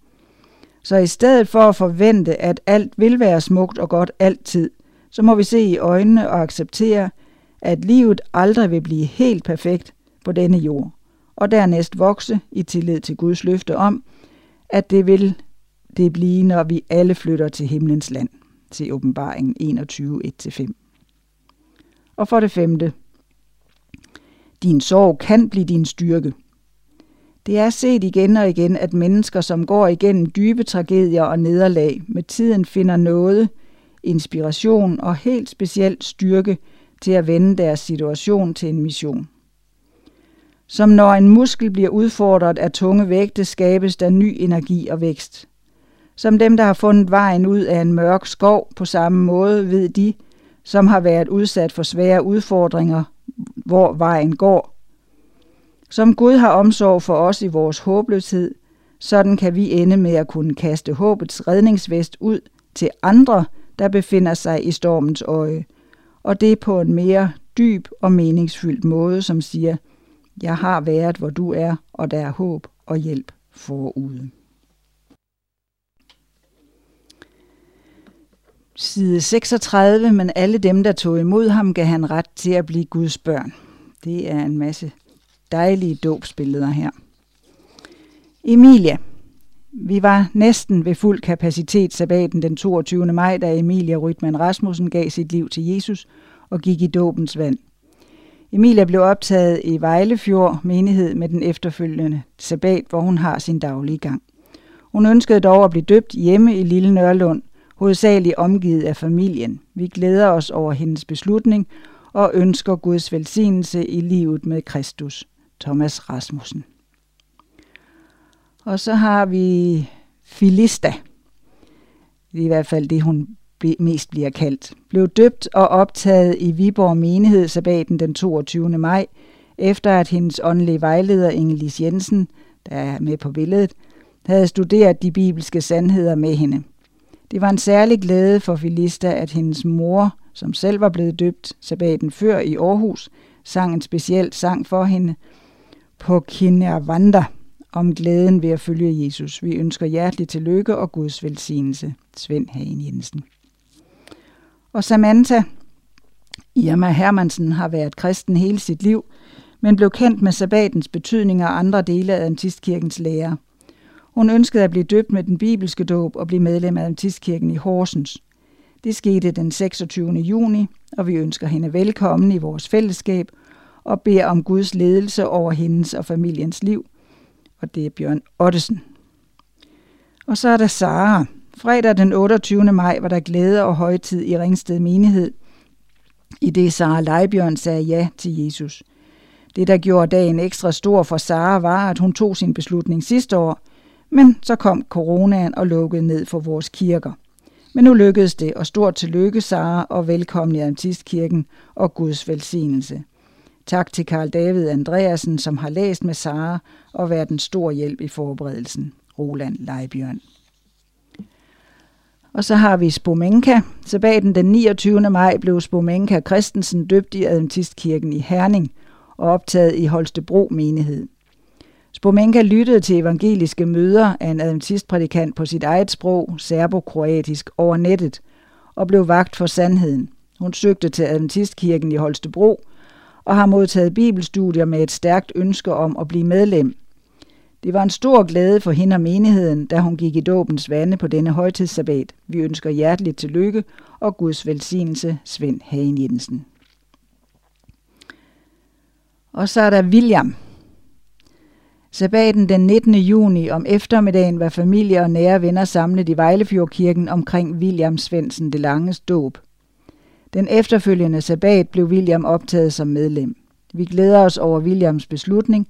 Så i stedet for at forvente, at alt vil være smukt og godt altid, så må vi se i øjnene og acceptere, at livet aldrig vil blive helt perfekt på denne jord, og dernæst vokse i tillid til Guds løfte om, at det vil det blive, når vi alle flytter til himlens land, til åbenbaringen 21, 1-5. Og for det femte, din sorg kan blive din styrke. Det er set igen og igen, at mennesker, som går igennem dybe tragedier og nederlag, med tiden finder noget, inspiration og helt specielt styrke til at vende deres situation til en mission. Som når en muskel bliver udfordret af tunge vægte, skabes der ny energi og vækst. Som dem, der har fundet vejen ud af en mørk skov på samme måde, ved de, som har været udsat for svære udfordringer, hvor vejen går. Som Gud har omsorg for os i vores håbløshed, sådan kan vi ende med at kunne kaste håbets redningsvest ud til andre, der befinder sig i stormens øje, og det på en mere dyb og meningsfyldt måde, som siger, jeg har været, hvor du er, og der er håb og hjælp forude. Side 36, men alle dem, der tog imod ham, gav han ret til at blive Guds børn. Det er en masse dejlige dåbsbilleder her. Emilia. Vi var næsten ved fuld kapacitet sabbaten den 22. maj, da Emilia Rytman Rasmussen gav sit liv til Jesus og gik i dåbens vand. Emilia blev optaget i Vejlefjord menighed med den efterfølgende sabbat, hvor hun har sin daglige gang. Hun ønskede dog at blive døbt hjemme i Lille Nørlund, hovedsageligt omgivet af familien. Vi glæder os over hendes beslutning og ønsker Guds velsignelse i livet med Kristus. Thomas Rasmussen. Og så har vi Filista. Det er i hvert fald det, hun mest bliver kaldt, blev døbt og optaget i Viborg menighed sabbaten den 22. maj, efter at hendes åndelige vejleder Ingelis Jensen, der er med på billedet, havde studeret de bibelske sandheder med hende. Det var en særlig glæde for Filista, at hendes mor, som selv var blevet døbt sabbaten før i Aarhus, sang en speciel sang for hende på Kinavanda om glæden ved at følge Jesus. Vi ønsker hjertelig tillykke og Guds velsignelse. Svend Hagen Jensen. Og Samantha, Irma Hermansen har været kristen hele sit liv, men blev kendt med sabbatens betydning og andre dele af Adventistkirkens lære. Hun ønskede at blive døbt med den bibelske dåb og blive medlem af Adventistkirken i Horsens. Det skete den 26. juni, og vi ønsker hende velkommen i vores fællesskab og beder om Guds ledelse over hendes og familiens liv. Og det er Bjørn Ottesen. Og så er der Sara. Fredag den 28. maj var der glæde og højtid i Ringsted menighed, i det Sara Leibjørn sagde ja til Jesus. Det, der gjorde dagen ekstra stor for Sara, var, at hun tog sin beslutning sidste år, men så kom coronaen og lukkede ned for vores kirker. Men nu lykkedes det, og stort tillykke, Sara, og velkommen i Adventistkirken og Guds velsignelse. Tak til Karl David Andreasen, som har læst med Sara og været en stor hjælp i forberedelsen. Roland Leibjørn. Og så har vi Spomenka. Sabbaten den 29. maj blev Spomenka Christensen døbt i Adventistkirken i Herning og optaget i Holstebro menighed. Spomenka lyttede til evangeliske møder af en adventistprædikant på sit eget sprog, serbokroatisk, over nettet, og blev vagt for sandheden. Hun søgte til Adventistkirken i Holstebro og har modtaget bibelstudier med et stærkt ønske om at blive medlem. Det var en stor glæde for hende og menigheden, da hun gik i dåbens vande på denne højtidssabbat. Vi ønsker hjerteligt tillykke og Guds velsignelse, Svend Hagen Jensen. Og så er der William. Sabbaten den 19. juni om eftermiddagen var familie og nære venner samlet i Vejlefjordkirken omkring William Svendsen det Langes dåb. Den efterfølgende sabbat blev William optaget som medlem. Vi glæder os over Williams beslutning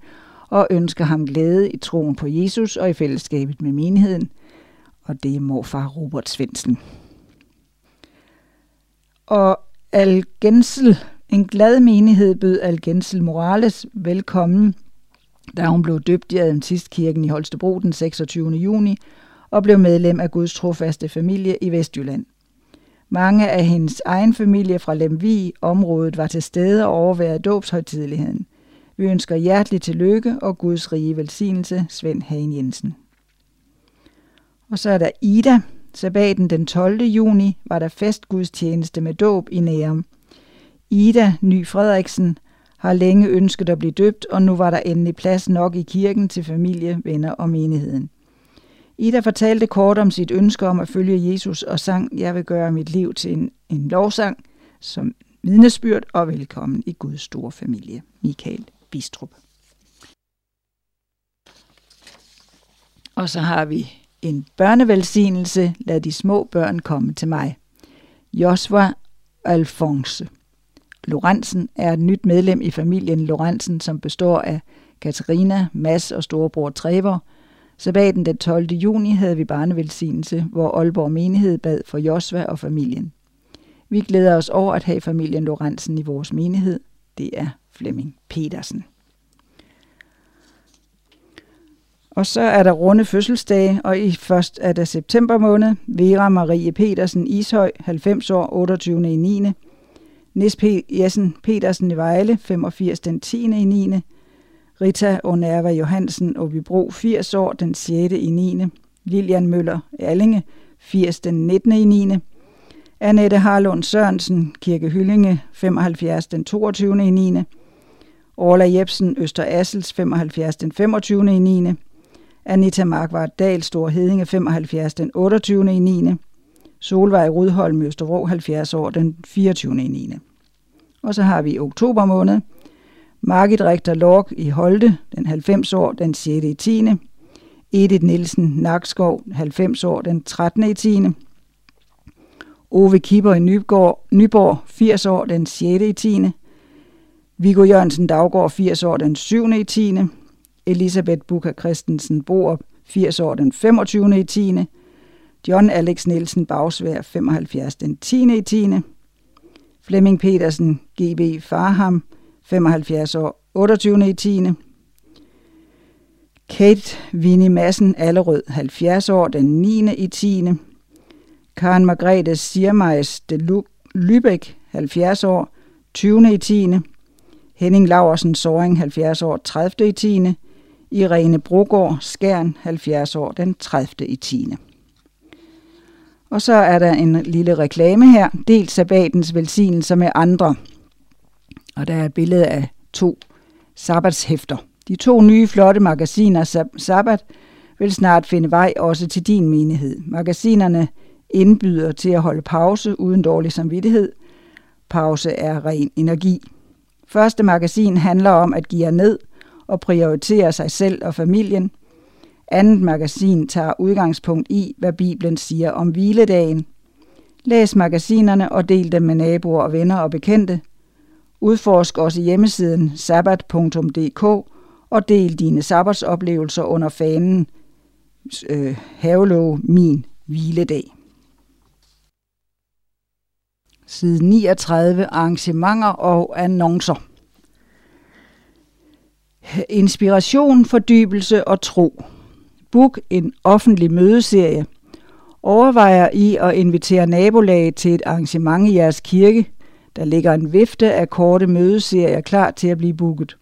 og ønsker ham glæde i troen på Jesus og i fællesskabet med menigheden. Og det er morfar Robert Svendsen. Og Al Gensel, en glad menighed, bød Al Gensel Morales velkommen, da hun blev døbt i Adventistkirken i Holstebro den 26. juni og blev medlem af Guds trofaste familie i Vestjylland. Mange af hendes egen familie fra Lemvi området var til stede og overværede dåbshøjtideligheden. Vi ønsker hjertelig tillykke og Guds rige velsignelse, Svend Hagen Jensen. Og så er der Ida. Sabbaten den 12. juni var der festgudstjeneste med dåb i Nærum. Ida Ny Frederiksen har længe ønsket at blive døbt, og nu var der endelig plads nok i kirken til familie, venner og menigheden. Ida fortalte kort om sit ønske om at følge Jesus og sang, jeg vil gøre mit liv til en, en lovsang som vidnesbyrd og velkommen i Guds store familie. Michael Bistrup. Og så har vi en børnevelsignelse. Lad de små børn komme til mig. Josua Alphonse. Lorentzen er et nyt medlem i familien Lorentzen, som består af Katarina, Mads og storebror Trevor. Sabbaten den 12. juni havde vi barnevelsignelse, hvor Aalborg menighed bad for Josva og familien. Vi glæder os over at have familien Lorentzen i vores menighed. Det er Flemming Petersen. Og så er der runde fødselsdage, og i først er der september måned. Vera Marie Petersen Ishøj, 90 år, 28. i 9. Nis P. Jessen Petersen i Vejle, 85 den 10. i 9. Rita Onerva Johansen Åbybro, 80 år, den 6. i 9. Lilian Møller Allinge, 80 den 19. i 9. Annette Harlund Sørensen, Kirke Hyllinge, 75 den 22. i 9. Orla Jebsen, Øster Assels, 75 den 25. i 9. Anita Markvart Dahl, Stor Hedinge, 75 den 28. i 9. Solvej Rudholm, Østerbro, 70 år, den 24. i 9. Og så har vi oktober måned. Margit Richter Lork i Holte, den 90 år, den 6. i 10. Edith Nielsen Nakskov, 90 år, den 13. i 10. Ove Kipper i Nyborg, Nyborg 80 år, den 6. i 10. Viggo Jørgensen Daggaard, 80 år, den 7. i 10. Elisabeth Buka Christensen Borup, 80 år, den 25. i 10. John Alex Nielsen Bagsvær 75 den 10. i 10. Flemming Petersen GB Farham 75 år 28. i 10. Kate Winnie Madsen Allerød 70 år den 9. i 10. Karen Margrethe Siermeis de Lübeck 70 år 20. i 10. Henning Laversen Soring 70 år 30. i 10. Irene Brogård Skern, 70 år den 30. i 10. Og så er der en lille reklame her. Del sabbatens velsignelser med andre. Og der er et billede af to sabbatshæfter. De to nye flotte magasiner Sabbat vil snart finde vej også til din menighed. Magasinerne indbyder til at holde pause uden dårlig samvittighed. Pause er ren energi. Første magasin handler om at give ned og prioritere sig selv og familien. Andet magasin tager udgangspunkt i, hvad Bibelen siger om hviledagen. Læs magasinerne og del dem med naboer og venner og bekendte. Udforsk også hjemmesiden sabbat.dk og del dine sabbatsoplevelser under fanen øh, Havelov Min Hviledag. Side 39 arrangementer og annoncer. Inspiration, fordybelse og tro. Book en offentlig mødeserie. Overvejer I at invitere nabolaget til et arrangement i jeres kirke? Der ligger en vifte af korte mødeserier klar til at blive booket.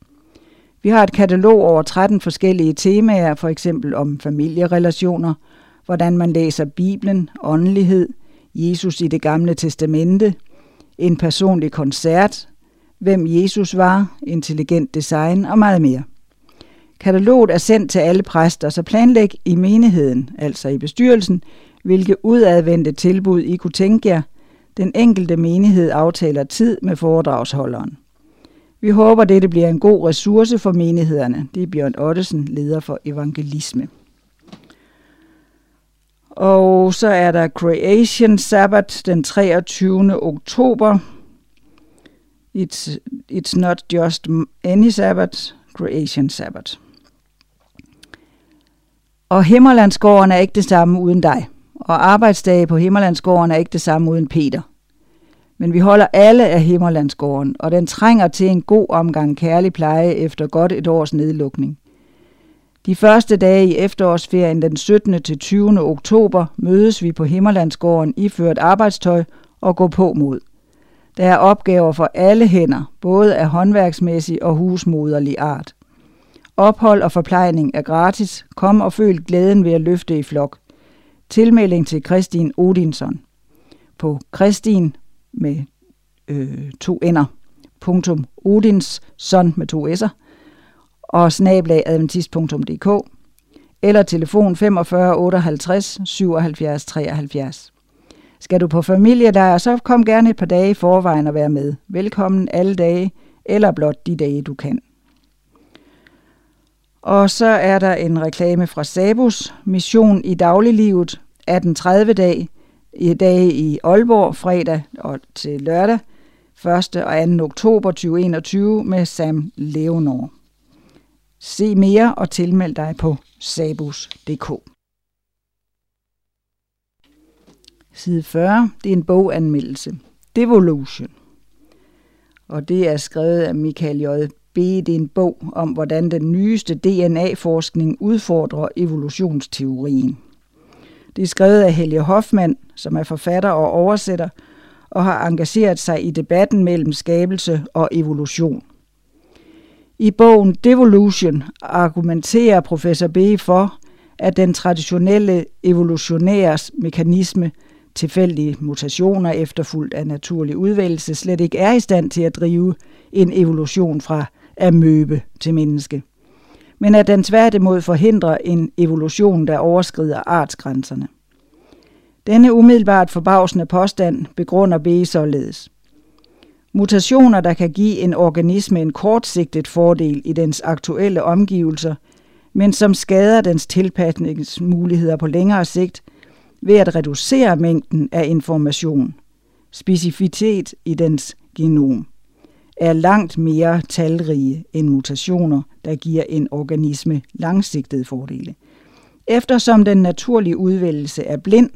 Vi har et katalog over 13 forskellige temaer, for eksempel om familierelationer, hvordan man læser Bibelen, åndelighed, Jesus i det gamle testamente, en personlig koncert, hvem Jesus var, intelligent design og meget mere. Kataloget er sendt til alle præster, så planlæg i menigheden, altså i bestyrelsen, hvilke udadvendte tilbud I kunne tænke jer. Den enkelte menighed aftaler tid med foredragsholderen. Vi håber, dette bliver en god ressource for menighederne. Det er Bjørn Ottesen, leder for evangelisme. Og så er der Creation Sabbath den 23. oktober. It's, it's not just any Sabbath, Creation Sabbath. Og Himmerlandsgården er ikke det samme uden dig. Og arbejdsdage på Himmerlandsgården er ikke det samme uden Peter. Men vi holder alle af Himmerlandsgården, og den trænger til en god omgang kærlig pleje efter godt et års nedlukning. De første dage i efterårsferien den 17. til 20. oktober mødes vi på Himmerlandsgården iført arbejdstøj og går på mod. Der er opgaver for alle hænder, både af håndværksmæssig og husmoderlig art. Ophold og forplejning er gratis. Kom og føl glæden ved at løfte i flok. Tilmelding til Kristin Odinson på Kristin med øh, to ender, punktum Odinson med to s'er, og snablagadventist.dk eller telefon 45 58 77 73. Skal du på familielejr, så kom gerne et par dage i forvejen og være med. Velkommen alle dage, eller blot de dage, du kan. Og så er der en reklame fra Sabus, Mission i dagliglivet, 1830 dag, i dag i Aalborg, fredag og til lørdag, 1. og 2. oktober 2021 med Sam Leonor. Se mere og tilmeld dig på sabus.dk. Side 40, det er en boganmeldelse. Devolution. Og det er skrevet af Michael J. B. En bog om, hvordan den nyeste DNA-forskning udfordrer evolutionsteorien. Det er skrevet af Helge Hoffmann, som er forfatter og oversætter, og har engageret sig i debatten mellem skabelse og evolution. I bogen Devolution argumenterer professor B. for, at den traditionelle evolutionæres mekanisme, tilfældige mutationer efterfulgt af naturlig udvælgelse, slet ikke er i stand til at drive en evolution fra amøbe til menneske. Men at den tværtimod forhindrer en evolution, der overskrider artsgrænserne. Denne umiddelbart forbavsende påstand begrunder B. således. Mutationer, der kan give en organisme en kortsigtet fordel i dens aktuelle omgivelser, men som skader dens tilpasningsmuligheder på længere sigt ved at reducere mængden af information, specificitet i dens genom, er langt mere talrige end mutationer, der giver en organisme langsigtede fordele. Eftersom den naturlige udvælgelse er blind,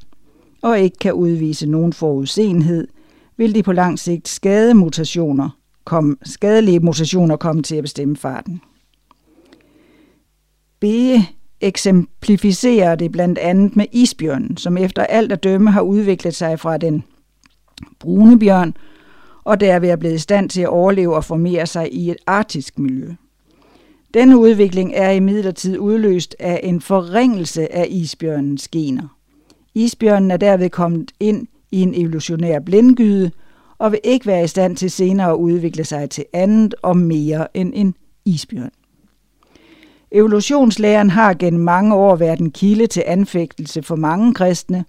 og ikke kan udvise nogen forudsenhed, vil de på lang sigt skade mutationer, komme, skadelige mutationer komme til at bestemme farten. B eksemplificerer det blandt andet med isbjørnen, som efter alt at dømme har udviklet sig fra den brune bjørn, og derved er blevet i stand til at overleve og formere sig i et arktisk miljø. Denne udvikling er imidlertid udløst af en forringelse af isbjørnens gener. Isbjørnen er derved kommet ind i en evolutionær blindgyde og vil ikke være i stand til senere at udvikle sig til andet og mere end en isbjørn. Evolutionslæren har gennem mange år været en kilde til anfægtelse for mange kristne,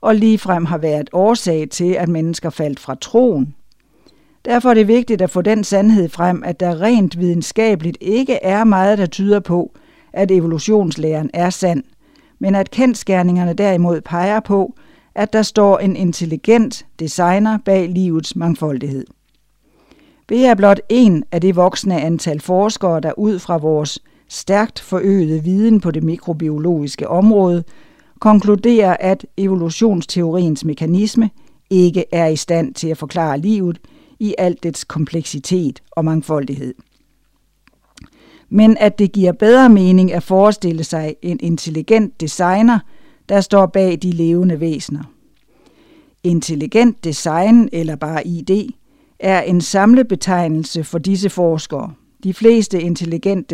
og ligefrem har været årsag til, at mennesker faldt fra troen. Derfor er det vigtigt at få den sandhed frem, at der rent videnskabeligt ikke er meget, der tyder på, at evolutionslæren er sand, men at kendskærningerne derimod peger på, at der står en intelligent designer bag livets mangfoldighed. Vi er blot en af det voksne antal forskere, der ud fra vores stærkt forøgede viden på det mikrobiologiske område, konkluderer, at evolutionsteoriens mekanisme ikke er i stand til at forklare livet i alt dets kompleksitet og mangfoldighed. Men at det giver bedre mening at forestille sig en intelligent designer, der står bag de levende væsener. Intelligent design, eller bare ID, er en samlebetegnelse for disse forskere. De fleste intelligent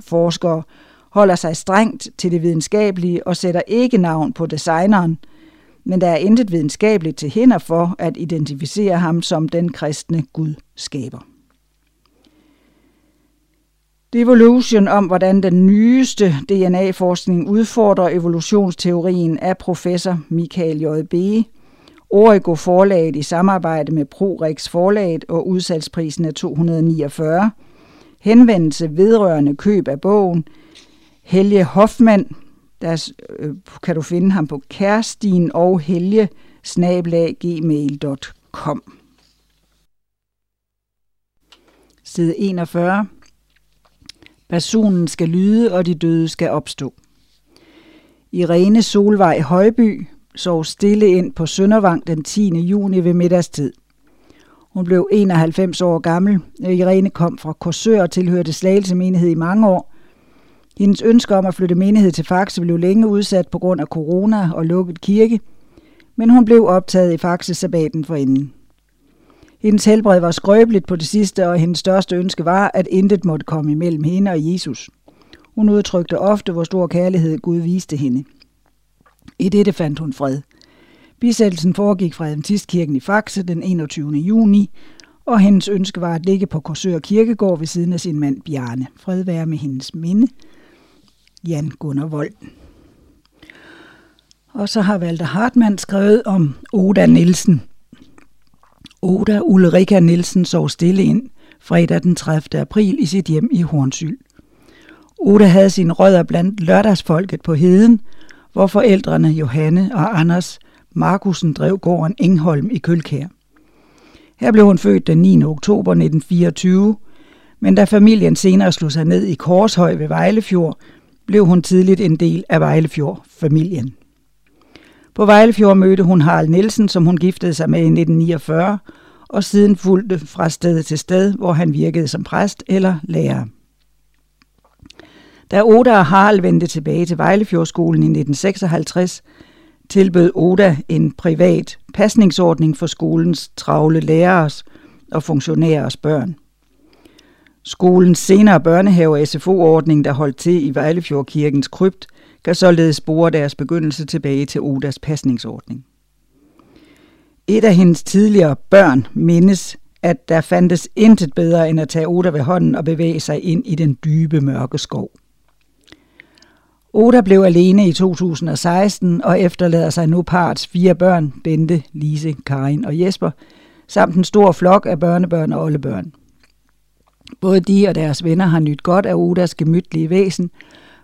forskere holder sig strengt til det videnskabelige og sætter ikke navn på designeren, men der er intet videnskabeligt til hinder for at identificere ham som den kristne Gud skaber. Devolution om, hvordan den nyeste DNA-forskning udfordrer evolutionsteorien af professor Michael J.B. Origo forlaget i samarbejde med ProRex forlaget og udsalgsprisen af 249. Henvendelse vedrørende køb af bogen. Helge Hoffmann, der øh, kan du finde ham på Kerstin og Helge gmail.com. Side 41. Personen skal lyde, og de døde skal opstå. Irene Solvej Højby sov stille ind på Søndervang den 10. juni ved middagstid. Hun blev 91 år gammel. Øh, Irene kom fra Korsør og tilhørte Slagelse menighed i mange år. Hendes ønske om at flytte menighed til Faxe blev længe udsat på grund af corona og lukket kirke, men hun blev optaget i Faxe sabbaten for inden. Hendes helbred var skrøbeligt på det sidste, og hendes største ønske var, at intet måtte komme imellem hende og Jesus. Hun udtrykte ofte, hvor stor kærlighed Gud viste hende. I dette fandt hun fred. Bisættelsen foregik fra Adventistkirken i Faxe den 21. juni, og hendes ønske var at ligge på Korsør Kirkegård ved siden af sin mand Bjarne. Fred være med hendes minde. Jan Gunnar Vold. Og så har Walter Hartmann skrevet om Oda Nielsen. Oda Ulrika Nielsen sov stille ind fredag den 30. april i sit hjem i Hornsyl. Oda havde sine rødder blandt lørdagsfolket på heden, hvor forældrene Johanne og Anders Markusen drev gården Engholm i Kølkær. Her blev hun født den 9. oktober 1924, men da familien senere slog sig ned i Korshøj ved Vejlefjord, blev hun tidligt en del af Vejlefjord-familien. På Vejlefjord mødte hun Harald Nielsen, som hun giftede sig med i 1949, og siden fulgte fra sted til sted, hvor han virkede som præst eller lærer. Da Oda og Harald vendte tilbage til Vejlefjordskolen i 1956, tilbød Oda en privat pasningsordning for skolens travle lærers og funktionærers børn. Skolens senere børnehave- og SFO-ordning, der holdt til i Vejlefjordkirkens krypt, kan således spore deres begyndelse tilbage til Odas pasningsordning. Et af hendes tidligere børn mindes, at der fandtes intet bedre end at tage Oda ved hånden og bevæge sig ind i den dybe mørke skov. Oda blev alene i 2016 og efterlader sig nu parts fire børn, Bente, Lise, Karin og Jesper, samt en stor flok af børnebørn og oldebørn. Både de og deres venner har nyt godt af Odas gemytlige væsen,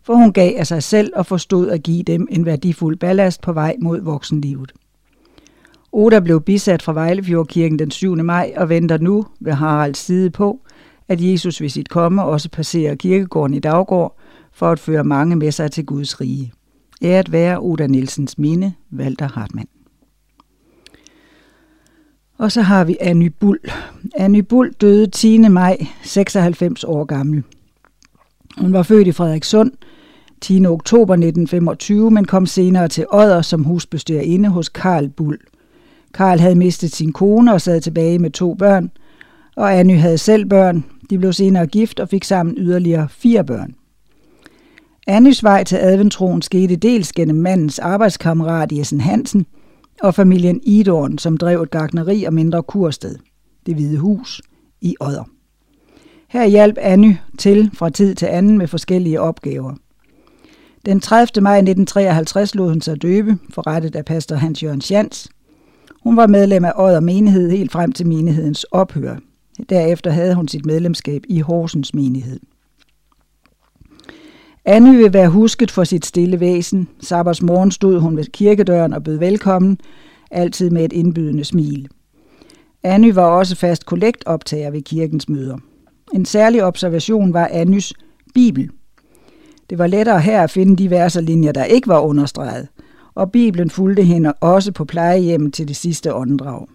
for hun gav af sig selv og forstod at give dem en værdifuld ballast på vej mod voksenlivet. Oda blev bisat fra Vejlefjordkirken den 7. maj og venter nu ved Haralds side på, at Jesus ved sit komme også passerer kirkegården i Daggård for at føre mange med sig til Guds rige. Æret være Oda Nielsens minde, Walter Hartmann. Og så har vi Anny Bull. Anny Bull døde 10. maj, 96 år gammel. Hun var født i Frederikssund 10. oktober 1925, men kom senere til Odder som husbestyrerinde hos Karl Bull. Karl havde mistet sin kone og sad tilbage med to børn, og Anny havde selv børn. De blev senere gift og fik sammen yderligere fire børn. Annys vej til adventroen skete dels gennem mandens arbejdskammerat Jessen Hansen og familien Idorn, som drev et gartneri og mindre kursted, det hvide hus, i Odder. Her hjalp Anny til fra tid til anden med forskellige opgaver. Den 30. maj 1953 lod hun sig døbe, forrettet af pastor Hans Jørgen Schans. Hun var medlem af Odder menighed helt frem til menighedens ophør. Derefter havde hun sit medlemskab i Horsens menighed. Anne vil være husket for sit stille væsen. Sabbers morgen stod hun ved kirkedøren og bød velkommen, altid med et indbydende smil. Anny var også fast kollektoptager ved kirkens møder. En særlig observation var Annys Bibel. Det var lettere her at finde de verserlinjer, der ikke var understreget, og Bibelen fulgte hende også på plejehjemmet til det sidste åndedrag.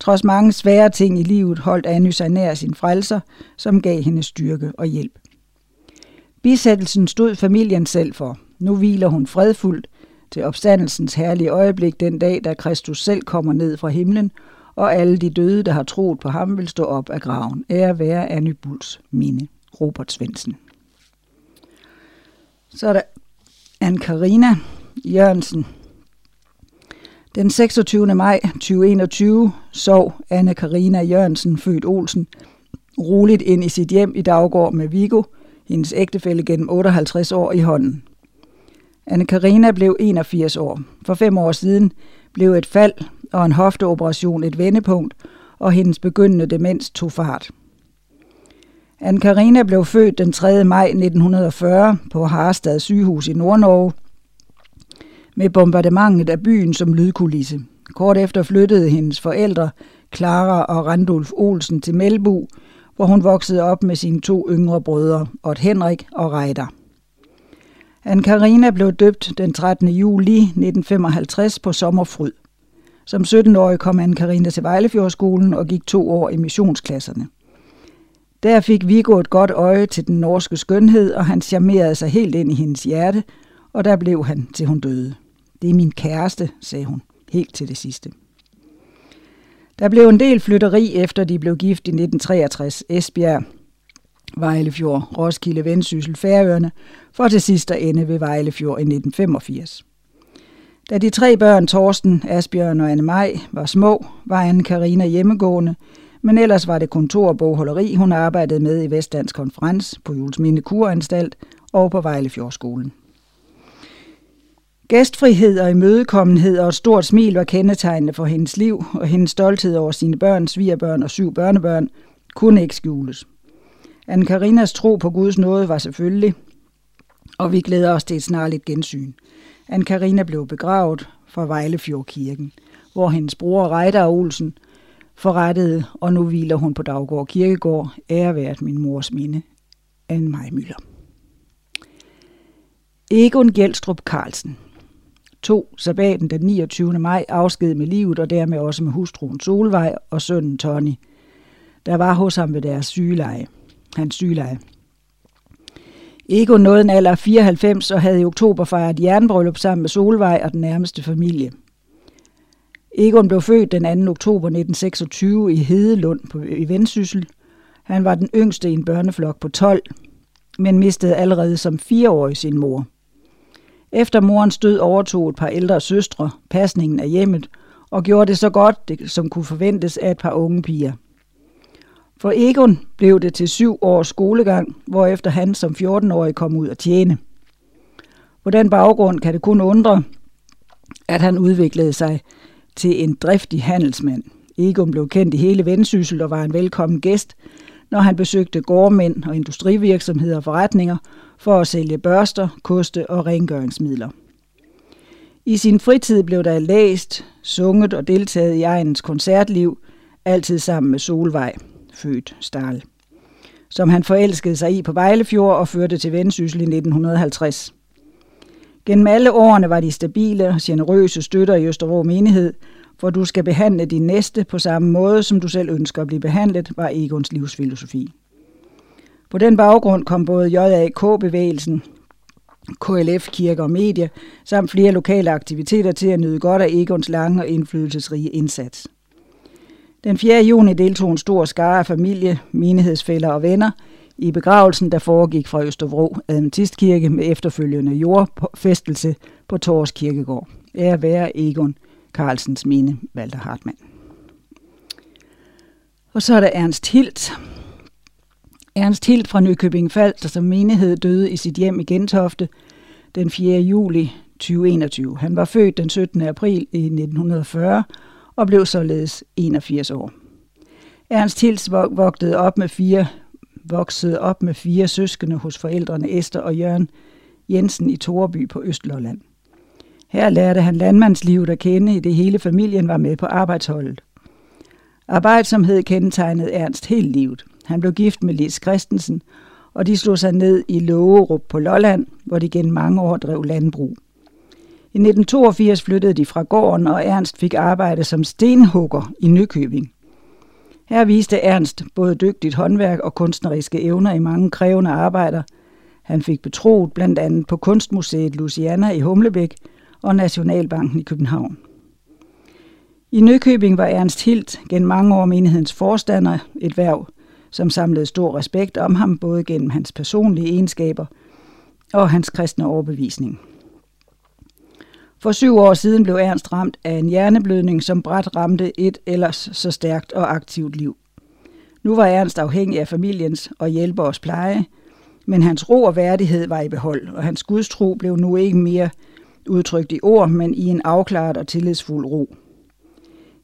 Trods mange svære ting i livet holdt Anny sig nær sin frelser, som gav hende styrke og hjælp. Bisættelsen stod familien selv for. Nu hviler hun fredfuldt til opstandelsens herlige øjeblik den dag, da Kristus selv kommer ned fra himlen, og alle de døde, der har troet på ham, vil stå op af graven. Ære være Anny Bulls minde. Robert Svendsen. Så er der anne Karina Jørgensen. Den 26. maj 2021 sov anne Karina Jørgensen, født Olsen, roligt ind i sit hjem i Daggård med Vigo – hendes ægtefælle gennem 58 år i hånden. anne Karina blev 81 år. For fem år siden blev et fald og en hofteoperation et vendepunkt, og hendes begyndende demens tog fart. anne Karina blev født den 3. maj 1940 på Harstad sygehus i Nordnorge med bombardementet af byen som lydkulisse. Kort efter flyttede hendes forældre, Clara og Randulf Olsen, til Melbu, hvor hun voksede op med sine to yngre brødre, Ott Henrik og Reiter. Anne Karina blev døbt den 13. juli 1955 på Sommerfryd. Som 17-årig kom Anne Karina til Vejlefjordskolen og gik to år i missionsklasserne. Der fik Viggo et godt øje til den norske skønhed, og han charmerede sig helt ind i hendes hjerte, og der blev han, til hun døde. Det er min kæreste, sagde hun, helt til det sidste. Der blev en del flytteri efter de blev gift i 1963. Esbjerg, Vejlefjord, Roskilde, Vendsyssel, Færøerne, for til sidst at ende ved Vejlefjord i 1985. Da de tre børn, Torsten, Asbjørn og Anne Maj, var små, var Anne Karina hjemmegående, men ellers var det kontor og bogholderi, hun arbejdede med i Vestdansk Konferens på Julesminde Kuranstalt og på Vejlefjordskolen. Gæstfrihed og imødekommenhed og et stort smil var kendetegnende for hendes liv, og hendes stolthed over sine børn, svigerbørn og syv børnebørn kunne ikke skjules. anne Karinas tro på Guds nåde var selvfølgelig, og vi glæder os til et snarligt gensyn. anne Karina blev begravet fra Vejlefjordkirken, hvor hendes bror Reiter Olsen forrettede, og nu hviler hun på Daggård Kirkegård, ærevært min mors minde, Anne Maj Møller. Egon Gjelstrup Carlsen tog sabbaten den 29. maj afsked med livet og dermed også med hustruen Solvej og sønnen Tony, der var hos ham ved deres sygeleje, hans sygeleje. Egon nåede en alder af 94 og havde i oktober fejret jernbryllup sammen med Solvej og den nærmeste familie. Egon blev født den 2. oktober 1926 i Hedelund på, i Vendsyssel. Han var den yngste i en børneflok på 12, men mistede allerede som fireårig sin mor. Efter morens død overtog et par ældre søstre pasningen af hjemmet og gjorde det så godt, det, som kunne forventes af et par unge piger. For Egon blev det til syv års skolegang, hvorefter han som 14-årig kom ud at tjene. På den baggrund kan det kun undre, at han udviklede sig til en driftig handelsmand. Egon blev kendt i hele Vendsyssel og var en velkommen gæst, når han besøgte gårdmænd og industrivirksomheder og forretninger for at sælge børster, koste og rengøringsmidler. I sin fritid blev der læst, sunget og deltaget i egens koncertliv, altid sammen med Solvej, født Stahl, som han forelskede sig i på Vejlefjord og førte til Vendsyssel i 1950. Gennem alle årene var de stabile og generøse støtter i Østervrå menighed, for du skal behandle din næste på samme måde, som du selv ønsker at blive behandlet, var Egons livsfilosofi. På den baggrund kom både JAK-bevægelsen, KLF, kirke og medie, samt flere lokale aktiviteter til at nyde godt af Egons lange og indflydelsesrige indsats. Den 4. juni deltog en stor skare af familie, menighedsfælder og venner i begravelsen, der foregik fra Østerbro Adventistkirke med efterfølgende jordfæstelse på Tors Kirkegård. Ære være Egon Carlsens mine, Walter Hartmann. Og så er der Ernst Hilt. Ernst Hilt fra Nykøbing Falster som menighed døde i sit hjem i Gentofte den 4. juli 2021. Han var født den 17. april i 1940 og blev således 81 år. Ernst Hils voksede op med fire, voksede op med fire søskende hos forældrene Esther og Jørgen Jensen i Toreby på Østlolland. Her lærte han landmandslivet at kende, i det hele familien var med på arbejdsholdet. Arbejdsomhed kendetegnede Ernst hele livet. Han blev gift med Lis Christensen, og de slog sig ned i Lågerup på Lolland, hvor de gennem mange år drev landbrug. I 1982 flyttede de fra gården, og Ernst fik arbejde som stenhugger i Nykøbing. Her viste Ernst både dygtigt håndværk og kunstneriske evner i mange krævende arbejder. Han fik betroet blandt andet på Kunstmuseet Luciana i Humlebæk og Nationalbanken i København. I Nykøbing var Ernst Hilt gennem mange år menighedens forstander, et værv, som samlede stor respekt om ham både gennem hans personlige egenskaber og hans kristne overbevisning. For syv år siden blev Ernst ramt af en hjerneblødning, som bræt ramte et ellers så stærkt og aktivt liv. Nu var Ernst afhængig af familiens og hjælperes pleje, men hans ro og værdighed var i behold, og hans gudstro blev nu ikke mere udtrykt i ord, men i en afklaret og tillidsfuld ro.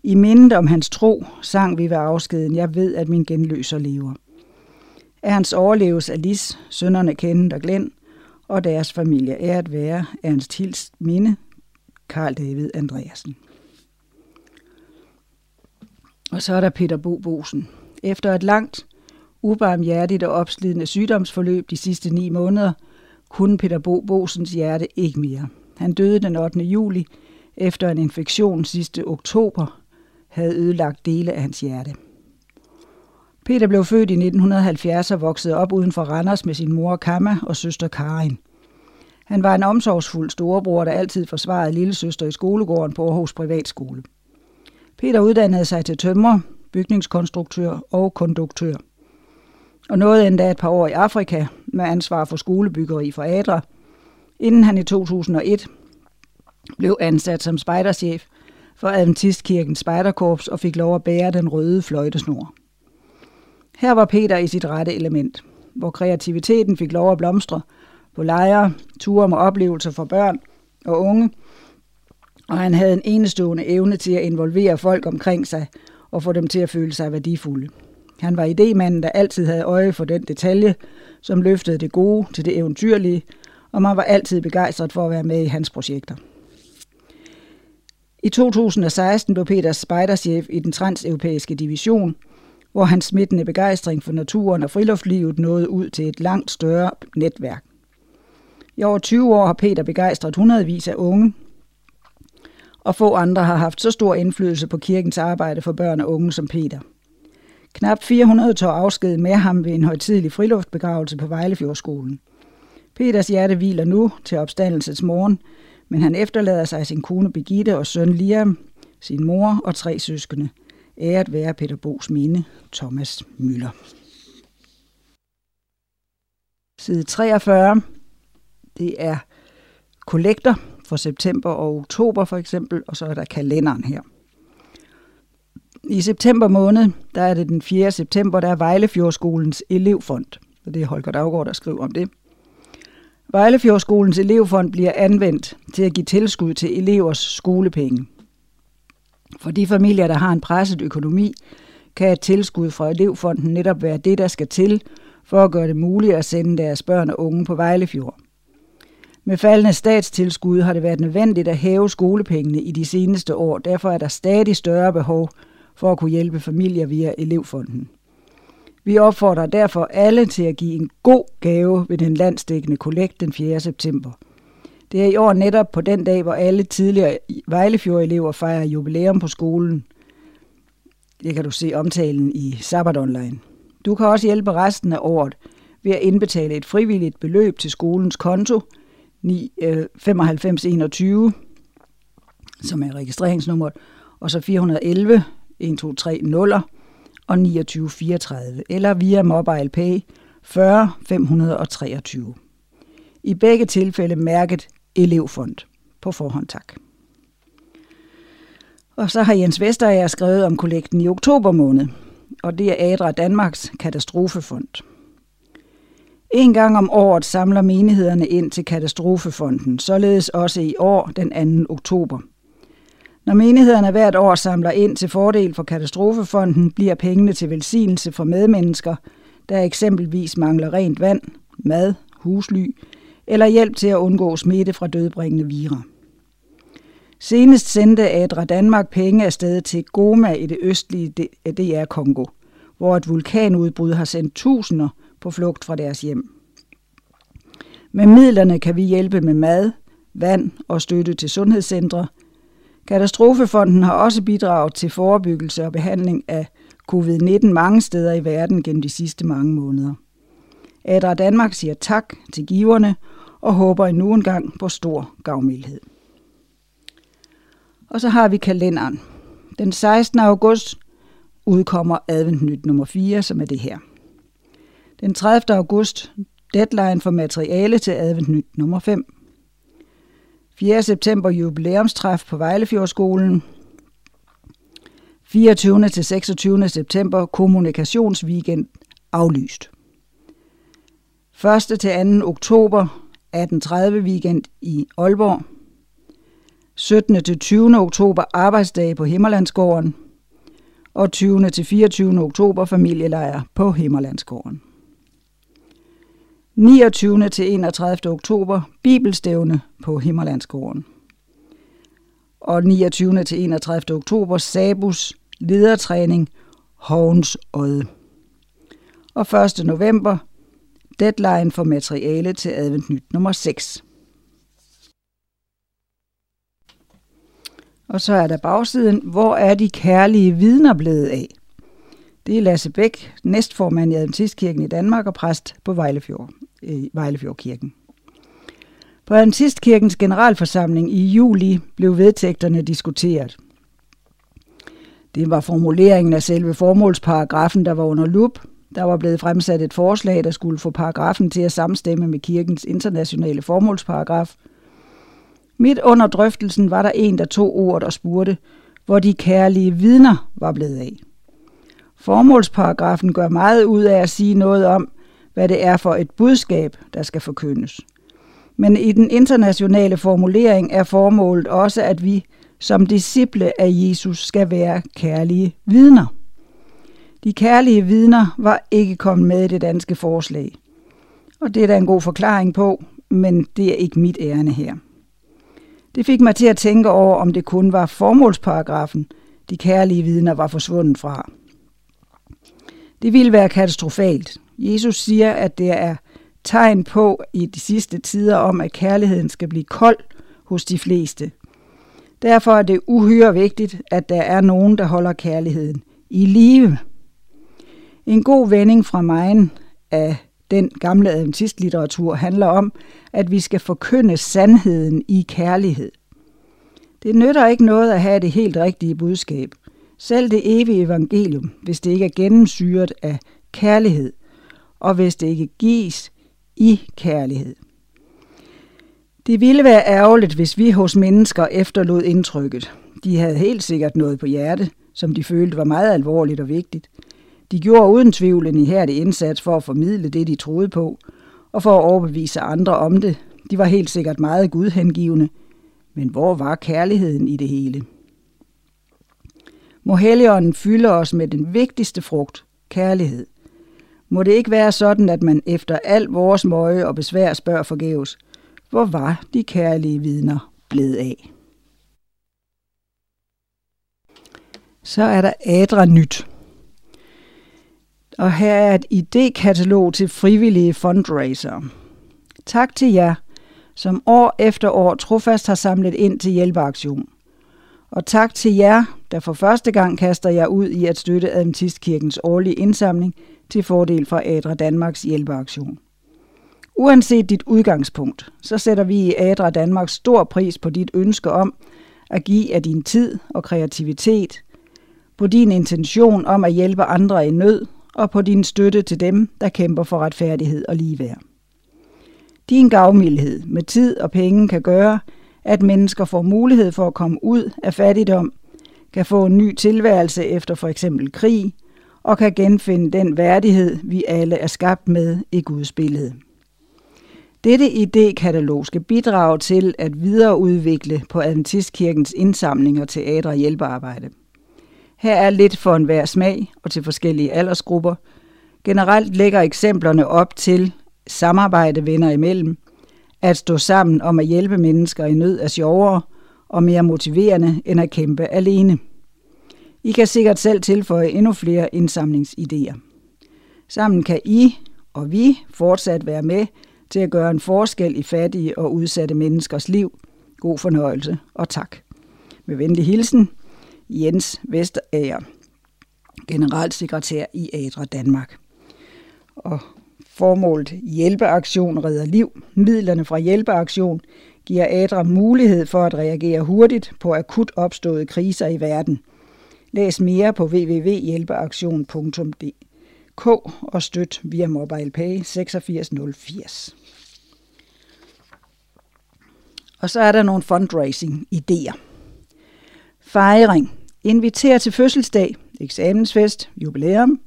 I mindet om hans tro sang vi ved afskeden, jeg ved, at min genløser lever. Ernst overleves af Lis, sønnerne Kenneth og Glenn, og deres familie er at være Ernst Hils minde, Karl David Andreasen. Og så er der Peter Bo Bosen. Efter et langt, ubarmhjertigt og opslidende sygdomsforløb de sidste ni måneder, kunne Peter Bo Bosens hjerte ikke mere. Han døde den 8. juli efter en infektion sidste oktober havde ødelagt dele af hans hjerte. Peter blev født i 1970 og voksede op uden for Randers med sin mor Kamma og søster Karin. Han var en omsorgsfuld storebror, der altid forsvarede lille søster i skolegården på Aarhus Privatskole. Peter uddannede sig til tømrer, bygningskonstruktør og konduktør. Og nåede endda et par år i Afrika med ansvar for skolebyggeri for Adra, inden han i 2001 blev ansat som spejderchef for Adventistkirkens spejderkorps og fik lov at bære den røde fløjtesnor. Her var Peter i sit rette element, hvor kreativiteten fik lov at blomstre på lejre, ture med oplevelser for børn og unge, og han havde en enestående evne til at involvere folk omkring sig og få dem til at føle sig værdifulde. Han var idémanden, der altid havde øje for den detalje, som løftede det gode til det eventyrlige, og man var altid begejstret for at være med i hans projekter. I 2016 blev Peter spejderchef i den transeuropæiske division, hvor hans smittende begejstring for naturen og friluftslivet nåede ud til et langt større netværk. I over 20 år har Peter begejstret hundredvis af unge, og få andre har haft så stor indflydelse på kirkens arbejde for børn og unge som Peter. Knap 400 tog afsked med ham ved en højtidelig friluftbegravelse på Vejlefjordskolen. Peters hjerte hviler nu til opstandelsens morgen, men han efterlader sig sin kone Begitte og søn Liam, sin mor og tre søskende. Æret være Peter Bo's minde, Thomas Møller. Side 43. Det er kollekter for september og oktober for eksempel, og så er der kalenderen her. I september måned, der er det den 4. september, der er Vejlefjordskolens elevfond. Og det er Holger Daggaard, der skriver om det. Vejlefjordskolens elevfond bliver anvendt til at give tilskud til elevers skolepenge. For de familier, der har en presset økonomi, kan et tilskud fra elevfonden netop være det, der skal til for at gøre det muligt at sende deres børn og unge på Vejlefjord. Med faldende statstilskud har det været nødvendigt at hæve skolepengene i de seneste år. Derfor er der stadig større behov for at kunne hjælpe familier via elevfonden. Vi opfordrer derfor alle til at give en god gave ved den landsdækkende kollekt den 4. september. Det er i år netop på den dag, hvor alle tidligere Vejlefjord-elever fejrer jubilæum på skolen. Det kan du se omtalen i Sabbat Online. Du kan også hjælpe resten af året ved at indbetale et frivilligt beløb til skolens konto 9521, øh, som er registreringsnummeret, og så 411 123 0 og 2934, eller via MobilePay 40 523. I begge tilfælde mærket elevfond. På forhånd tak. Og så har Jens Vesterager skrevet om kollekten i oktober måned, og det er Adra Danmarks katastrofefond. En gang om året samler menighederne ind til katastrofefonden, således også i år den 2. oktober. Når menighederne hvert år samler ind til fordel for katastrofefonden, bliver pengene til velsignelse for medmennesker, der eksempelvis mangler rent vand, mad, husly eller hjælp til at undgå smitte fra dødbringende virer. Senest sendte Adra Danmark penge afsted til Goma i det østlige DR Kongo, hvor et vulkanudbrud har sendt tusinder på flugt fra deres hjem. Med midlerne kan vi hjælpe med mad, vand og støtte til sundhedscentre. Katastrofefonden har også bidraget til forebyggelse og behandling af covid-19 mange steder i verden gennem de sidste mange måneder. Adra Danmark siger tak til giverne og håber endnu en gang på stor gavmildhed. Og så har vi kalenderen. Den 16. august udkommer adventnyt nummer 4, som er det her. Den 30. august deadline for materiale til adventnyt nummer 5. 4. september jubilæumstræf på Vejlefjordskolen. 24. til 26. september kommunikationsweekend aflyst. 1. til 2. oktober 18.30 weekend i Aalborg. 17. til 20. oktober arbejdsdag på Himmerlandsgården. Og 20. til 24. oktober familielejr på Himmerlandsgården. 29. til 31. oktober Bibelstævne på Himmerlandsgården. Og 29. til 31. oktober Sabus ledertræning Hovens Odde. Og 1. november deadline for materiale til adventnyt nummer 6. Og så er der bagsiden, hvor er de kærlige vidner blevet af? Det er Lasse Bæk, næstformand i Adventistkirken i Danmark og præst på Vejlefjord, i Vejlefjordkirken. På Adventistkirkens generalforsamling i juli blev vedtægterne diskuteret. Det var formuleringen af selve formålsparagrafen, der var under lup. Der var blevet fremsat et forslag, der skulle få paragrafen til at samstemme med kirkens internationale formålsparagraf. Midt under drøftelsen var der en, der tog ordet og spurgte, hvor de kærlige vidner var blevet af. Formålsparagrafen gør meget ud af at sige noget om, hvad det er for et budskab, der skal forkyndes. Men i den internationale formulering er formålet også, at vi som disciple af Jesus skal være kærlige vidner. De kærlige vidner var ikke kommet med i det danske forslag. Og det er der en god forklaring på, men det er ikke mit ærne her. Det fik mig til at tænke over, om det kun var formålsparagrafen, de kærlige vidner var forsvundet fra. Det ville være katastrofalt. Jesus siger, at det er tegn på i de sidste tider om, at kærligheden skal blive kold hos de fleste. Derfor er det uhyre vigtigt, at der er nogen, der holder kærligheden i live. En god vending fra mig af den gamle adventistlitteratur handler om, at vi skal forkynde sandheden i kærlighed. Det nytter ikke noget at have det helt rigtige budskab. Selv det evige evangelium, hvis det ikke er gennemsyret af kærlighed, og hvis det ikke gives i kærlighed. Det ville være ærgerligt, hvis vi hos mennesker efterlod indtrykket. De havde helt sikkert noget på hjerte, som de følte var meget alvorligt og vigtigt. De gjorde uden tvivl en ihærdig indsats for at formidle det, de troede på, og for at overbevise andre om det. De var helt sikkert meget gudhengivende. Men hvor var kærligheden i det hele? Må Helligånden fylde os med den vigtigste frugt, kærlighed. Må det ikke være sådan, at man efter al vores møje og besvær spørger forgæves, hvor var de kærlige vidner blevet af? Så er der Adra Nyt. Og her er et idékatalog til frivillige fundraiser. Tak til jer, som år efter år trofast har samlet ind til hjælpeaktion. Og tak til jer, der for første gang kaster jer ud i at støtte Adventistkirkens årlige indsamling til fordel for Adra Danmarks hjælpeaktion. Uanset dit udgangspunkt, så sætter vi i Adra Danmark stor pris på dit ønske om at give af din tid og kreativitet, på din intention om at hjælpe andre i nød og på din støtte til dem, der kæmper for retfærdighed og ligeværd. Din gavmildhed med tid og penge kan gøre, at mennesker får mulighed for at komme ud af fattigdom, kan få en ny tilværelse efter for eksempel krig, og kan genfinde den værdighed, vi alle er skabt med i Guds billede. Dette idékatalog skal bidrage til at videreudvikle på Adventistkirkens indsamlinger teater- og hjælpearbejde. Her er lidt for enhver smag og til forskellige aldersgrupper. Generelt lægger eksemplerne op til samarbejde venner imellem, at stå sammen om at hjælpe mennesker i nød er sjovere og mere motiverende end at kæmpe alene. I kan sikkert selv tilføje endnu flere indsamlingsidéer. Sammen kan I og vi fortsat være med til at gøre en forskel i fattige og udsatte menneskers liv. God fornøjelse og tak. Med venlig hilsen, Jens Vesterager, generalsekretær i Adra Danmark. Og formålet Hjælpeaktion redder liv. Midlerne fra Hjælpeaktion giver Adra mulighed for at reagere hurtigt på akut opståede kriser i verden. Læs mere på www.hjælpeaktion.dk og støt via MobilePay 86080. Og så er der nogle fundraising-idéer. Fejring. Inviter til fødselsdag, eksamensfest, jubilæum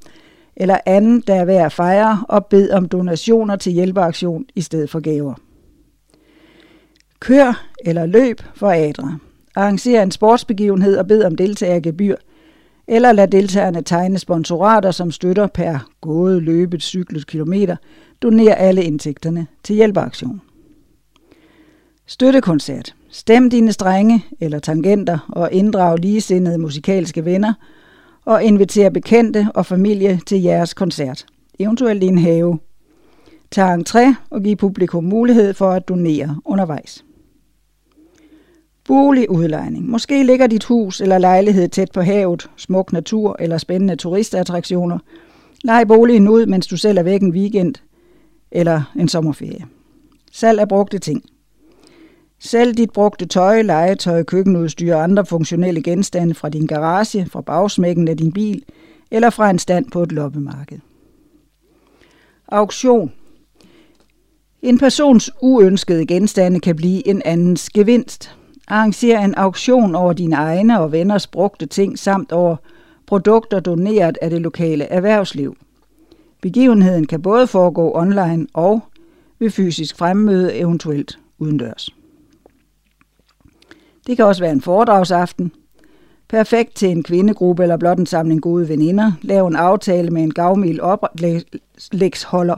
eller anden, der er værd at fejre, og bed om donationer til hjælpeaktion i stedet for gaver. Kør eller løb for adre. Arranger en sportsbegivenhed og bed om deltagergebyr, eller lad deltagerne tegne sponsorater, som støtter per gået, løbet, cyklet kilometer. Doner alle indtægterne til hjælpeaktion. Støttekoncert. Stem dine strenge eller tangenter og inddrag ligesindede musikalske venner og inviter bekendte og familie til jeres koncert, eventuelt i en have. Tag entré og giv publikum mulighed for at donere undervejs. Boligudlejning. Måske ligger dit hus eller lejlighed tæt på havet, smuk natur eller spændende turistattraktioner. Lej boligen ud, mens du selv er væk en weekend eller en sommerferie. Salg af brugte ting – selv dit brugte tøj, legetøj, køkkenudstyr og andre funktionelle genstande fra din garage, fra bagsmækken af din bil eller fra en stand på et loppemarked. Auktion. En persons uønskede genstande kan blive en andens gevinst. Arranger en auktion over dine egne og venners brugte ting samt over produkter doneret af det lokale erhvervsliv. Begivenheden kan både foregå online og ved fysisk fremmøde, eventuelt udendørs. Det kan også være en foredragsaften. Perfekt til en kvindegruppe eller blot en samling gode veninder. Lav en aftale med en gavmild oplægsholder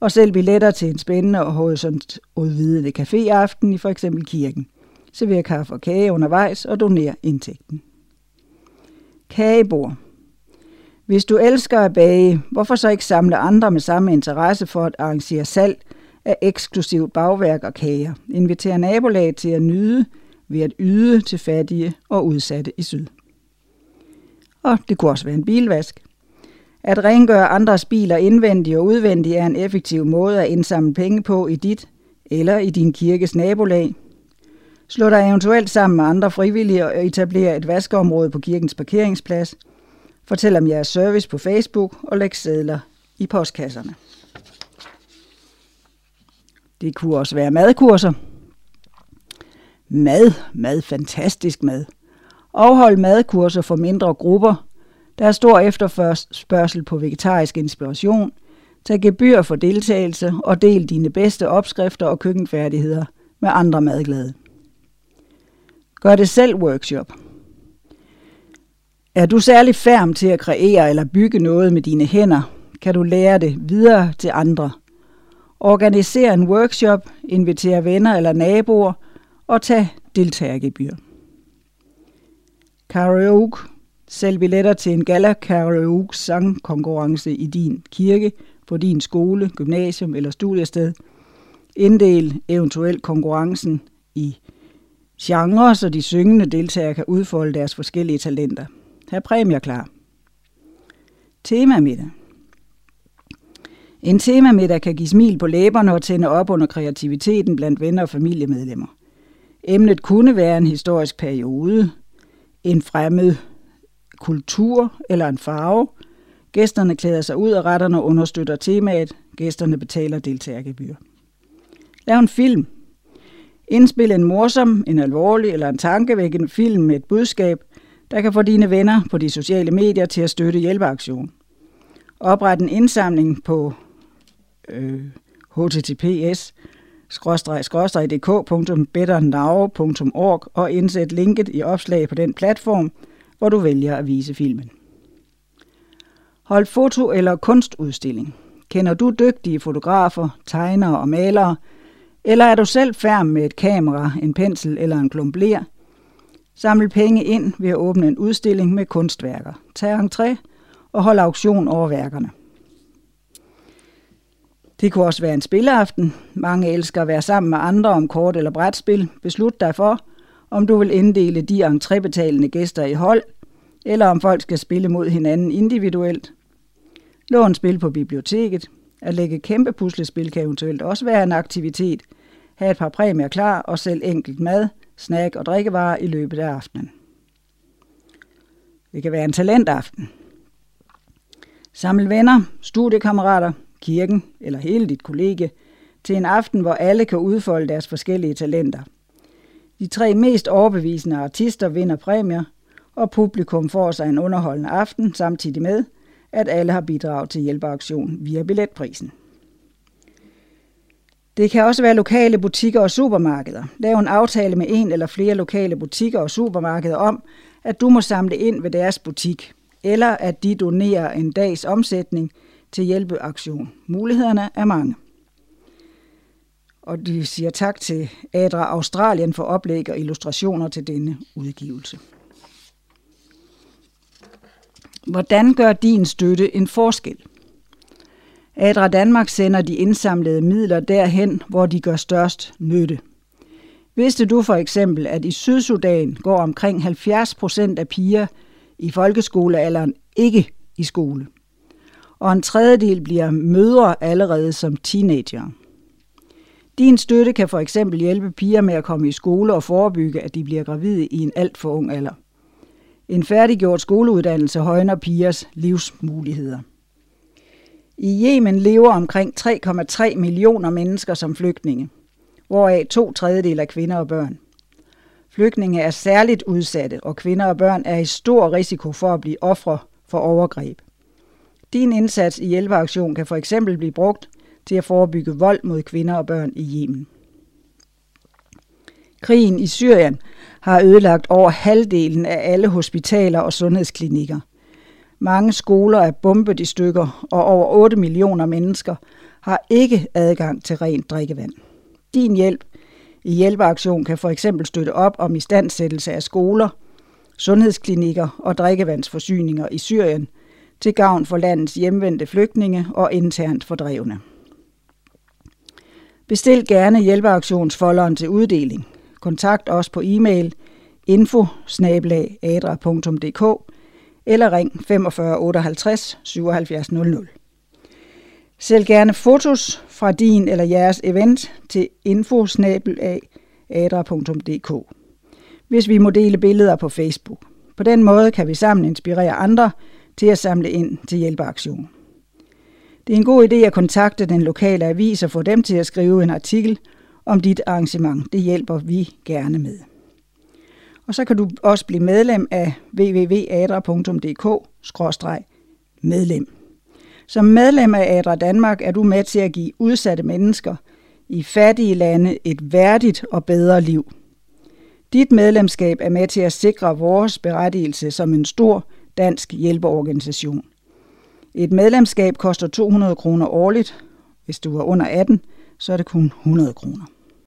og sælg billetter til en spændende og horisontudvidende caféaften i for eksempel kirken. Server kaffe og kage undervejs og doner indtægten. Kagebord. Hvis du elsker at bage, hvorfor så ikke samle andre med samme interesse for at arrangere salg af eksklusivt bagværk og kager? Inviter nabolaget til at nyde ved at yde til fattige og udsatte i syd. Og det kunne også være en bilvask. At rengøre andres biler indvendigt og udvendigt er en effektiv måde at indsamle penge på i dit eller i din kirkes nabolag. Slå dig eventuelt sammen med andre frivillige og etablere et vaskeområde på kirkens parkeringsplads. Fortæl om jeres service på Facebook og læg sædler i postkasserne. Det kunne også være madkurser – Mad, mad, fantastisk mad. Afhold madkurser for mindre grupper. Der er stor efterspørgsel på vegetarisk inspiration. Tag gebyr for deltagelse og del dine bedste opskrifter og køkkenfærdigheder med andre madglade. Gør det selv workshop. Er du særlig færm til at kreere eller bygge noget med dine hænder, kan du lære det videre til andre. Organiser en workshop, inviter venner eller naboer – og tage deltagergebyr. Karaoke. Sælg billetter til en gala karaoke sangkonkurrence i din kirke, på din skole, gymnasium eller studiested. Inddel eventuelt konkurrencen i genre, så de syngende deltagere kan udfolde deres forskellige talenter. Her præmier klar. Temamiddag. En temamiddag kan give smil på læberne og tænde op under kreativiteten blandt venner og familiemedlemmer. Emnet kunne være en historisk periode, en fremmed kultur eller en farve. Gæsterne klæder sig ud, og retterne understøtter temaet. Gæsterne betaler deltagergebyr. Lav en film. Indspil en morsom, en alvorlig eller en tankevækkende film med et budskab, der kan få dine venner på de sociale medier til at støtte hjælpeaktion. Opret en indsamling på øh, https dk.betternow.org og indsæt linket i opslag på den platform, hvor du vælger at vise filmen. Hold foto- eller kunstudstilling. Kender du dygtige fotografer, tegnere og malere, eller er du selv færm med et kamera, en pensel eller en klump ler? Samle penge ind ved at åbne en udstilling med kunstværker. Tag entré og hold auktion over værkerne. Det kunne også være en spilleaften. Mange elsker at være sammen med andre om kort eller brætspil. Beslut dig for, om du vil inddele de entrébetalende gæster i hold, eller om folk skal spille mod hinanden individuelt. Lån spil på biblioteket. At lægge kæmpe puslespil kan eventuelt også være en aktivitet. Ha' et par præmier klar og sælg enkelt mad, snack og drikkevarer i løbet af aftenen. Det kan være en talentaften. Samle venner, studiekammerater, kirken eller hele dit kollegie til en aften, hvor alle kan udfolde deres forskellige talenter. De tre mest overbevisende artister vinder præmier, og publikum får sig en underholdende aften, samtidig med, at alle har bidraget til hjælpeaktionen via billetprisen. Det kan også være lokale butikker og supermarkeder. Lav en aftale med en eller flere lokale butikker og supermarkeder om, at du må samle ind ved deres butik, eller at de donerer en dags omsætning – til hjælpeaktion. Mulighederne er mange. Og de siger tak til Adra Australien for oplæg og illustrationer til denne udgivelse. Hvordan gør din støtte en forskel? Adra Danmark sender de indsamlede midler derhen, hvor de gør størst nytte. Vidste du for eksempel, at i Sydsudan går omkring 70 procent af piger i folkeskolealderen ikke i skole? Og en tredjedel bliver mødre allerede som teenager. Din støtte kan for eksempel hjælpe piger med at komme i skole og forebygge, at de bliver gravide i en alt for ung alder. En færdiggjort skoleuddannelse højner pigers livsmuligheder. I Yemen lever omkring 3,3 millioner mennesker som flygtninge, hvoraf to tredjedel er kvinder og børn. Flygtninge er særligt udsatte, og kvinder og børn er i stor risiko for at blive ofre for overgreb. Din indsats i hjælpeaktion kan for eksempel blive brugt til at forebygge vold mod kvinder og børn i Yemen. Krigen i Syrien har ødelagt over halvdelen af alle hospitaler og sundhedsklinikker. Mange skoler er bombet i stykker, og over 8 millioner mennesker har ikke adgang til rent drikkevand. Din hjælp i hjælpeaktion kan for eksempel støtte op om istandsættelse af skoler, sundhedsklinikker og drikkevandsforsyninger i Syrien – til gavn for landets hjemvendte flygtninge og internt fordrevne. Bestil gerne hjælpeaktionsfolderen til uddeling. Kontakt os på e-mail info eller ring 45 58 77 00. Sælg gerne fotos fra din eller jeres event til info hvis vi må dele billeder på Facebook. På den måde kan vi sammen inspirere andre til at samle ind til hjælpeaktion. Det er en god idé at kontakte den lokale avis og få dem til at skrive en artikel om dit arrangement. Det hjælper vi gerne med. Og så kan du også blive medlem af www.adra.dk-medlem. Som medlem af Adra Danmark er du med til at give udsatte mennesker i fattige lande et værdigt og bedre liv. Dit medlemskab er med til at sikre vores berettigelse som en stor dansk hjælpeorganisation. Et medlemskab koster 200 kroner årligt. Hvis du er under 18, så er det kun 100 kroner.